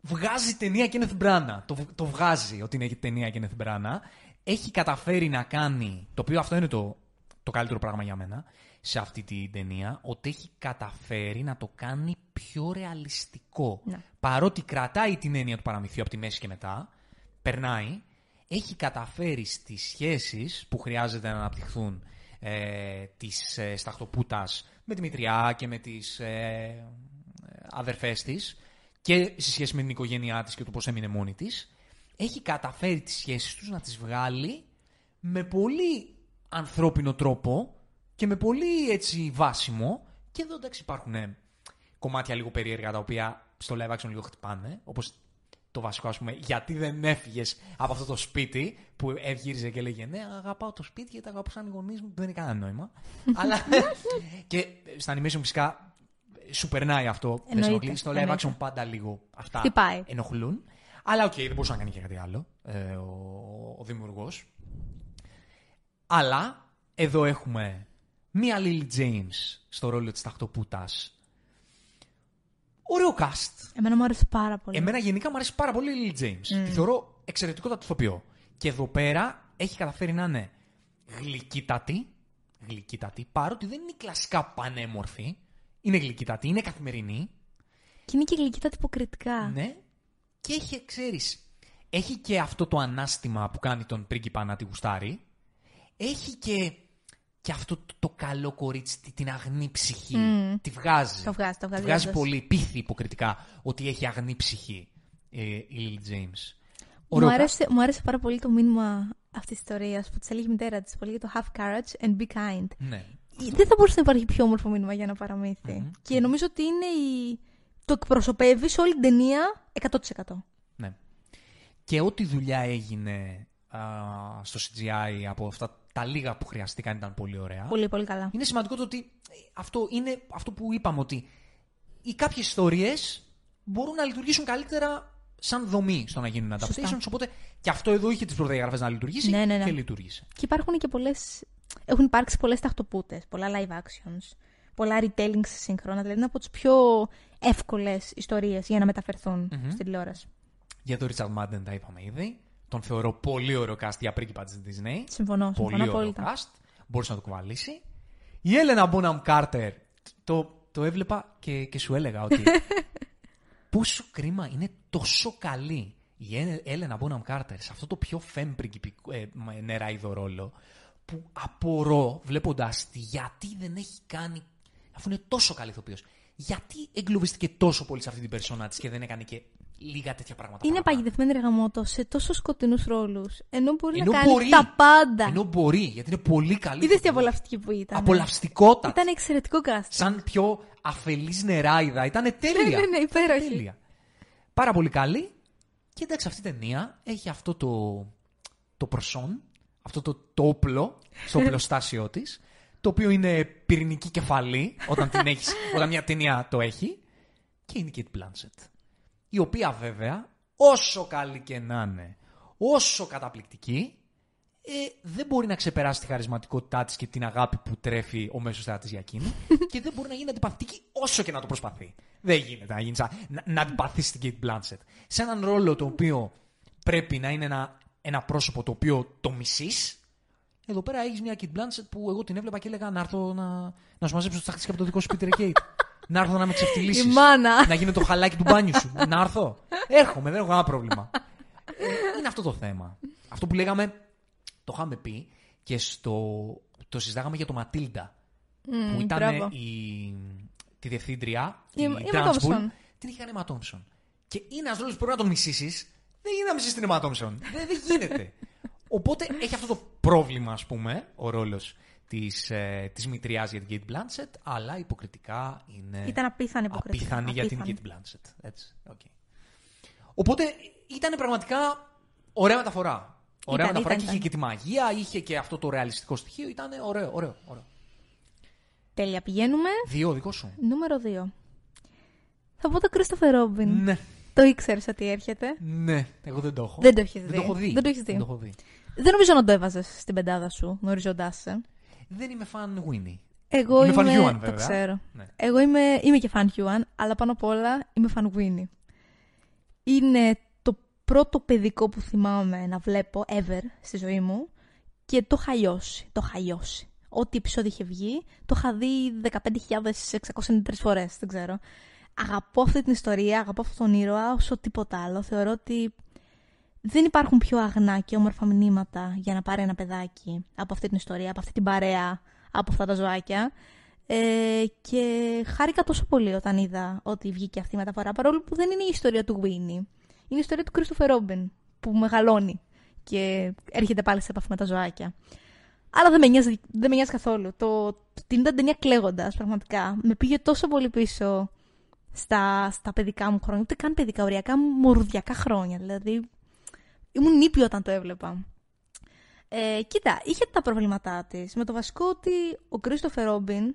βγάζει ταινία Kenneth Branagh. Το, το βγάζει ότι είναι ταινία Kenneth Branagh. Έχει καταφέρει να κάνει, το οποίο αυτό είναι το, το καλύτερο πράγμα για μένα, σε αυτή την ταινία, ότι έχει καταφέρει να το κάνει πιο ρεαλιστικό. Ναι. Παρότι κρατάει την έννοια του παραμυθιού από τη μέση και μετά, περνάει, έχει καταφέρει στις σχέσεις που χρειάζεται να αναπτυχθούν ε, της ε, Σταχτοπούτας με τη Μητριά και με τις ε, αδερφές της και σε σχέση με την οικογένειά της και το πώς έμεινε μόνη της, έχει καταφέρει τις σχέσεις τους να τις βγάλει με πολύ ανθρώπινο τρόπο και με πολύ έτσι βάσιμο. Και εδώ εντάξει υπάρχουν ε, κομμάτια λίγο περίεργα τα οποία στο live action λίγο χτυπάνε όπως το βασικό ας πούμε γιατί δεν έφυγες από αυτό το σπίτι που ευγύριζε και λέγε ναι αγαπάω το σπίτι γιατί αγαπούσαν οι γονείς μου δεν είναι κανένα νόημα αλλά και στα animation φυσικά σου περνάει αυτό δεν σε Εννοείται, ενοχλεί. στο live εννοείται. action πάντα λίγο αυτά Χτυπάει. ενοχλούν αλλά οκ, δεν μπορούσε να κάνει και κάτι άλλο ε, ο, ο δημιουργός αλλά εδώ έχουμε μία Lily James στο ρόλο της Σταχτοπούτας Ωραίο cast. Εμένα μου άρεσε πάρα πολύ. Εμένα γενικά μου αρέσει πάρα πολύ η Lily James. Τη θεωρώ εξαιρετικότατη ηθοποιό. Και εδώ πέρα έχει καταφέρει να είναι γλυκύτατη, γλυκύτατη, παρότι δεν είναι κλασικά πανέμορφη. Είναι γλυκύτατη, είναι καθημερινή. Και είναι και γλυκύτατη υποκριτικά. Ναι. Και έχει, ξέρεις, έχει και αυτό το ανάστημα που κάνει τον πρίγκιπα να τη γουστάρει. Έχει και, και αυτό το, το καλό κορίτσι, τη- την αγνή ψυχή. Μμ. Τη βγάζει. Το βγάζει, το βγάζει, βγάζει όντως. πολύ, πείθει υποκριτικά ότι έχει αγνή ψυχή ε, η Lily James. Μου Ωραίο άρεσε, μου άρεσε πάρα πολύ το μήνυμα αυτής της ιστορίας που της έλεγε η μητέρα της. Πολύ για το have courage and be kind. cast. Ναι. Δεν θα μπορούσε να υπάρχει πιο όμορφο μήνυμα για ένα παραμύθι. Και νομίζω ότι είναι η... το εκπροσωπεύει σε όλη την ταινία 100%. ναι. Και ό,τι δουλειά έγινε α, στο CGI από αυτά τα λίγα που χρειαστήκαν ήταν πολύ ωραία. Πολύ, πολύ καλά. Είναι σημαντικό το ότι ε, αυτό είναι αυτό που είπαμε ότι οι κάποιες ιστορίες μπορούν να λειτουργήσουν καλύτερα σαν δομή στο να γίνουν Σωστά. adaptations. Οπότε και αυτό εδώ είχε τις προδιαγραφές να λειτουργήσει Ναι, ναι, ναι. και λειτουργήσε. Και υπάρχουν και πολλές. Έχουν υπάρξει πολλές τακτοπούτε, πολλά live actions, πολλά retellings σύγχρονα. Δηλαδή είναι από τις πιο εύκολες ιστορίες για να μεταφερθουν στην τηλεόραση. Για τον Richard Madden τα είπαμε ήδη. Τον θεωρώ πολύ ωραίο cast για πρίγκιπα της Disney. Συμφωνώ, Πολύ συμφωνώ ωραίο απόλυτα. cast. Μπορούσε να το κουβαλήσει. Η Έλενα Bonham Carter. Το, το έβλεπα και, και σου έλεγα ότι πόσο κρίμα είναι τόσο καλή η Έ- Έλενα Bonham Carter σε αυτό το πιο φέμπριγκιπικό ε, μα- νεράιδο ρόλο που απορώ βλέποντας τη γιατί δεν έχει κάνει αφού είναι τόσο καλή ηθοποιός γιατί εγκλωβίστηκε τόσο πολύ σε αυτή την περσόνα της και δεν έκανε και λίγα τέτοια πράγματα Είναι παραπάνω. παγιδευμένη ρεγαμότο σε τόσο σκοτεινούς ρόλους. Ενώ μπορεί Ενώ να κάνει μπορεί. τα πάντα. Ενώ μπορεί, γιατί είναι πολύ καλή. Είδες τι ηθοποιός. απολαυστική που ήταν. Απολαυστικότατη. Ήταν εξαιρετικό cast. Σαν πιο αφελής νεράιδα. Ήταν Ναι, τέλεια. ναι, ναι, υπέροχη. τέλεια. Πάρα πολύ καλή. Και εντάξει, αυτή η ταινία έχει αυτό το, το προσόν, αυτό το, το όπλο στο πλωστάσιο της, το οποίο είναι πυρηνική κεφαλή όταν, την έχεις, όταν μια ταινία το έχει. Και είναι η Kate Blanchett. Η οποία βέβαια, όσο καλή και να είναι, όσο καταπληκτική, ε, δεν μπορεί να ξεπεράσει τη χαρισματικότητά της και την αγάπη που τρέφει ο μέσος θεατή για εκείνη και δεν μπορεί να γίνει αντιπαθητική όσο και να το προσπαθεί. Δεν γίνεται να, γίνει σαν, να, να αντιπαθήσει την Kate Blanchett. Σε έναν ρόλο το οποίο πρέπει να είναι ένα, ένα πρόσωπο το οποίο το μισείς. Εδώ πέρα έχεις μια Kate Blanchett που εγώ την έβλεπα και έλεγα να έρθω να, να σου μαζέψω τα χτίσια από το δικό σου Peter Kate. Να έρθω να με ξεφτυλίσεις. Η μάνα. Να γίνω το χαλάκι του μπάνιου σου. να έρθω. Έρχομαι, δεν έχω κανένα πρόβλημα. Ε, είναι αυτό το θέμα. Αυτό που λέγαμε, το είχαμε πει και στο. Το συζητάγαμε για το Ματίλντα. Μμμ, που ήταν μπράβο. η, τη διευθύντρια, Η- η, η Trunch Emma bull, Thompson. την είχε κάνει η Emma Thompson. Και είναι ένας ρόλο που πρέπει να τον μισήσεις. Δεν γίνεται να μισήσεις την Emma Thompson. δεν, δεν γίνεται. Οπότε έχει αυτό το πρόβλημα, ας πούμε, ο ρόλος της ε, της μητριάς για την Cate Blanchett, αλλά υποκριτικά είναι. Ήταν απίθανη υποκριτικά. Απίθανη για την Απίθανη. Cate Blanchett. Έτσι, οκ. Οπότε ήταν πραγματικά ωραία μεταφορά. Ωραία Ήταν, μεταφορά ήταν, και είχε ήταν. και τη μαγεία, είχε και αυτό το ρεαλιστικό στοιχείο. Ήταν ωραίο, ωραίο. ωραίο. Τέλεια, πηγαίνουμε. Δύο δικό σου. Νούμερο 2. Θα πω το Christopher Robin. Ναι, Το ήξερες ότι έρχεται. ναι. Εγώ δεν το έχω. Δεν το έχεις δει. Δεν το έχω δει. Δεν το έχεις δει. Δεν το έχω δει. Δεν νομίζω να το έβαζες στην πεντάδα σου, γνωρίζοντά σε. Δεν είμαι φαν Winnie. Εγώ Είμαι είμαι. fan Yuan, το βέβαια. ξέρω. Ναι. Εγώ είμαι, είμαι και fan Yuan, αλλά πάνω απ' όλα είμαι fan Winnie. Είναι το πρώτο παιδικό που θυμάμαι να βλέπω ever στη ζωή μου και το είχα λιώσει. Το είχα λιώσει. Ό,τι επεισόδιο είχε βγει, το είχα δει 15.693 φορές, δεν ξέρω. Αγαπώ αυτή την ιστορία, αγαπώ αυτόν τον ήρωα όσο τίποτα άλλο. Θεωρώ ότι δεν υπάρχουν πιο αγνά και όμορφα μηνύματα για να πάρει ένα παιδάκι από αυτή την ιστορία, από αυτή την παρέα, από αυτά τα ζωάκια. Ε, και χάρηκα τόσο πολύ όταν είδα ότι βγήκε αυτή η μεταφορά, παρόλο που δεν είναι η ιστορία του Winnie. Είναι η ιστορία του Christopher Robin, που μεγαλώνει και έρχεται πάλι σε επαφή με τα ζωάκια. Αλλά δεν με νοιάζει, δεν με νοιάζει καθόλου. Το, την είδα την ταινία κλαίγοντας, πραγματικά. Με πήγε τόσο πολύ πίσω στα, στα παιδικά μου χρόνια, ούτε καν παιδικά, οριακά μορουδιακά χρόνια. Δηλαδή, ήμουν νήπιο όταν το έβλεπα. Ε, κοίτα, είχε τα προβλήματά της. Με το βασικό ότι ο Κρίστοφερ Ρόμπιν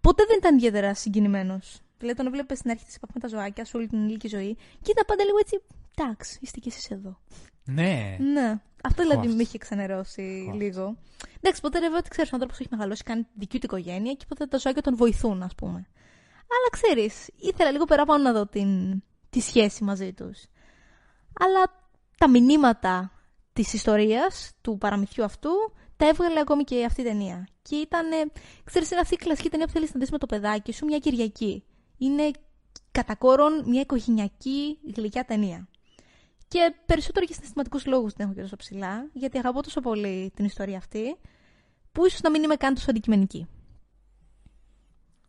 ποτέ δεν ήταν ιδιαίτερα συγκινημένος. Δηλαδή, τον έβλεπες στην αρχή της επαφής με τα ζωάκια, σε όλη την ηλική ζωή, και ήταν πάντα λίγο έτσι. Εντάξει, είστε κι εσείς εδώ. Ναι. Ναι. Αυτό δηλαδή Χώστος. με είχε ξενερώσει Χώστος. λίγο. Εντάξει, ποτέ βέβαια ότι ξέρεις, ο άνθρωπος έχει μεγαλώσει, κάνει δική του οικογένεια και ποτέ τα ζωάκια τον βοηθούν, ας πούμε. Αλλά ξέρεις, ήθελα λίγο παραπάνω να δω την, τη σχέση μαζί τους. Αλλά τα μηνύματα της ιστορίας, του παραμυθιού αυτού, τα έβγαλε ακόμη και αυτή η ταινία. Και ήταν, ξέρεις, είναι αυτή η κλασική ταινία που θέλεις να δεις με το παιδάκι σου μια Κυριακή. Είναι κατά κόρον μια οικογενειακή γλυκιά ταινία. Και περισσότερο για συναισθηματικούς λόγους την έχω και τόσο ψηλά, γιατί αγαπώ τόσο πολύ την ιστορία αυτή, που ίσως να μην είμαι καν τόσο αντικειμενική.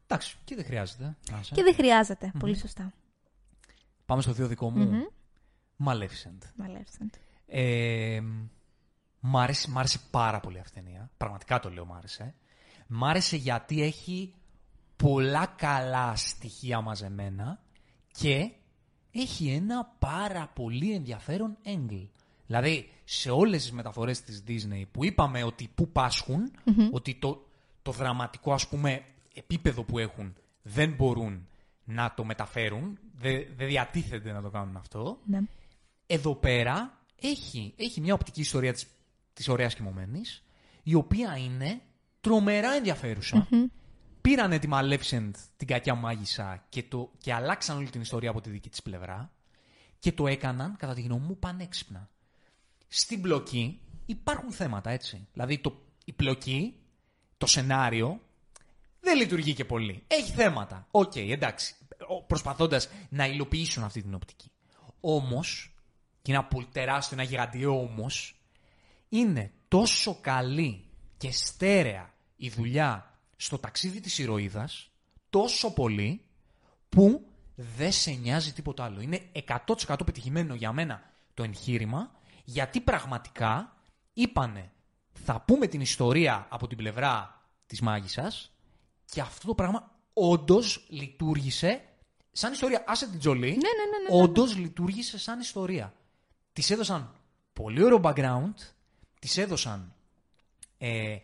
Εντάξει, και δεν χρειάζεται. Άσε. Και δεν χρειάζεται. Πολύ σωστά. Πάμε στο δύο δικό μου. Maleficent. Maleficent. Ε, μ, άρεσε, μ' άρεσε πάρα πολύ αυτή η ταινία. Πραγματικά το λέω μ' άρεσε. Μ' άρεσε γιατί έχει πολλά καλά στοιχεία μαζεμένα και έχει ένα πάρα πολύ ενδιαφέρον angle. Δηλαδή, σε όλες τις μεταφορές της Disney που είπαμε ότι που πασχουν ότι το, το δραματικό ας πούμε επίπεδο που έχουν δεν μπορούν να το μεταφέρουν, δεν δεν διατίθεται να το κάνουν αυτό. Ναι. Εδώ πέρα έχει, έχει μια οπτική ιστορία της, της ωραίας κοιμωμένης, η οποία είναι τρομερά ενδιαφέρουσα. Πήρανε τη Maleficent, την κακιά μάγισσα, και, το, και αλλάξαν όλη την ιστορία από τη δική της πλευρά και το έκαναν, κατά τη γνώμη μου, πανέξυπνα. Στην πλοκή υπάρχουν θέματα, έτσι. Δηλαδή, το, η πλοκή, το σενάριο, δεν λειτουργεί και πολύ. Έχει θέματα. Οκ, εντάξει. Προσπαθώντας να υλοποιήσουν αυτή την οπτική. Όμως, και είναι ένα πολύ τεράστιο, ένα γιγαντιαίο όμως, είναι τόσο καλή και στέρεα η δουλειά στο ταξίδι της ηρωίδας, τόσο πολύ, που δεν σε νοιάζει τίποτα άλλο. Είναι 100% πετυχημένο για μένα το εγχείρημα, γιατί πραγματικά είπανε θα πούμε την ιστορία από την πλευρά της μάγισσας και αυτό το πράγμα όντως λειτουργήσε σαν ιστορία. Άσε την Τζολί, Ναι, ναι, ναι, ναι, ναι. όντως λειτουργήσε σαν ιστορία. Της έδωσαν πολύ ωραίο background, της έδωσαν ε,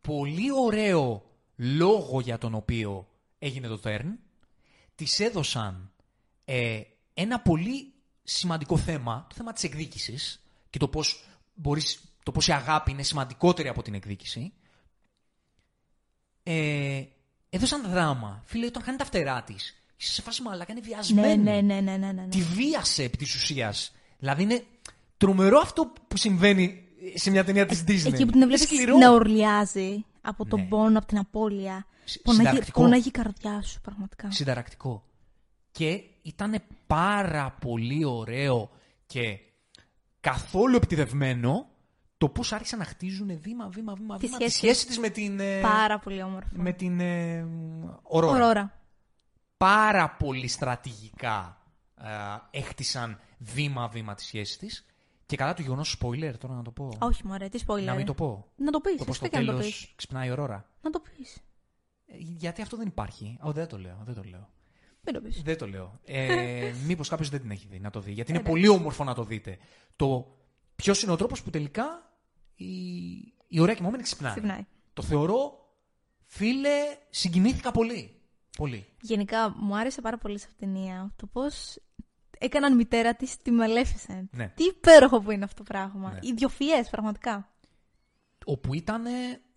πολύ ωραίο λόγο για τον οποίο έγινε το turn, της έδωσαν ε, ένα πολύ σημαντικό θέμα, το θέμα της εκδίκησης και το πώς, μπορείς, το πώς η αγάπη είναι σημαντικότερη από την εκδίκηση. Ε, έδωσαν δράμα. Φίλε, όταν κάνει τα φτερά της, είσαι σε φάση μαλάκα, είναι Ναι, βιασμένη. ναι, ναι, ναι, ναι, ναι. Τη βίασε επί της ουσίας. Δηλαδή είναι τρομερό αυτό που συμβαίνει σε μια ταινία της Disney. Εκεί που την Είναι βλέπεις σκληρό. να ουρλιάζει από τον Ναι. πόνο, από την απώλεια. Συ- Πονάγει, συνταρακτικό. πονάγει η καρδιά σου, πραγματικά. Συνταρακτικό. Και ήταν πάρα πολύ ωραίο και καθόλου επιτιδευμένο το πώς άρχισαν να χτίζουν βήμα, βήμα, βήμα, Τη βήμα τη σχέση. σχέση της με την, ε, Πάρα πολύ όμορφο. με την ε, Ορόρα. Ορόρα. Πάρα πολύ στρατηγικά ε, έχτισαν βήμα-βήμα τη σχέση της και κατά το γεγονός spoiler, τώρα να το πω. Όχι, μωρέ, τι spoiler. Να μην το πω. Να το πεις, Το πώς εσύ στο και να το τέλος πεις. ξυπνάει η Ορόρα. Να το πεις. Ε, Γιατί αυτό δεν υπάρχει. Ω, δεν το λέω, δεν το λέω. Μην το πεις. Δεν το λέω. Ε, Μήπως κάποιος δεν την έχει δει να το δει. Γιατί είναι Ε, ναι. πολύ όμορφο να το δείτε. Το ποιος είναι ο τρόπος που τελικά η, η ωραία κοιμόμενη ξυπνάει. Ξυπνάει. Το θεωρώ, φίλε, συγκινήθηκα πολύ. Πολύ. Γενικά μου άρεσε πάρα πολύ σε αυτήν την ταινία το πώς έκαναν μητέρα της τη Maleficent. Ναι. Τι υπέροχο που είναι αυτό το πράγμα. Ναι. Ιδιοφιέ, πραγματικά. Όπου ήταν,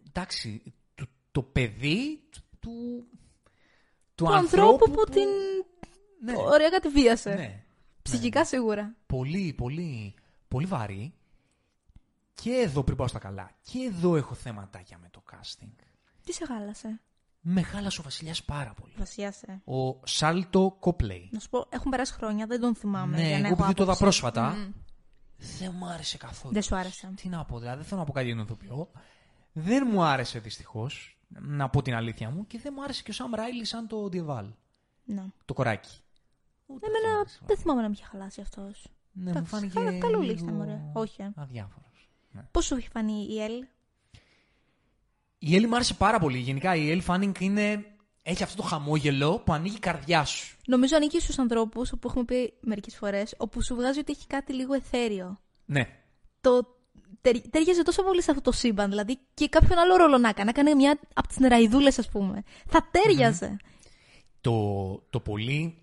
εντάξει, το, το παιδί του, του, Του ανθρώπου που την Ναι, ωραία κατηβίασε. ναι. Ψυχικά σίγουρα. πολύ, πολύ, πολύ βαρύ. Και εδώ πριν πάω στα καλά. Και εδώ έχω θέματάκια με το casting. Τι σε γάλασε; Με χάλασε ο Βασιλιάς πάρα πολύ. Βασιάσαι. Ο Σάλτο Κόπλεϊ. Να σου πω, έχουν περάσει χρόνια, δεν τον θυμάμαι. Ναι, για να εγώ έχω επειδή το είδα άποψη. πρόσφατα, Μμμ. δεν μου άρεσε καθόλου. Δεν σου άρεσε. Τι να πω, δηλαδή δεν θέλω να πω κάτι για τον ηθοποιό. Δεν μου άρεσε δυστυχώς, να πω την αλήθεια μου, και δεν μου άρεσε και ο Σαμ Ράιλι σαν το Διεβάλ. Ναι. Το κοράκι. Ούτε αυτό μου Εμένα άρεσε. δεν θυμάμαι να με είχε χαλάσει αυτός. Ναι, μου φάνηκε. Καλό λίγο λίστα, μωρέ. Όχι. ε. Αδιάφορος. Ναι. Πώ σου έχει φανεί η Ελ; Η Έλλη μου άρεσε πάρα πολύ. Γενικά η Έλλη Φάνινγκ είναι... έχει αυτό το χαμόγελο που ανοίγει η καρδιά σου. Νομίζω ανήκει στους ανθρώπους, που έχουμε πει μερικές φορές, όπου σου βγάζει ότι έχει κάτι λίγο εθέριο. Ναι. Το τερ- τέριαζε τόσο πολύ σε αυτό το σύμπαν. Δηλαδή και κάποιον άλλο ρόλο να έκανε. Έκανε μια από τις νεραϊδούλε, ας πούμε. Θα ταιριαζε Το, το πολύ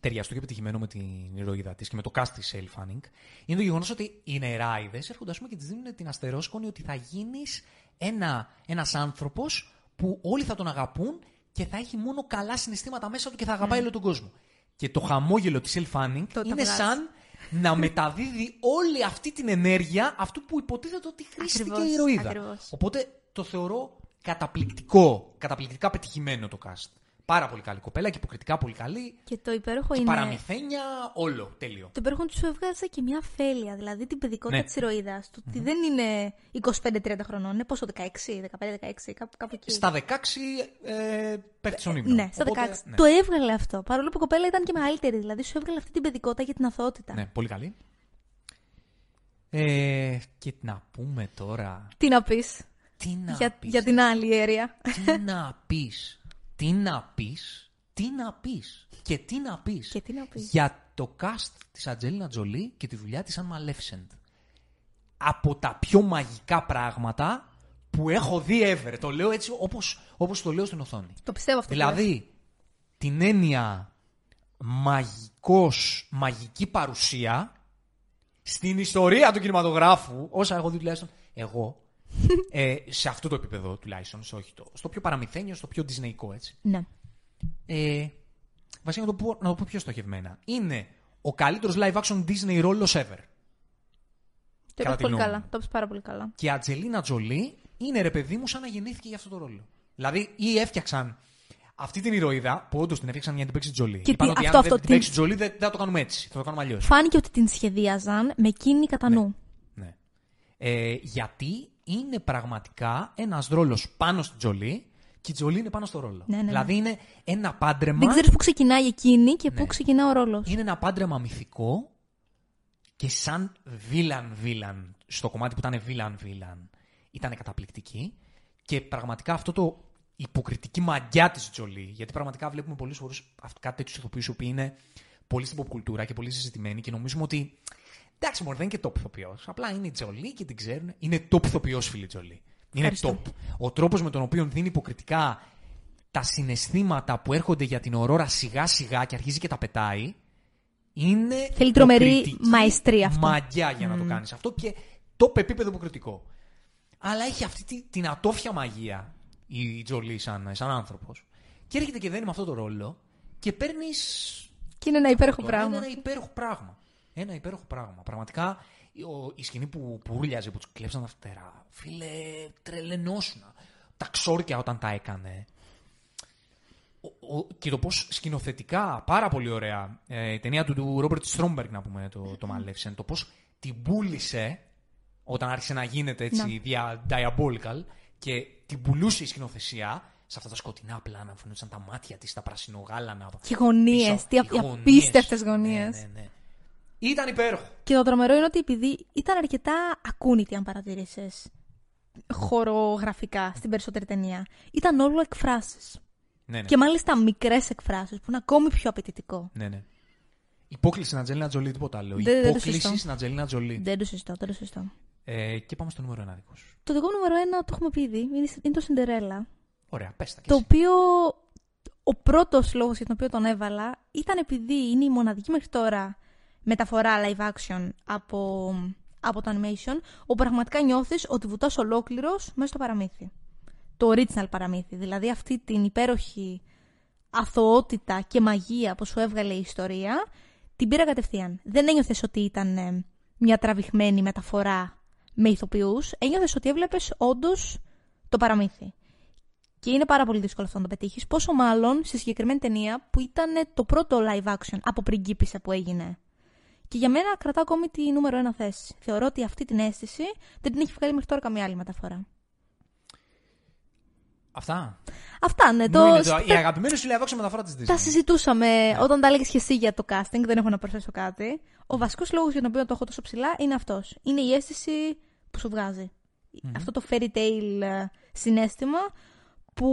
ταιριαστό και επιτυχημένο με την ηρωίδα της και με το cast της Έλλη Φάνινγκ είναι το γεγονός ότι οι νεράιδες έρχονται ας πούμε, και της δίνουν την αστερόσκονη ότι θα γίνεις ένα, ένας άνθρωπος που όλοι θα τον αγαπούν και θα έχει μόνο καλά συναισθήματα μέσα του και θα αγαπάει όλο τον κόσμο. Και το χαμόγελο της Elle Fanning Το είναι βγάζει. σαν να μεταδίδει όλη αυτή την ενέργεια αυτού που υποτίθεται ότι χρήστηκε η Ακριβώς, ηρωίδα. ακριβώς. Οπότε το θεωρώ καταπληκτικό, καταπληκτικά πετυχημένο το cast. Πάρα πολύ καλή κοπέλα και υποκριτικά πολύ καλή. Και το υπέροχο Και είναι. παραμυθένια, όλο, τέλειο. Το υπέροχο του έβγαζε και μια αφέλεια, δηλαδή την παιδικότητα Ναι. της της ηρωίδας. Του ότι δεν είναι 25-30 χρονών, είναι πόσο, 16, 15-16, κάπου, κάπου εκεί. Στα 16 ε, πέφτει στον ύμνο. Ναι, στα 16. Οπότε, ναι. Το έβγαλε αυτό. Παρόλο που η κοπέλα ήταν και μεγαλύτερη, δηλαδή σου έβγαλε αυτή την παιδικότητα και την αθωότητα. Ναι, πολύ καλή. Ε, και να πούμε τώρα. Τι να πεις Τι να για, πεις, για την άλλη αίρια. Τι να πεις. Τι να πεις. Τι να πεις. Και τι να πεις. Και τι να πεις. Για το cast της Ατζέλινα Τζολί και τη δουλειά της σαν Maleficent. Από τα πιο μαγικά πράγματα που έχω δει ever. Το λέω έτσι όπως, όπως το λέω στην οθόνη. το πιστεύω αυτό. που λες. Δηλαδή, την έννοια μαγικός, μαγική παρουσία στην ιστορία του κινηματογράφου, όσα έχω δει τουλάχιστον εγώ, ε, σε αυτό το επίπεδο τουλάχιστον, σε όχι το, στο πιο παραμυθένιο, στο πιο disneyικό έτσι. Ναι. Ε, βασικά να το, πω, να το πω πιο στοχευμένα. Είναι ο καλύτερος live action Disney ρόλος ever. Το Κατά είπες τη πολύ γνώμη καλά. μου. Το είπες πάρα πολύ καλά. Και η Ατζελίνα Τζολί είναι ρε παιδί μου σαν να γεννήθηκε για αυτό το ρόλο. Δηλαδή, ή έφτιαξαν αυτή την ηρωίδα, που όντως την έφτιαξαν για να την παίξει Τζολί. Και Είπαν τι- ότι αυτό, αν αυτό, δεν την τι- παίξει Τζολί, δεν, δεν θα το κάνουμε έτσι. Θα το κάνουμε αλλιώς. Φάνηκε ότι την σχεδίαζαν με εκείνη κατά νου. Ναι. Ε, γιατί είναι πραγματικά ένας ρόλος πάνω στην Τζολί και η Τζολί είναι πάνω στο ρόλο. Ναι, ναι, ναι. Δηλαδή είναι ένα πάντρεμα. Δεν ξέρεις πού ξεκινάει εκείνη και πού Ναι. ξεκινά ο ρόλος. Είναι ένα πάντρεμα μυθικό και σαν villain villain, στο κομμάτι που ήταν villain villain, ήταν καταπληκτική και πραγματικά αυτό το υποκριτική μαγιά της Τζολί, γιατί πραγματικά βλέπουμε πολλούς φορούς αυτ- κάτι τέτοιους ηθοποιούς οι οποίοι είναι πολύ στην pop κουλτούρα και πολύ συζητημένοι και νομίζουμε ότι εντάξει μόνο δεν είναι και top ηθοποιός, απλά είναι η Τζολί και την ξέρουν, είναι top ηθοποιός φίλη Τζολί. Είναι Ευχαριστώ. top. Ο τρόπος με τον οποίο δίνει υποκριτικά τα συναισθήματα που έρχονται για την Ορόρα σιγά σιγά και αρχίζει και τα πετάει, είναι Θέλει τρομερή υποκριτική μαεστρία αυτό. Μαγιά για να το κάνεις αυτό και το επίπεδο υποκριτικό. Αλλά έχει αυτή τη- την ατόφια μαγεία η Τζολί σαν, σαν άνθρωπος. Και έρχεται και δένει με αυτό το ρόλο και παίρνεις Και είναι ένα υπέροχο τώρα πράγμα. Είναι ένα υπέροχο πράγμα. Ένα υπέροχο πράγμα. Πραγματικά ο- η σκηνή που, που ούρλιαζε, που τους κλέψαν τα φτερά. Φίλε, τρελενόσουνα. Τα ξόρκια όταν τα έκανε. Ο- ο- και το πώς σκηνοθετικά, πάρα πολύ ωραία. Ε, η ταινία του, του Ρόμπερτ Στρόμπεργκ, να πούμε, το, το Maleficent. Το πώς την πούλησε όταν άρχισε να γίνεται έτσι Ναι. δια, diabolical και την πουλούσε η σκηνοθεσία σε αυτά τα σκοτεινά πλάνα που φαινόταν τα μάτια της, τα πρασινογάλανα. Και γωνίες. πίσω. Τι Οι απ- γωνίες. απίστευτες γωνίες. Ναι, ναι, ναι. Ήταν υπέροχο. Και το τρομερό είναι ότι επειδή ήταν αρκετά ακούνητη, αν παρατηρήσεις, χορογραφικά στην περισσότερη ταινία, ήταν όλο εκφράσεις. Ναι, ναι. Και μάλιστα μικρές εκφράσεις, που είναι ακόμη πιο απαιτητικό. ναι, ναι. Υπόκληση στην Ατζελίνα Τζολί, τίποτα άλλο. Δεν- δεν το Υπόκληση συζητώ. στην Ατζελίνα Τζολί. Δεν το συζητώ, δεν το συζητώ. Ε, και πάμε στο νούμερο ένα δικό σου. Το δικό μου νούμερο ένα το έχουμε πει ήδη. Είναι είναι το Σιντερέλα. Ωραία, πες τα και Το εσύ. οποίο ο πρώτος λόγος για τον οποίο τον έβαλα ήταν επειδή είναι η μοναδική μέχρι τώρα μεταφορά live action από, από το animation, όπου πραγματικά νιώθεις ότι βουτάς ολόκληρος μέσα στο παραμύθι. Το original παραμύθι, δηλαδή αυτή την υπέροχη αθωότητα και μαγεία που σου έβγαλε η ιστορία, την πήρα κατευθείαν. Δεν ένιωθες ότι ήταν ε, μια τραβηγμένη μεταφορά με ηθοποιούς, ένιωθες ότι έβλεπες όντως το παραμύθι. Και είναι πάρα πολύ δύσκολο αυτό να το πετύχεις. Πόσο μάλλον στη συγκεκριμένη ταινία που ήταν το πρώτο live action από πριγκίπισσα που έγινε. Και για μένα κρατά ακόμη τη νούμερο ένα θέση. Θεωρώ ότι αυτή την αίσθηση δεν την έχει βγάλει μέχρι τώρα καμία άλλη μεταφορά. Αυτά; Αυτά, ναι. Ναι, Το... είναι το, η αγαπημένη σου live action μεταφορά τη Disney. Τα συζητούσαμε όταν τα έλεγες και εσύ για το casting, δεν έχω να προσθέσω κάτι. Ο βασικός λόγος για τον οποίο το έχω τόσο ψηλά είναι αυτός. Είναι η αίσθηση που σου βγαζει Αυτό το fairy tale ε, συνέστημα που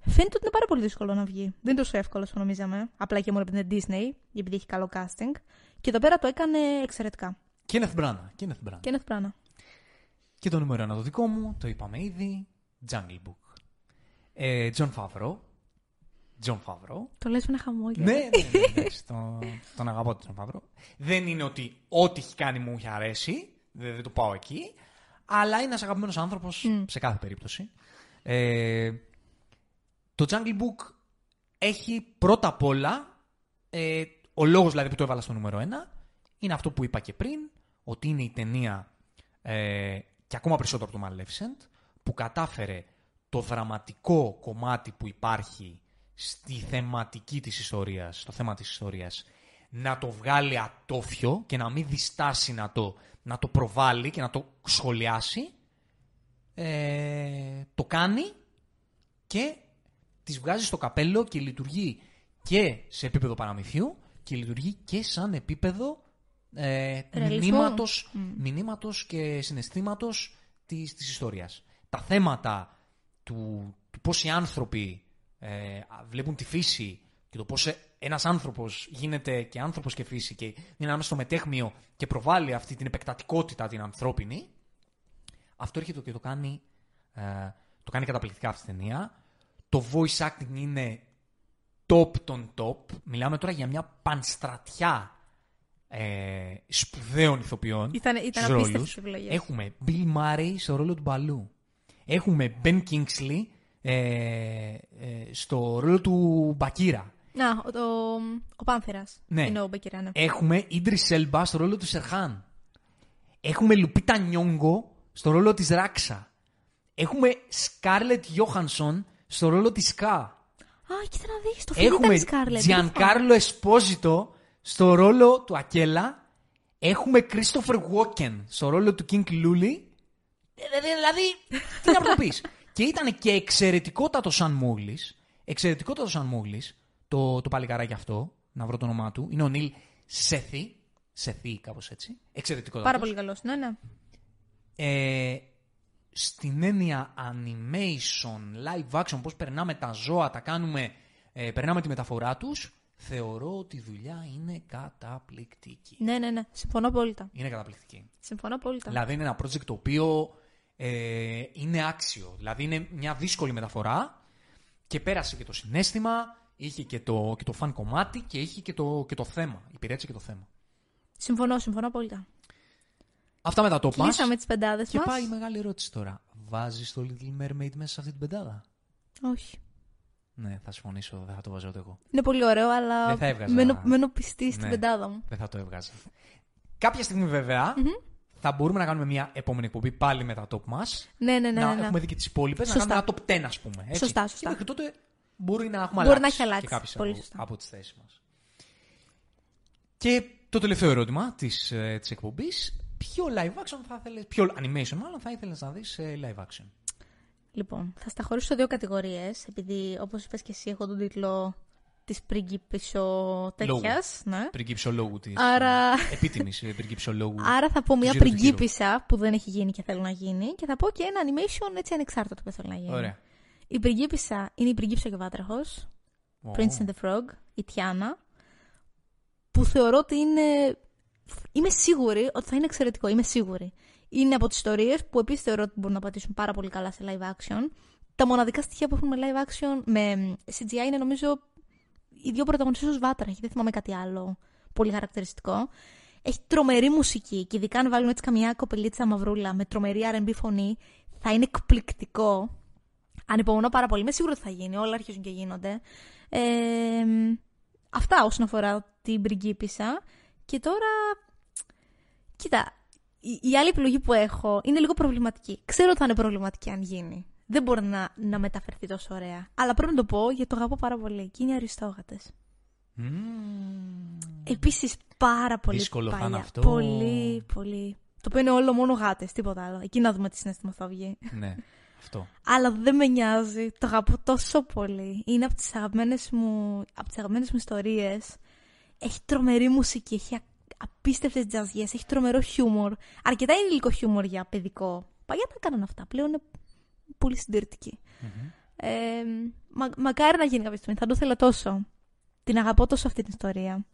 φαίνεται ότι είναι πάρα πολύ δύσκολο να βγει. Δεν είναι τόσο εύκολο όσο νομίζαμε. Απλά και μόνο επειδή είναι Disney, επειδή έχει καλό casting. Και εδώ πέρα το έκανε εξαιρετικά. Kenneth Branagh. Kenneth Branagh. Και είναι πράγμα. Και το νούμερο ένα το δικό μου, το είπαμε ήδη. Jungle Book. Ε, John Favreau. John Favreau. Το λες με ένα χαμόγελο. ναι, ναι, ναι, ναι, στο- τον αγαπώ τον John Favreau. Δεν είναι ότι ό,τι έχει κάνει μου έχει αρέσει. Δεν, δεν το πάω εκεί. Αλλά είναι ένας αγαπημένος άνθρωπος σε κάθε περίπτωση. Ε, Το Jungle Book έχει πρώτα απ' όλα, ε, ο λόγος δηλαδή που το έβαλα στο νούμερο 1, είναι αυτό που είπα και πριν, ότι είναι η ταινία ε, και ακόμα περισσότερο από το Maleficent, που κατάφερε το δραματικό κομμάτι που υπάρχει στη θεματική της ιστορίας, στο θέμα της ιστορίας, να το βγάλει ατόφιο και να μην διστάσει να το, να το προβάλλει και να το σχολιάσει, ε, το κάνει και τις βγάζει στο καπέλο και λειτουργεί και σε επίπεδο παραμυθιού και λειτουργεί και σαν επίπεδο ε, Ρεαλισμού. μηνύματος, μηνύματος και συναισθήματος της, της ιστορίας. Τα θέματα του, του πώς οι άνθρωποι ε, βλέπουν τη φύση και το πώς ε, ένας άνθρωπος γίνεται και άνθρωπος και φύση και είναι ανάμεσα στο μετέχμιο και προβάλλει αυτή την επεκτατικότητα την ανθρώπινη, αυτό έρχεται και το κάνει, ε, το κάνει καταπληκτικά αυτή τη ταινία. Το voice acting είναι top των top. Μιλάμε τώρα για μια πανστρατιά ε, σπουδαίων ηθοποιών. Ήταν- ήταν στους απίστευτες ρόλους. επιλογές. Έχουμε Bill Murray στο ρόλο του Μπαλού. Έχουμε Ben Kingsley ε, ε, στο ρόλο του Μπακύρα. Να, ο, ο, ο Πάνθερας. Ναι. Είναι ο Μπεκυράνε. Έχουμε Idris Elba στο ρόλο του Σερχάν. Έχουμε Λουπίτα Νιόγκο στο ρόλο της Ράξα. Έχουμε Scarlett Johansson στο ρόλο της Ska. Α, κοίτα να δεις, το φίλο Έχουμε ήταν η Scarlett. Giancarlo Esposito στο ρόλο του Ακέλα. Έχουμε Christopher Walken στο ρόλο του King Luli. Ε, Δηλαδή, τι να το πεις. και ήταν και εξαιρετικότατο σαν Μόγλης. Εξαιρετικότατο σαν Μόγλης. Το, το παλικαράκι αυτό, να βρω το όνομά του. Είναι ο Νίλ Σεθή. Σεθή, κάπως έτσι. Εξαιρετικότατος. Πάρα πολύ καλός, ναι, ναι. Ε, στην έννοια animation, live action, πώς περνάμε τα ζώα, τα κάνουμε, ε, περνάμε τη μεταφορά τους, θεωρώ ότι η δουλειά είναι καταπληκτική. Ναι, ναι, ναι. Συμφωνώ απόλυτα. Είναι καταπληκτική. Συμφωνώ απόλυτα. Δηλαδή είναι ένα project το οποίο ε, είναι άξιο. Δηλαδή είναι μια δύσκολη μεταφορά και πέρασε και το συνέστημα, είχε και το, και το φαν κομμάτι και είχε και το, και το θέμα. Υπηρέτησε και το θέμα. Συμφωνώ, συμφωνώ απόλυτα. Αυτά με τα top μας. Κλείσαμε τις πεντάδες Και μας. πάει η μεγάλη ερώτηση τώρα. Βάζεις το Little Mermaid μέσα σε αυτή την πεντάδα; Όχι. Ναι, θα συμφωνήσω, δεν θα το βάζω ούτε εγώ. Είναι πολύ ωραίο, αλλά Δεν θα έβγαζα. μένω, μένω πιστή στην Ναι. πεντάδα μου. Δεν θα το έβγαζα. Κάποια στιγμή βέβαια θα μπορούμε να κάνουμε μια επόμενη εκπομπή πάλι με τα top μας. Ναι, ναι, ναι. να ναι, ναι. έχουμε δει και τις υπόλοιπες, να Σωστά. κάνουμε ένα top 10 ας πούμε. Έτσι. Σωστά, Και σωστά. μέχρι τότε μπορεί να έχουμε Μπορεί αλλάξει, να έχει αλλάξει. και κάποιες Πολύ από, σωστά. από τις θέσεις μας. Και το τελευταίο ερώτημα της, ε, της εκπομπής. Ποιο live action θα ήθελες, ποιο animation μάλλον θα ήθελες να δεις σε live action. Λοιπόν, θα στα χωρίσω σε δύο κατηγορίες, επειδή όπως είπες και εσύ έχω τον τίτλο της πριγκίπισσο τέτοιας. Ναι. Πριγκίψολόγου της. Άρα- ε, Επίτιμης ε, πριγκίψολόγου. Άρα θα πω μια γύρω του γύρω. πριγκίπισσα που δεν έχει γίνει και θέλω να γίνει και θα πω και ένα animation έτσι ανεξάρτητο που θέλω να γίνει. Ωραία. Η πριγκίπισσα είναι η πριγκίπισσα και ο βάτραχος, Ω. Prince and the Frog, η Τιάνα, που θεωρώ ότι είναι... Είμαι σίγουρη ότι θα είναι εξαιρετικό, είμαι σίγουρη. Είναι από τις ιστορίες που επίσης θεωρώ ότι μπορούν να πατήσουν πάρα πολύ καλά σε live action. Τα μοναδικά στοιχεία που έχουν με live action, με CGI είναι νομίζω οι δύο πρωταγωνιστές ως βάτραχοι, δεν θυμάμαι κάτι άλλο πολύ χαρακτηριστικό. Έχει τρομερή μουσική και ειδικά αν βάλουν έτσι καμιά κοπελίτσα μαυρούλα με τρομερή R&B φωνή, θα είναι εκπληκτικό. Ανυπομονώ πάρα πολύ. Είμαι σίγουρη ότι θα γίνει. Όλα αρχίζουν και γίνονται. Ε, αυτά όσον αφορά την πριγκίπισσα. Και τώρα. Κοίτα, η, η άλλη επιλογή που έχω είναι λίγο προβληματική. Ξέρω ότι θα είναι προβληματική αν γίνει. Δεν μπορεί να, να μεταφερθεί τόσο ωραία. Αλλά πρέπει να το πω γιατί το αγαπώ πάρα πολύ. Και είναι οι αριστόγατες. Μμμ. Επίσης πάρα πολύ Δύσκολο θα παλιά. είναι αυτό. Πολύ, πολύ. Το οποίο είναι όλο μόνο γάτες, τίποτα άλλο. Εκεί να δούμε τι συνέστημα θα βγει. Ναι, αυτό. Αλλά δεν με νοιάζει. Το αγαπώ τόσο πολύ. Είναι από τις αγαπημένες μου, από τις αγαπημένες μου ιστορίες. Έχει τρομερή μουσική, έχει α- απίστευτες τζαζιές, έχει τρομερό χιούμορ. Αρκετά είναι υλικό χιούμορ για παιδικό. Παλιά τα έκαναν αυτά, πλέον είναι πολύ συντηρητικοί. Ε, μα, μακάρι να γίνει κάποια στιγμή, θα το ήθελα τόσο. Την αγαπώ τόσο αυτή την ιστορία.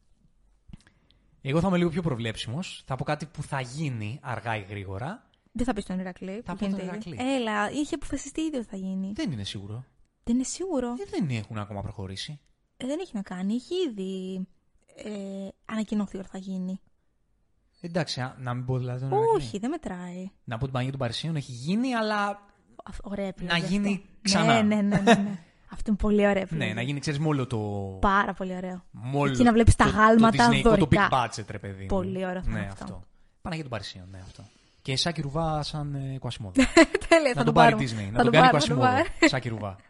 Εγώ θα είμαι λίγο πιο προβλέψιμος. Θα πω κάτι που θα γίνει αργά ή γρήγορα. Δεν θα πεις στον Ηρακλή. Θα που πω τον γίνεται ήδη. Ηρακλή. Έλα, είχε αποφασιστεί ήδη ότι θα γίνει. Δεν είναι σίγουρο. Δεν είναι σίγουρο. Ε, δεν έχουν ακόμα προχωρήσει. Ε, δεν έχει να κάνει. Έχει ήδη ε, ανακοινωθεί ότι θα γίνει. Εντάξει, α, να μην πω δηλαδή τον Ηρακλή. Όχι, δεν μετράει. Να πω την Παναγία των Παρισίων έχει γίνει, αλλά Α, Ωραία επιλογή. Να αυτό. γίνει ξανά. Ναι, ναι, ναι. ναι, ναι. Αυτό είναι πολύ ωραίο. Ναι, επιλογή. να γίνει, ξέρεις, μόνο το. Πάρα πολύ ωραίο. Μόλο, Εκεί να βλέπεις τα το- γάλματα το, Disney, το δωρικά. big budget, ρε παιδί. μου. Πολύ ωραίο θα ναι, είναι αυτό. Παναγία των Παρισίων, ναι, αυτό. Και Σάκη Ρουβά σαν ε, Κουασιμόδο. Τέλεια, να θα τον το πάρει πάρουμε. Disney, Θα να τον το κάνει πάρω, θα το Κουασιμόδο. πάρω. Σάκη Ρουβά.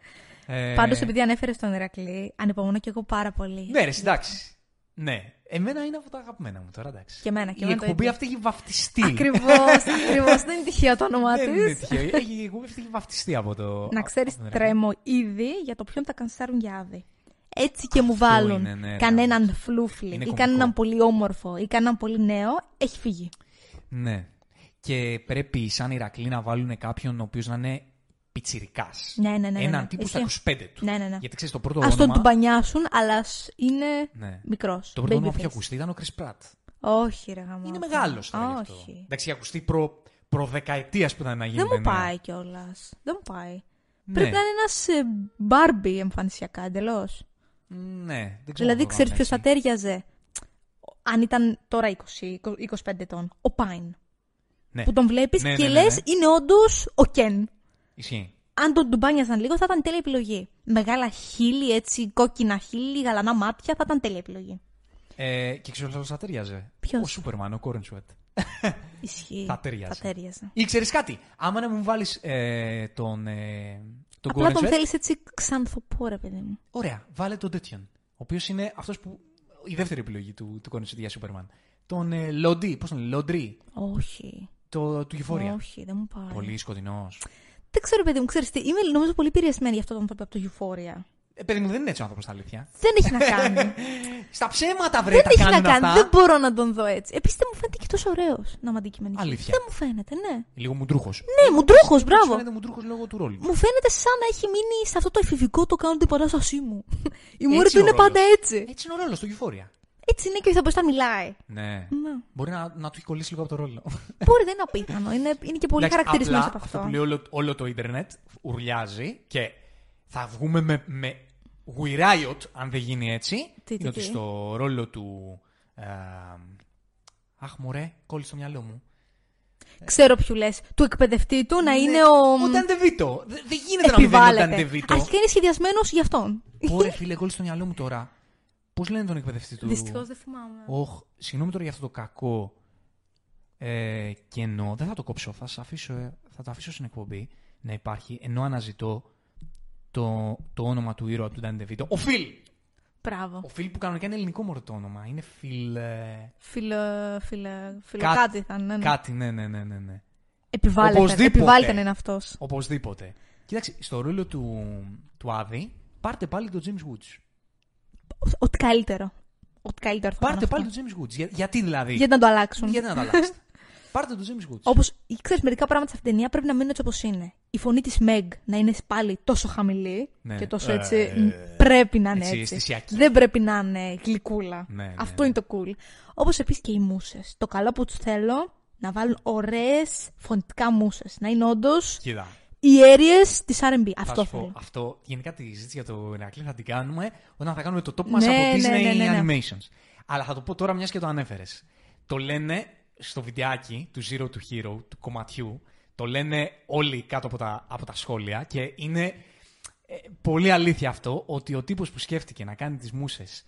Ε, Πάντως, επειδή ανέφερες τον Ηρακλή, ανυπομονώ και εγώ πάρα πολύ. Ναι, ρε, εντάξει. Ναι. Εμένα είναι από τα αγαπημένα μου τώρα, εντάξει. Και εμένα, και Η εμένα το εκπομπή ίδιο. αυτή έχει βαφτιστεί. Ακριβώς, ακριβώς. Δεν είναι τυχαίο το όνομά Δεν είναι τη. τυχαίο. Έχει, η εκπομπή αυτή έχει βαφτιστεί από το. Να ξέρεις, από τον Ηρακλή. τρέμω ήδη για το ποιον θα κανσάρουν για άδη. Έτσι και μου Αυτό βάλουν είναι, ναι, ρε, κανέναν φλούφλι Είναι ή κωμικό. κανέναν πολύ όμορφο ή κανέναν πολύ νέο, έχει φύγει. Ναι. Και πρέπει σαν Ηρακλή να βάλουν κάποιον ο οποίος να είναι πιτσιρικάς. Ναι, ναι, ναι, ναι, Έναν ναι. τύπου Ισχύει. στα 25 του. Ναι, ναι, ναι. Γιατί ξέρεις το πρώτο Α τον όνομα. του μπανιάσουν, αλλά ας είναι Ναι. μικρός. Το πρώτο όνομα που είχε ακουστεί ήταν ο Chris Pratt. Όχι, ρε γαμώ. Είναι μεγάλος τώρα γι' αυτό. Όχι. Εντάξει, είχε ακουστεί προ, προδεκαετίας που ήταν να γίνει. Δεν μου ταινία. πάει κιόλας. Δεν μου πάει. Ναι. Πρέπει να είναι ένας Μπάρμπι εμφανισιακά εντελώς. Ναι, δεν ξέρω. Δηλαδή, αν το ξέρεις κάνουν ποιος θα έτσι. τέριαζε. Αν ήταν τώρα 20, 25 ετών. Ο Πάιν. Ναι. Που τον βλέπεις Ναι, και ναι, ναι, λες ναι. είναι όντως ο Κεν. Ισχύει. Αν τον ντουμπάνιαζαν λίγο, θα ήταν τέλεια επιλογή. Μεγάλα χείλη, έτσι, κόκκινα χείλη, γαλανά μάτια, θα ήταν τέλεια επιλογή. Ε, και ξέρω ποιος θα ταιριάζε; Ποιος; Ο Σούπερμαν, ο Κόρεν Σουέτ. Ισχύει. Θα ταιριάζει. Θα τέριαζε. Ή ξέρεις κάτι, άμα να μου βάλεις ε, τον. Ε, τον Απλά Gordon τον Sweat, θέλεις έτσι ξανθοπό, ρε παιδί μου. Ωραία, βάλε τον τέτοιον. Ο οποίος είναι αυτός που. Η δεύτερη επιλογή του, του Gordon Sweat για Σούπερμαν. Τον ε, Λοντί, πώς τον λέει, Λοντρί, Όχι. το, του Euphoria. Όχι, δεν μου πάει. Πολύ σκοτεινός. Δεν ξέρω, παιδί μου, ξέρεις τι. Είμαι νομίζω πολύ επηρεασμένη για αυτόν τον άνθρωπο από το Euphoria. Ε, παιδί μου, δεν είναι έτσι ο άνθρωπος στα αλήθεια. Δεν έχει να κάνει. Στα ψέματα, βρε, δεν τα έχει να κάνουν κάνει. αυτά. Δεν μπορώ να τον δω έτσι. Επίσης δεν μου φαίνεται και τόσο ωραίος να είμαι αντικειμενική. Αλήθεια. Δεν μου φαίνεται, ναι. Λίγο μουντρούχος. Ναι, μουντρούχος, μπράβο. Φαίνεται μουντρούχος λόγω του ρόλου. Μου φαίνεται σαν να έχει μείνει σε αυτό το εφηβικό το κάνω την παράστασή μου. Η μούρη Έτσι του ο είναι πάντα ρόλος. έτσι. Έτσι είναι ο ρόλος του Euphoria. Έτσι είναι και ο ηθοποιό να μιλάει. Ναι. Ναι. Μπορεί να, να του έχει κολλήσει λίγο από το ρόλο. Μπορεί, δεν είναι απίθανο. Είναι, είναι και πολύ Εντάξει, χαρακτηρισμένος απλά από Αυτό αυτό. που λέει όλο, όλο το ίντερνετ ουρλιάζει και θα βγούμε με, με We Riot αν δεν γίνει έτσι. Τι, τι, είναι ότι τι; στο ρόλο του. Ε, αχ, μωρέ, κόλλησε στο μυαλό μου. Ξέρω ποιου λες. Του εκπαιδευτή του να είναι ο. Ο Νταντεβίτο. Δεν δεν γίνεται να μην δεν είναι ο Επιβάλλεται. Νταντεβίτο. Αρχικά είναι σχεδιασμένος για αυτόν. Ωραία, φίλε, κόλλησε στο μυαλό μου τώρα. Πώς λένε τον εκπαιδευτή του; Δυστυχώς δεν θυμάμαι. Όχ, συγγνώμη τώρα για αυτό το κακό ε, κενό. Δεν θα το κόψω. Θα, σας αφήσω, ε, θα το αφήσω στην εκπομπή να υπάρχει ενώ αναζητώ το, το όνομα του ήρωα του Ντάνι Ντεβίτο. Ο Φιλ! Μπράβο. Ο Φιλ που κανονικά είναι ελληνικό μωρό το όνομα. Είναι Φιλ. Ε, Φιλο, φιλο, φιλο Κάτι- κάτι θα είναι. ναι. Κάτι, ναι, ναι, ναι, ναι. ναι. Επιβάλλεται. Οπωσδήποτε. Επιβάλλεται να είναι αυτός. Οπωσδήποτε. Κοίταξε, στο ρόλο του, του Άδη, πάρτε πάλι τον James Woods. Ό,τι καλύτερο. Ό,τι καλύτερο θα Πάρτε ήταν πάλι αυτό. τον James Woods. Για, γιατί δηλαδή; Γιατί να το αλλάξουν; Γιατί να το αλλάξετε; πάρτε τον James Woods. Όπως ξέρεις, μερικά πράγματα σε αυτήν την ταινία πρέπει να μείνουν έτσι όπως είναι. Η φωνή της Meg να είναι πάλι τόσο χαμηλή Ναι. και τόσο Ε, έτσι. ε, μ, πρέπει να είναι έτσι, έτσι. αισθησιακή. Δεν πρέπει να είναι γλυκούλα. Ναι, ναι, Αυτό ναι. είναι το cool. Όπως επίσης και οι μουσες. Το καλό που τους θέλω να βάλουν ωραίες φωνητικά μουσες. Να είναι όντως Κοίτα. Οι αίριε της RB. Θα Αυτό σου πω, θέλω. αυτό, γενικά τη συζήτηση για το Ηρακλή θα την κάνουμε όταν θα κάνουμε το top μας Ναι, από ναι, Disney ναι, ναι, ναι. Animations. Αλλά θα το πω τώρα μιας και το ανέφερες. Το λένε στο βιντεάκι του Zero to Hero, του κομματιού, το λένε όλοι κάτω από τα, από τα σχόλια και είναι ε, πολύ αλήθεια αυτό ότι ο τύπος που σκέφτηκε να κάνει τις μουσες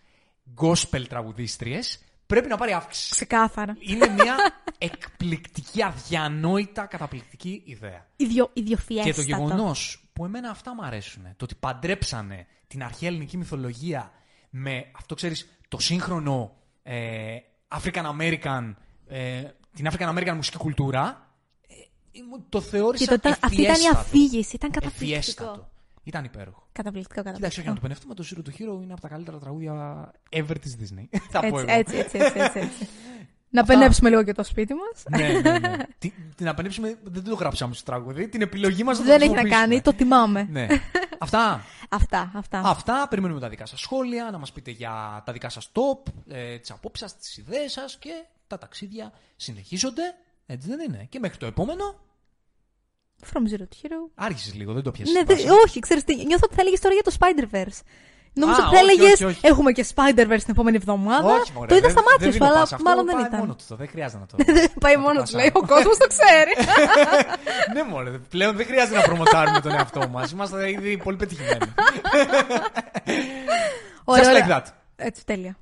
gospel τραγουδίστριες πρέπει να πάρει αύξηση. Ξεκάθαρα. Είναι μια εκπληκτική, αδιανόητα καταπληκτική ιδέα. Ιδιο, ιδιοφιέστατο. Και το γεγονός που εμένα αυτά μου αρέσουν. Το ότι παντρέψανε την αρχαία ελληνική μυθολογία με αυτό ξέρεις το σύγχρονο ε, African American, ε, την African American μουσική κουλτούρα. ε, μου το θεώρησα Και το, ήταν- αυτή ήταν η ευφιέστατο. αφήγηση. Ήταν καταπληκτικό. Ευφιέστατο. Ήταν υπέροχο. Καταπληκτικό, Κοίταξε, για καταπληκτικό. να το πενευτούμε, το Zero to Hero είναι από τα καλύτερα τραγούδια ever της Disney. Θα πω Έτσι, εγώ. έτσι, έτσι, έτσι, έτσι, έτσι. Να πενέψουμε λίγο και το σπίτι μας. ναι, ναι, ναι. την, την απενέψουμε, δεν το γράψαμε στο τραγούδι. Την επιλογή μας Δεν έχει να κάνει, το τιμάμε. Ναι. Αυτά. Αυτά, αυτά. Αυτά. Περιμένουμε τα δικά σας σχόλια, να μας πείτε για τα δικά σας top, ε, τις απόψεις σας, τις ιδέες σας και τα ταξίδια συνεχίζονται. Έτσι δεν είναι. Και μέχρι το επόμενο, From Zero to Hero. άρχισες λίγο, δεν το πιάσεις. Ναι, βάση. δε, όχι, ξέρεις τι, νιώθω ότι θα έλεγες τώρα για το Spider-Verse. Νόμιζα Α, ότι θα όχι, έλεγες όχι, όχι. Έχουμε και Spider-Verse την επόμενη εβδομάδα. Όχι, μωρέ, το είδα δεν- στα μάτια δεν σου, δίνω αλλά πάσα. Αυτό μάλλον δεν πάει ήταν. Μόνος του το, δεν χρειάζεται να το. Πάει να το μόνος του, πάσα. λέει. Ο κόσμος το ξέρει. ναι, μωρέ, πλέον δεν χρειάζεται να προμοτάρουμε τον εαυτό μας. Είμαστε ήδη πολύ πετυχημένοι. Ωραία, Just like ωραία. that. Έτσι, τέλεια.